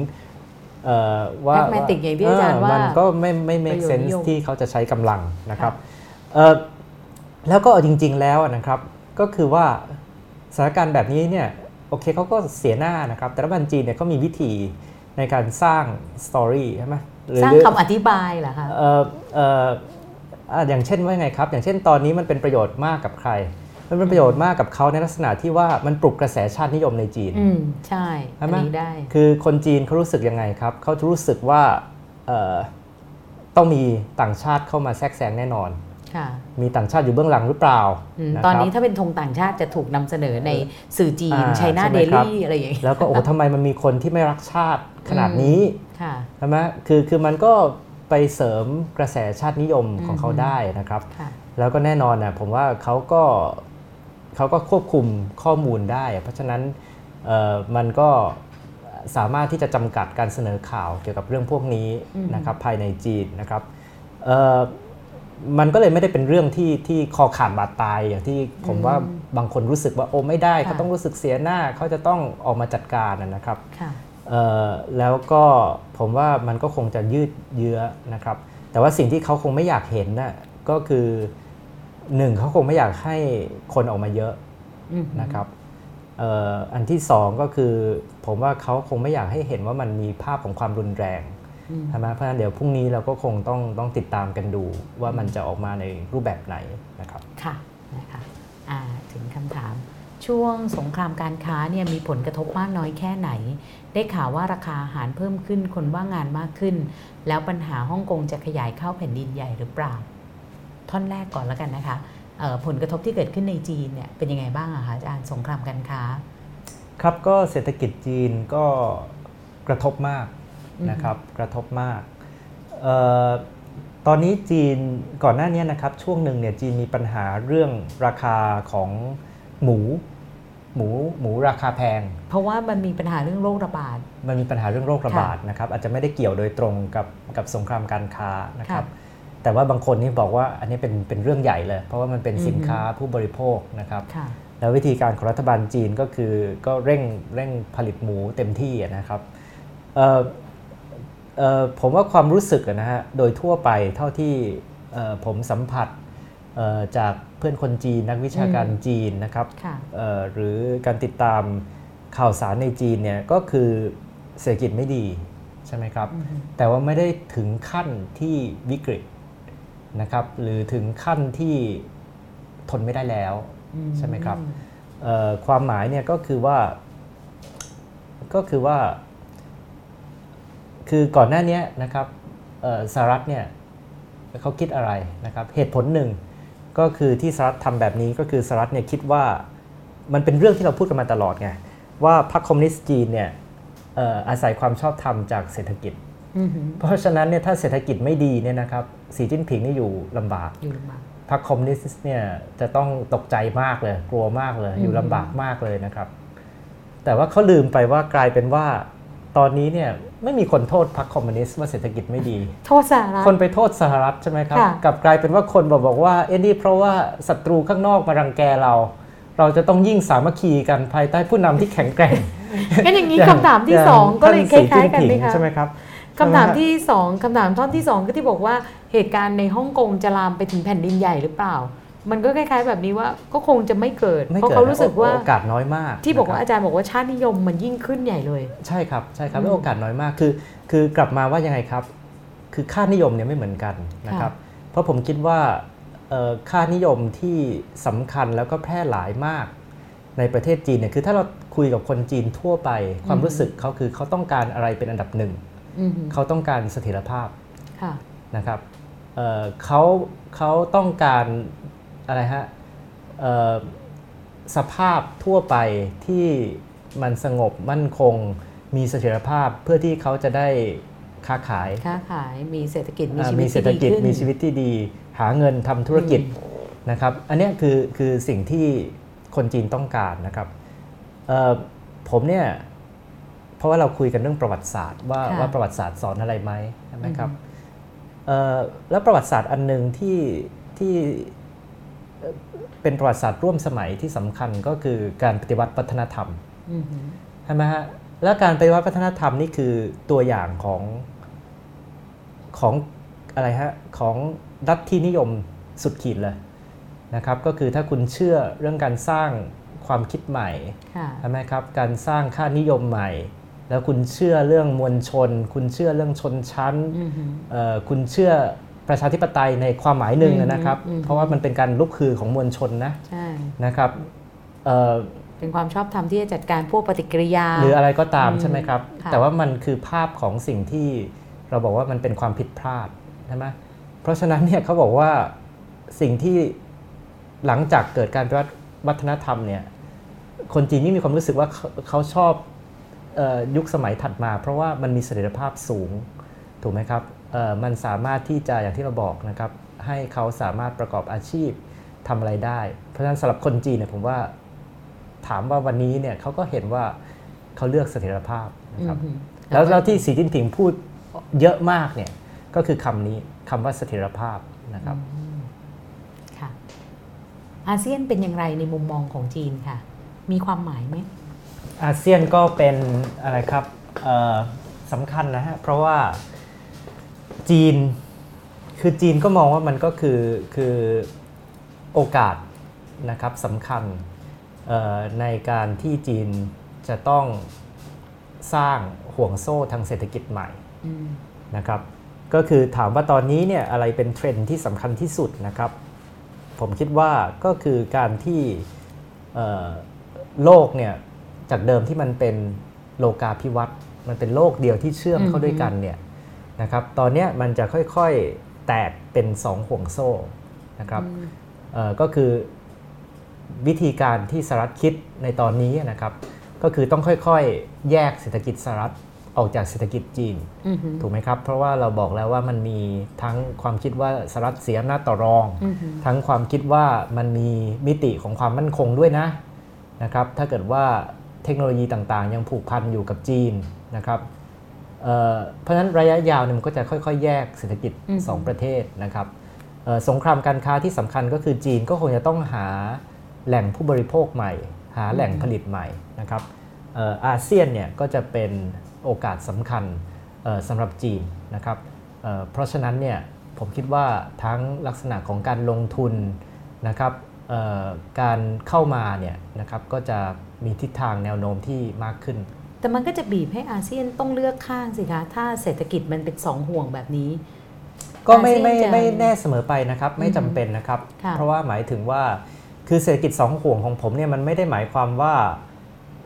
เอ่อว่า pragmatic อย่างที่อาจารย์ว่ามันก็ไม่ไม่ make ประโยชน์ sense นิยมที่เขาจะใช้กำลังนะครับค่ะเอ่อแล้วก็เอาจริง ๆ แล้วนะครับ ก็คือว่าสถานการณ์แบบนี้เนี่ยโอเคเขาก็เสียหน้านะครับ แต่รัฐบาลจีนเนี่ยเขามีวิธีในการสร้างสตอรี่ใช่ไหมหสร้างคำอธิบายเหรอคะเอ่อเอ่ออะอย่างเช่นว่าไงครับ อย่างเช่นตอนนี้มันเป็นประโยชน์มากกับใคร มันเป็นประโยชน์มากกับเขาในลักษณะที่ว่ามันปลุกกระแสชาตินิยมในจีน อืมใช่ใช่อันไหมนี้ได้ คือคนจีนเขารู้สึกยังไงครับ เขาจะรู้สึกว่าเอ่อต้องมีต่างชาติเข้ามาแทรกแซงแน่นอนค่ะมีต่างชาติอยู่เบื้องหลังหรือเปล่าอืมะตอนครับนี้ถ้าเป็นธงต่างชาติจะถูกนำเสนอในสื่อจีนอ่าไชน่าใช่ไหเดมครับลี่อะไรอย่างเงี้ยแล้วก็โอ้ทำไมมันมีคนที่ไม่รักชาติขนาดนี้ค่ะใช่ไหมคือคือมันก็ไปเสริมกระแสชาตินิยมของเขาอืมได้นะครับค่ะแล้วก็แน่นอนนะผมว่าเขาก็ เขาก็ควบคุมข้อมูลได้ เพราะฉะนั้นเอ่อมันก็สามารถที่จะจำกัดการเสนอข่าวเกี่ยวกับเรื่องพวกนี้อืมนะครับภายในจีนนะครับเอ่อมันก็เลยไม่ได้เป็นเรื่องที่ที่คอขาดบาดตายอย่างที่ผมว่าบางคนรู้สึกว่าโอ้ไม่ได้เขาต้องรู้สึกเสียหน้าเขาจะต้องออกมาจัดการนะนะครับค่ะเอ่อแล้วก็ผมว่ามันก็คงจะยืดเยื้อนะครับ แต่ว่าสิ่งที่เขาคงไม่อยากเห็นน่ะก็คือ หนึ่งเขาคงไม่อยากให้คนออกมาเยอะอืมนะครับเอ่ออันที่สองก็คือ ผมว่าเขาคงไม่อยากให้เห็นว่ามันมีภาพของความรุนแรงอืมใช่ไหมเพราะฉะนั้นเดี๋ยวพรุ่งนี้เราก็คงต้องต้องติดตามกันดูว่ามันจะออกมาในรูปแบบไหนนะครับค่ะนะคะอ่าถึงคำถามช่วงสงครามการค้าเนี่ยมีผลกระทบมากน้อยแค่ไหน ได้ข่าวว่าราคาอาหารเพิ่มขึ้นคนว่างงานมากขึ้น แล้วปัญหาฮ่องกงจะขยายเข้าแผ่นดินใหญ่หรือเปล่า ท่อนแรกก่อนแล้วกันนะคะเอ่อผลกระทบที่เกิดขึ้นในจีนเนี่ยเป็นยังไงบ้างอะคะอาจารย์สงครามการค้า ครับก็เศรษฐกิจจีนก็กระทบมากอืมนะครับกระทบมากเอ่อตอนนี้จีนก่อนหน้านี้นะครับช่วงหนึ่งเนี่ยจีนมีปัญหาเรื่องราคาของหมูหมูหมูราคาแพง เพราะว่ามันมีปัญหาเรื่องโรคระบาด มันมีปัญหาเรื่องโรคระบาดนะครับอาจจะไม่ได้เกี่ยวโดยตรงกับกับสงครามการค้านะครับค่ะ แต่ว่าบางคนนี่บอกว่าอันนี้เป็นเป็นเรื่องใหญ่เลย เพราะว่ามันเป็นอือฮึสินค้าผู้บริโภคนะครับค่ะแล้ววิธีการของรัฐบาลจีนก็คือก็เร่งเร่งผลิตหมูเต็มที่อะนะครับเอ่อเอ่อผมว่าความรู้สึกอะนะฮะโดยทั่วไปเท่าที่เอ่อผมสัมผัสเอ่อจากเพื่อนคนจีนนักวิชาการอืมจีนนะครับค่ะเอ่อหรือการติดตามข่าวสารในจีนเนี่ยก็คือเศรษฐกิจไม่ดีใช่ไหมครับอือฮึแต่ว่าไม่ได้ถึงขั้นที่วิกฤต นะครับหรือถึงขั้นที่ทนไม่ได้แล้วอืใช่ไหมครับเอ่อความหมายเนี่ยก็คือว่า ก็คือว่า คือก่อนหน้านี้นะครับเอ่อสหรัฐเนี่ยเขาคิดอะไรนะครับ เหตุผลหนึ่งก็คือที่สหรัฐทำแบบนี้ก็คือสหรัฐเนี่ยคิดว่ามันเป็นเรื่องที่เราพูดกันมาตลอดไงว่าพรรคคอมมิวนิสต์จีนเนี่ยเอ่ออาศัยความชอบธรรมจากเศรษฐกิจอือฮึ เพราะฉะนั้นเนี่ยถ้าเศรษฐกิจไม่ดีเนี่ยนะครับสีจิ้นผิงนี่อยู่ลำบากอยู่ลำบากพรรคคอมมิวนิสต์เนี่ยจะต้องตกใจมากเลย กลัวมากเลยอืมอยู่ลำบากมากเลยนะครับ แต่ว่าเขาลืมไปว่ากลายเป็นว่า ตอนนี้เนี่ยไม่มีคนโทษพรรคคอมมิวนิสต์ว่าเศรษฐกิจไม่ดี โทษสหรัฐคนไปโทษสหรัฐใช่ไหมครับค่ะกลับกลายเป็นว่าคนบอกบอกว่าเอ็นี่เพราะว่าศัตรูข้างนอกมารังแกเรา เราจะต้องยิ่งสามัคคีกันภายใต้ผู้นำที่แข็งแกร่งงั้นอย่างนี้ย่คำถามที่ย่สองก็เลยคท่สีล้ายๆกันจิ้ไหมผิงคะใช่ไหมครับ คำถามใช่ไหฮะที่สองคำถามท่อนที่สองก็ที่บอกว่าเหตุการณ์ในฮ่องกงจะลามไปถึงแผ่นดินใหญ่หรือเปล่า มันก็คล้ายๆ แบบนี้ว่าก็คงจะไม่เกิดไม่เพราะเกิดเขารู้สึกว่าโอกาสน้อยมาก ที่บอกนะคว่ารัอาจารย์บอกว่าชาตินิยมมันยิ่งขึ้นใหญ่เลย ใช่ครับใช่ครับอืมแล้วโอกาสน้อยมากคือ คือกลับมาว่ายังไงครับ คือค่านิยมเนี่ยไม่เหมือนกันนะครับ เพราะผมคิดว่าเอ่อค่านิยมที่สำคัญแล้วก็แพร่หลายมากในประเทศจีนเนี่ยคือถ้าเราคุยกับคนจีนทั่วไป ความรู้สึกเขาคือเขาต้องการอะไรเป็นอันดับหนึ่งอืม เขาต้องการเสถียรภาพค่ะนะครับเอ่อเขาเขาต้องการอะไรฮะเอ่อสภาพทั่วไปที่มันสงบมั่นคง มีเสถียรภาพเพื่อที่เขาจะได้ค้าขายค้าขายมีเศรษฐกิจมีอ่าชีวิมีตเศรที่ษฐดีกิจขึ้นมีชีวิตที่ดี หาเงินทำธุรกิจนะครับ อันเนี้ยคือคือสิ่งที่คนจีนต้องการนะครับเอ่อผมเนี่ย เพราะว่าเราคุยกันเรื่องประวัติศาสตร์ ว่าค่ะว่าประวัติศาสตร์สอนอะไรไหมใช่ไหมครับอือฮึเอ่อแล้วประวัติศาสตร์อันหนึ่งที่ที่เอ่อเป็นประวัติศาสตร์ร่วมสมัยที่สำคัญก็คือการปฏิวัติวัฒนธรรมอืมใช่ไหมฮะแล้วการปฏิวัติวัฒนธรรมนี่คือตัวอย่างของของอะไรฮะของรัฐที่นิยมสุดขีดเลยนะครับ ก็คือถ้าคุณเชื่อเรื่องการสร้างความคิดใหม่ค่ะใช่ไหมครับ การสร้างค่านิยมใหม่ แล้วคุณเชื่อเรื่องมวลชน คุณเชื่อเรื่องชนชั้นอืมเอ่อคุณเชื่อประชาธิปไตยในความหมายหนึ่งอืมนะครับอืมเพราะว่ามันเป็นการลุกคือของมวลชนนะใช่นะครับเอ่อเป็นความชอบธรรมที่จะจัดการพวกปฏิกิริยา หรืออะไรก็ตามอืมใช่ไหมครับค่ะแต่ว่ามันคือภาพของสิ่งที่เราบอกว่ามันเป็นความผิดพลาดใช่ไหมเพราะฉะนั้นเนี่ยเขาบอกว่าสิ่งที่หลังจากเกิดการปฏิวัติวัฒนธรรมเนี่ยคนจีนนี่มีความรู้สึกว่าเขาเขาชอบเออ ยุคสมัยถัดมา เพราะว่ามันมีเสถียรภาพสูงถูกไหมครับเอ่อมันสามารถที่จะอย่างที่เราบอกนะครับให้เขาสามารถประกอบอาชีพทำอะไรได้ เพราะฉะนั้นสำหรับคนจีนเนี่ยผมว่าถามว่าวันนี้เนี่ยเขาก็เห็นว่าเขาเลือกเสถียรภาพนะครับอืมแล้วแล้วที่สีจิ้นผิงพูดเยอะมากเนี่ยก็คือคำนี้คำว่าเสถียรภาพนะครับค่ะอาเซียนเป็นอย่างไรในมุมมองของจีนค่ะ มีความหมายไหม อาเซียนก็เป็นอะไรครับเอ่อสำคัญนะฮะ เพราะว่าจีนคือจีนก็มองว่ามันก็คือคือโอกาสนะครับสำคัญเอ่อในการที่จีนจะต้องสร้างห่วงโซ่ทางเศรษฐกิจใหม่อืมนะครับ ก็คือถามว่าตอนนี้เนี่ยอะไรเป็นเทรนด์ที่สำคัญที่สุดนะครับ ผมคิดว่าก็คือการที่เอ่อโลกเนี่ย จากเดิมที่มันเป็นโลกาภิวัตน์มันเป็นโลกเดียวที่เชื่อมเข้าด้วยกันเนี่ยนะครับตอนเนี้ยมันจะค่อยๆแตกเป็นสองห่วงโซ่นะครับเอ่อก็คือวิธีการที่สหรัฐคิดในตอนนี้นะครับก็คือต้องค่อยๆ แยกเศรษฐกิจสหรัฐออกจากเศรษฐกิจจีนอืมอืมถูกไหมครับ เพราะว่าเราบอกแล้วว่ามันมีทั้งความคิดว่าสหรัฐเสียอำนาจต่อรองอืมทั้งความคิดว่ามันมีมิติของความมั่นคงด้วยนะนะครับถ้าเกิดว่า เทคโนโลยีต่างๆ ยังผูกพันอยู่กับจีนนะครับเอ่อเพราะฉะนั้นระยะยาวเนี่ยมันก็จะค่อย ๆ แยกเศรษฐกิจ 2 ประเทศนะครับเอ่อสงครามการค้าที่สำคัญก็คือจีนก็คงจะต้องหาแหล่งผู้บริโภคใหม่ หาแหล่งผลิตใหม่นะครับเอ่ออาเซียนเนี่ยก็จะเป็นโอกาสสำคัญเอ่อสำหรับจีนนะครับเอ่อเพราะฉะนั้นเนี่ยผมคิดว่าทั้งลักษณะของการลงทุนนะครับเอ่อการเข้ามาเนี่ยนะครับก็จะ มีทิศทางแนวโน้มที่มากขึ้น แต่มันก็จะบีบให้อาเซียนต้องเลือกข้างสิคะถ้าเศรษฐกิจมันเป็นสองห่วงแบบนี้ ก็ไม่อาเซียนไม่จะไม่แน่เสมอไปนะครับ ไม่จำเป็นนะครับค่ะเพราะว่าหมายถึงว่าคือเศรษฐกิจสองห่วงของผมเนี่ยมันไม่ได้หมายความว่า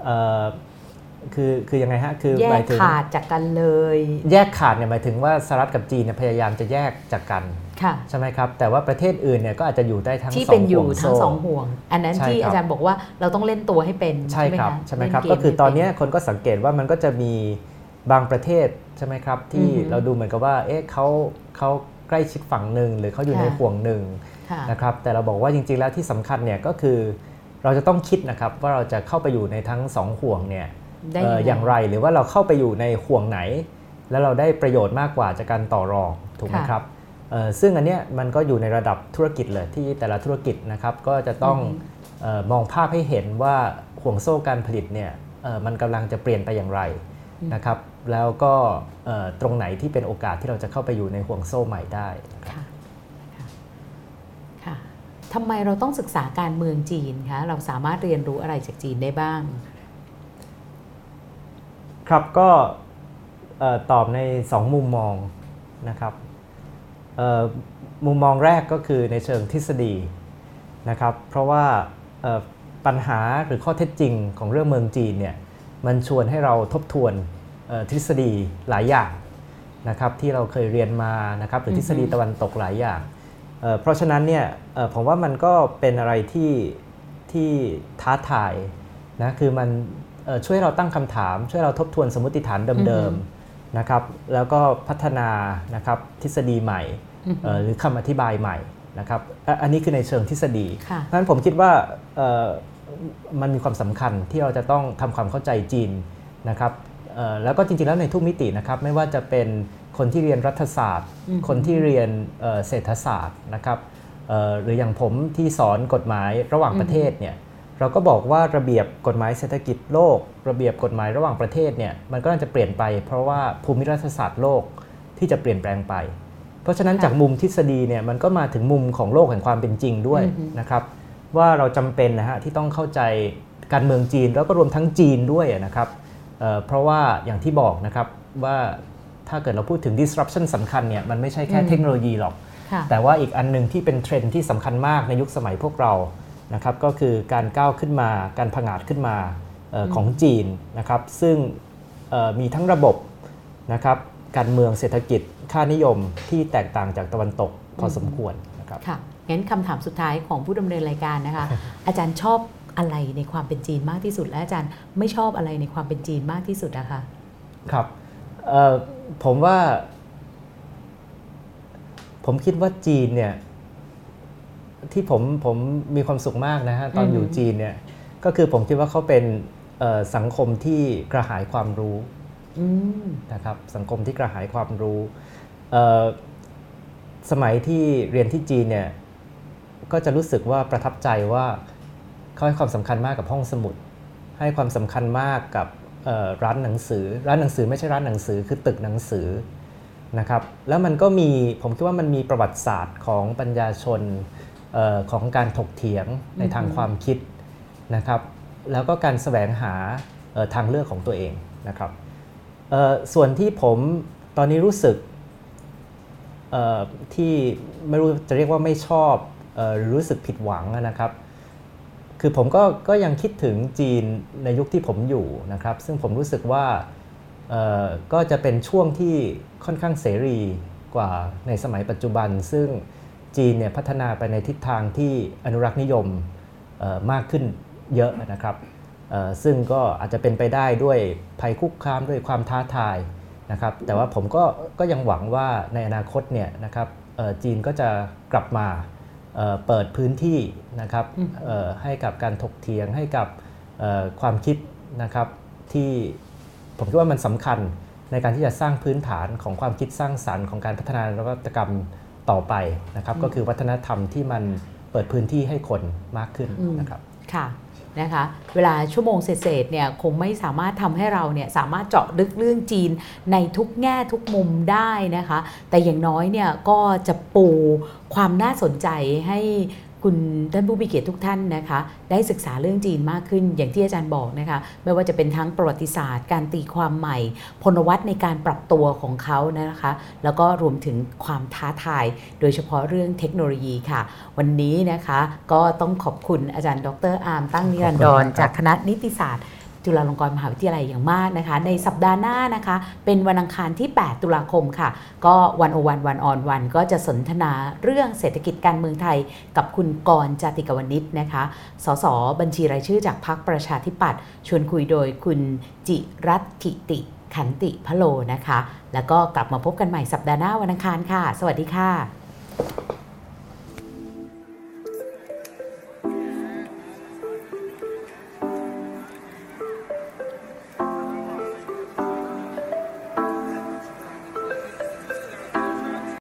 เอ่อคือคือยังไงฮะคือแยหมากยถึงขาดจากกันเลย แยกขาดเนี่ยหมายถึงว่าสหรัฐกับจีนเนี่ยพยายามจะแยกจากกันค่ะ ใช่ไหมครับ แต่ว่าประเทศอื่นเนี่ยก็อาจจะอยู่ได้ทั้งที่สอเป็นงอยู่ห่วงทั้งโซ่สองห่วง อันนั้นใช่ที่ครับอาจารย์บอกว่าเราต้องเล่นตัวให้เป็นใช่ครับะใช่ไหมครับเล่ก็คือตอนให้เนี้เป็ยคนก็สังเกตว่ามันก็จะมีบางประเทศใช่ไหมครับ ที่อือฮึเราดูเหมือนกับว่าเอ๊ะเขาเขาใกล้ชิดฝั่งหนึ่งหรือเขาอยู่ในค่ะห่วงหนึ่งค่ะนะครับแต่เราบอกว่าจริง ๆ แล้วที่สำคัญเนี่ยก็คือเราจะต้องคิดนะครับว่าเราจะเข้าไปอยู่ในทั้งสองห่วงเนี่ยได้เอ่ออย่างไรหรือว่าเราเข้าไปอยู่ในห่วงไหน แล้วเราได้ประโยชน์มากกว่าจากการต่อรองถูกไหมครับเอ่อ ซึ่งอันเนี้ยมันก็อยู่ในระดับธุรกิจเลยที่แต่ละธุรกิจนะครับก็จะต้องเออมองภาพให้เห็นว่าห่วงโซ่การผลิตเนี่ยเอ่อมันกำลังจะเปลี่ยนไปอย่างไรนะครับแล้วก็เอ่อตรงไหนที่เป็นโอกาสที่เราจะเข้าไปอยู่ในห่วงโซ่ใหม่ได้นะครับค่ะค่ะค่ะทำไมเราต้องศึกษาการเมืองจีนคะเราสามารถเรียนรู้อะไรจากจีนได้บ้าง ครับก็เอ่อตอบใน 2 มุมมองนะครับเอ่อ มุมมองแรกก็คือในเชิงทฤษฎีนะครับ เพราะว่าปัญหาหรือข้อเท็จจริงของเรื่องเมืองจีนเนี่ยมันชวนให้เราทบทวนทฤษฎีหลายอย่างนะครับที่เราเคยเรียนมานะครับหรือทฤษฎีตะวันตกหลายอย่างเเพราะฉะนั้นเนี่ยผมว่ามันก็เป็นอะไรที่ที่ท้าทายนะคือมันช่วยเราตั้งคำถาม ช่วยเราทบทวนสมมติฐานเดิมๆ นะครับแล้วก็พัฒนานะครับทฤษฎีใหม่อือฮึเอ่อหรือคำอธิบายใหม่นะครับอะอันนี้คือในเชิงทฤษฎีค่ะเพราะฉะนั้นผมคิดว่าเอ่อมันมีความสำคัญที่เราจะต้องทำความเข้าใจจีนนะครับเอ่อแล้วก็จริงๆแล้วในทุกมิตินะครับไม่ว่าจะเป็นคนที่เรียนรัฐศาสตร์อืมคนที่เรียนเอ่อเศรษฐศาสตร์นะครับเอ่อหรืออย่างผมที่สอนกฎหมายระหว่างประเทศเนี่ย เราก็บอกว่าระเบียบกฎหมายเศรษฐกิจโลก ระเบียบกฎหมายระหว่างประเทศเนี่ยมันก็จะเปลี่ยนไป เพราะว่าภูมิรัฐศาสตร์โลกที่จะเปลี่ยนแปลงไป เพราะฉะนั้นค่ะจากมุมทฤษฎีเนี่ยมันก็มาถึงมุมของโลกแห่งความเป็นจริงด้วยอือฮึนะครับว่าเราจำเป็นนะฮะที่ต้องเข้าใจการเมืองจีนแล้วก็รวมทั้งจีนด้วยนะครับเอ่อเพราะว่าอย่างที่บอกนะครับว่าถ้าเกิดเราพูดถึง disruption สำคัญเนี่ยมันไม่ใช่แค่อืมเทคโนโลยีหรอกค่ะแต่ว่าอีกอันหนึงที่เป็นเทรนด์ที่สำคัญมากในยุคสมัยพวกเรา นะครับก็คือการก้าวขึ้นมา การผงาดขึ้นมาเอออืมของจีนนะครับ ซึ่งเอ่อมีทั้งระบบนะครับการเมืองเศรษฐกิจค่านิยมที่แตกต่างจากตะวันตกพอสมควรนะครับค่ะงั้นคำถามสุดท้ายของผู้ดำเนินรายการนะคะ อาจารย์ชอบอะไรในความเป็นจีนมากที่สุด และอาจารย์ไม่ชอบอะไรในความเป็นจีนมากที่สุดอะคะครับเอ่อผมว่า ผมคิดว่าจีนเนี่ย ที่ผมผมมีความสุขมากนะฮะตอนอือฮึอยู่จีนเนี่ยก็คือผมคิดว่าเขาเป็นเอ่อสังคมที่กระหายความรู้อืมนะครับสังคมที่กระหายความรู้เอ่อสมัยที่เรียนที่จีนเนี่ยก็จะรู้สึกว่าประทับใจว่าเขาให้ความสำคัญมากกับห้องสมุด ให้ความสำคัญมากกับเอ่อร้านหนังสือ ร้านหนังสือไม่ใช่ร้านหนังสือคือตึกหนังสือนะครับแล้วมันก็มีผมคิดว่ามันมีประวัติศาสตร์ของปัญญาชนเออ ของการถกเถียงในทางอือฮึความคิดนะครับ แล้วก็การแสวงหาเอ่อทางเลือกของตัวเองนะครับเอ่อส่วนที่ผมตอนนี้รู้สึกเอ่อที่ไม่รู้จะเรียกว่าไม่ชอบเออหรือรู้สึกผิดหวังอะนะครับ คือผมก็ก็ยังคิดถึงจีนในยุคที่ผมอยู่นะครับ ซึ่งผมรู้สึกว่าเอ่อก็จะเป็นช่วงที่ค่อนข้างเสรีกว่าในสมัยปัจจุบัน ซึ่ง จีนเนี่ยพัฒนาไปในทิศทางที่อนุรักษ์นิยมเอ่อมากขึ้นเยอะนะครับเอ่อซึ่งก็อาจจะเป็นไปได้ด้วยภัยคุกคามด้วยความท้าทายนะครับแต่ว่าผมก็ก็ยังหวังว่าในอนาคตเนี่ยนะครับเอ่อจีนก็จะกลับมาเอ่อเปิดพื้นที่นะครับอืมเอ่อให้กับการถกเถียงให้กับเอ่อความคิดนะครับที่ผมคิดว่ามันสำคัญในการที่จะสร้างพื้นฐานของความคิดสร้างสรรค์ของการพัฒนานวัตกรรม ต่อไปนะครับก็คือวัฒนธรรมที่มันเปิดพื้นที่ให้คนมากขึ้นอืมนะครับค่ะนะคะเวลาชั่วโมงเศษๆเนี่ยคงไม่สามารถทำให้เราเนี่ยสามารถเจาะลึกเรื่องจีนในทุกแง่ทุกมุมได้นะคะ แต่อย่างน้อยเนี่ยก็จะปูความน่าสนใจให้ คุณท่านผู้มีเกียรติทุกท่านนะคะ ได้ศึกษาเรื่องจีนมากขึ้นอย่างที่อาจารย์บอกนะคะ ไม่ว่าจะเป็นทั้งประวัติศาสตร์ การตีความใหม่ พลวัตในการปรับตัวของเขานะคะ แล้วก็รวมถึงความท้าทาย โดยเฉพาะเรื่องเทคโนโลยีค่ะ วันนี้นะคะก็ต้องขอบคุณอาจารย์ ดรอาร์มตั้งนิรันดรขอบคุณมากครับจากคณะนิติศาสตร์ จุฬาลงกรณ์มหาวิทยาลัยอย่างมากนะคะ ในสัปดาห์หน้านะคะ เป็นวันอังคารที่ 8 ตุลาคมค่ะ ก็วันโอวันวันออนวันก็จะสนทนาเรื่องเศรษฐกิจการเมืองไทย กับคุณกรจติกวนิชนะคะ สสบัญชีรายชื่อจากพรรคประชาธิปัตย์ชวนคุยโดยคุณจิรัตถิติขันติพะโลนะคะ แล้วก็กลับมาพบกันใหม่สัปดาห์หน้าวันอังคารค่ะ สวัสดีค่ะ